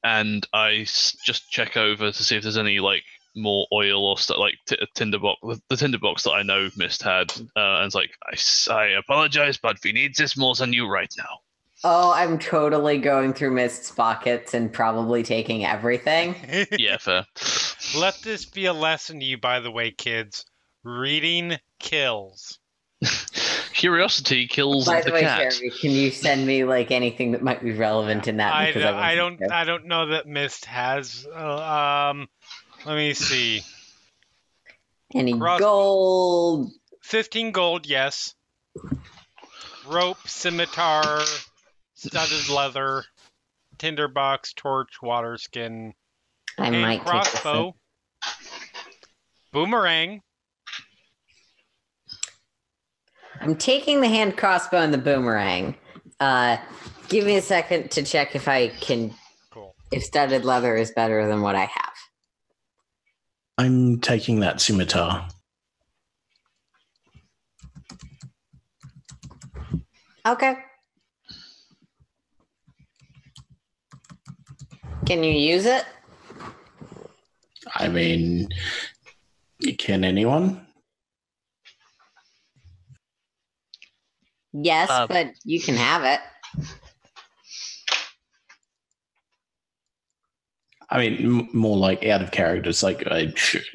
and I s- just check over to see if there's any like more oil or stuff like t- a tinderbox the tinderbox that I know Mist had uh, and it's like I, I apologize but we need this more than you right now Oh, I'm totally going through Mist's pockets and probably taking everything. Yeah, fair. Let this be a lesson to you, by the way, kids. Reading kills. Curiosity kills By the, the way, cat. Jeremy, can you send me like anything that might be relevant in that? I, Because I, don't to know. I don't know that Mist has. Uh, um, let me see. Any Cross- gold? Fifteen gold, yes. Rope, scimitar, studded leather, tinderbox, torch, water skin, I and might take crossbow, boomerang. I'm taking the hand crossbow and the boomerang. Uh, give me a second to check if I can, Cool. if studded leather is better than what I have. I'm taking that scimitar. Okay. Can you use it? I mean, can anyone? Yes, Uh, but you can have it. I mean, m- more like out of character. It's like I,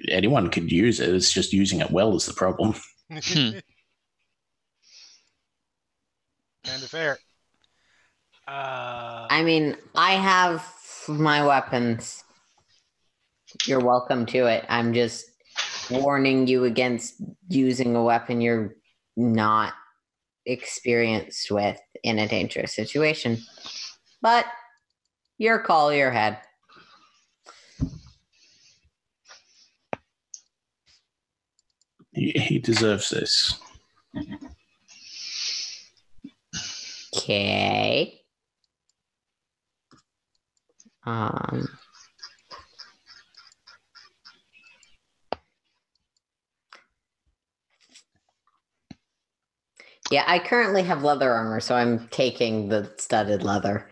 anyone could use it. It's just using it well is the problem. Hmm. kind of fair. Uh, I mean, I have my weapons. You're welcome to it. I'm just warning you against using a weapon you're not experienced with in a dangerous situation. But your call, your head. He, deserves this. Okay. Um. Yeah, I currently have leather armor, so I'm taking the studded leather.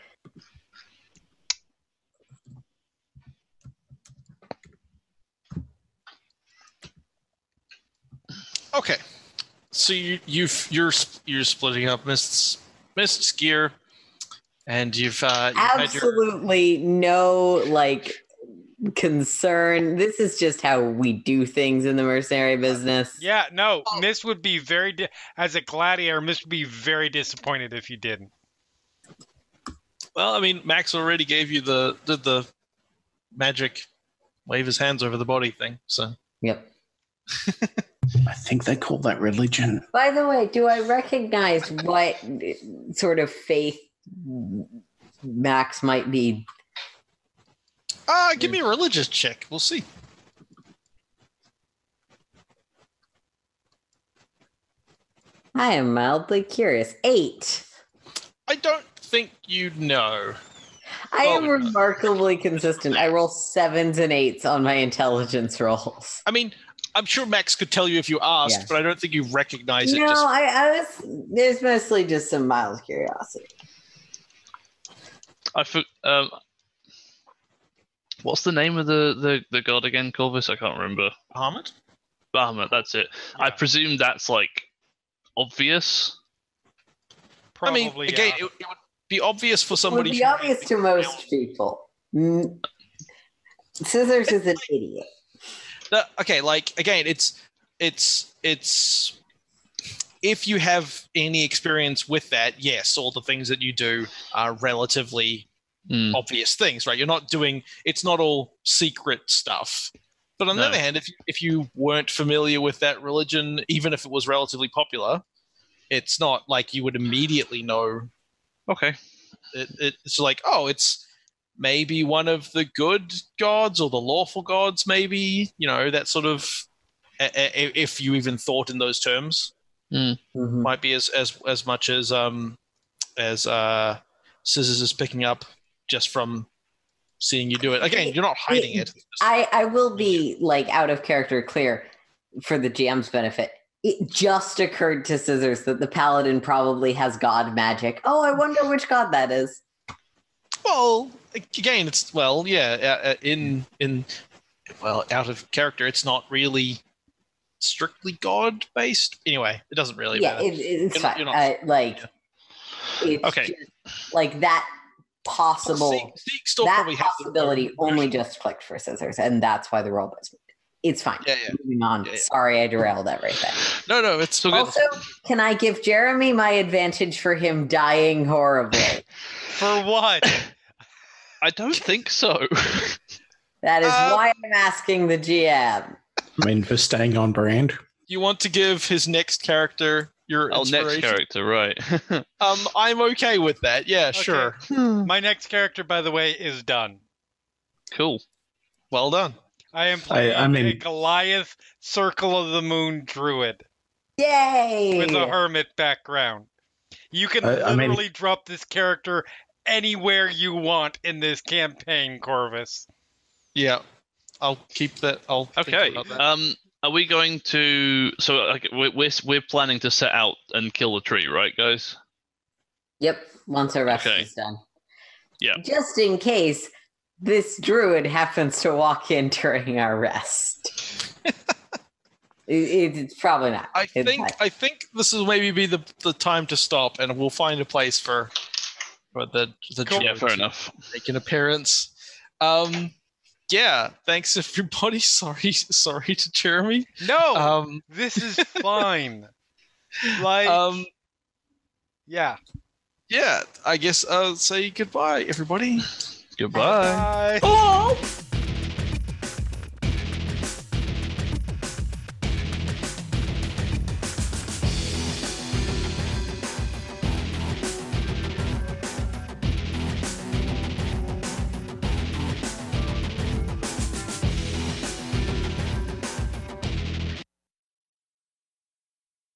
Okay, so you you've you're you're splitting up Mist's Mist's gear, and you've uh, you've had your Absolutely no like concern. This is just how we do things in the mercenary business. yeah, no, Oh. Mist would be very, di- as a gladiator, Mist would be very disappointed if you didn't. well. I mean, Max already gave you the did the magic wave his hands over the body thing. So Yep. I think they call that religion. By the way, do I recognize what sort of faith Max might be? uh give me a religious check. We'll see. I am mildly curious. Eight. I don't think you know. I am remarkably consistent. I roll sevens and eights on my intelligence rolls. I mean, I'm sure Max could tell you if you asked, Yes. but I don't think you recognize it. No, Just I, I was. There's mostly just some mild curiosity. I for, um, what's the name of the, the, the god again, Korvys? I can't remember. Bahamut? Bahamut, that's it. I presume that's like obvious. I mean, Probably, again, yeah. it, it would be obvious for It would somebody. be obvious to most people. Mm. Scissors is an idiot. The- okay, like again, it's it's it's if you have any experience with that, yes, all the things that you do are relatively Hmm. obvious things, right? You're not doing it's not all secret stuff. But on the other hand, if if you weren't familiar with that religion, even if it was relatively popular, it's not like you would immediately know. Okay. It, it's like, oh, it's maybe one of the good gods or the lawful gods, maybe you know that sort of. a- a- If you even thought in those terms, Mhm. might be as as as much as um as uh scissors is picking up just from seeing you do it again you're not hiding it I, I will be like out of character clear for the GM's benefit. It just occurred to Scissors that the paladin probably has god magic. Oh, I wonder which god that is. well again it's well yeah uh, uh, in in well out of character it's not really strictly god based anyway it doesn't really yeah, matter it, it's You're fine. you're not- uh, like, it's Okay. just like that possible Seek, Seek still that probably has the- possibility only just clicked for scissors, and that's why the roll was. It's fine. Yeah, yeah. Moving on. Yeah, yeah. Sorry, I derailed everything. No, no, it's So good. Also, can I give Jeremy my advantage for him dying horribly? For what? I don't think so. That is Uh, why I'm asking the GM. I mean, for staying on brand. You want to give his next character your oh, next character, right? Um, I'm okay with that. Yeah, Okay. sure. My next character, by the way, is done. cool. Well done. I am playing I mean- a Goliath Circle of the Moon Druid Yay! with a hermit background. You can I- I mean- literally drop this character anywhere you want in this campaign, Korvys. Yeah, I'll keep that. I'll think Okay. about that. Um, are we going to? So like, we're, we're we're planning to set out and kill the tree, right, guys? Yep, once our rest Okay. is done. Yeah. Just in case this druid happens to walk in during our rest. It's probably not. I It's think fine. I think this will maybe be the the time to stop, and we'll find a place for for the the Cool. Yeah, fair enough. make an appearance. Um, yeah. Thanks everybody. Sorry, sorry to Jeremy. No, Um, this is fine. like, um, yeah. yeah. I guess I'll say goodbye, everybody. Goodbye. Bye. Oh!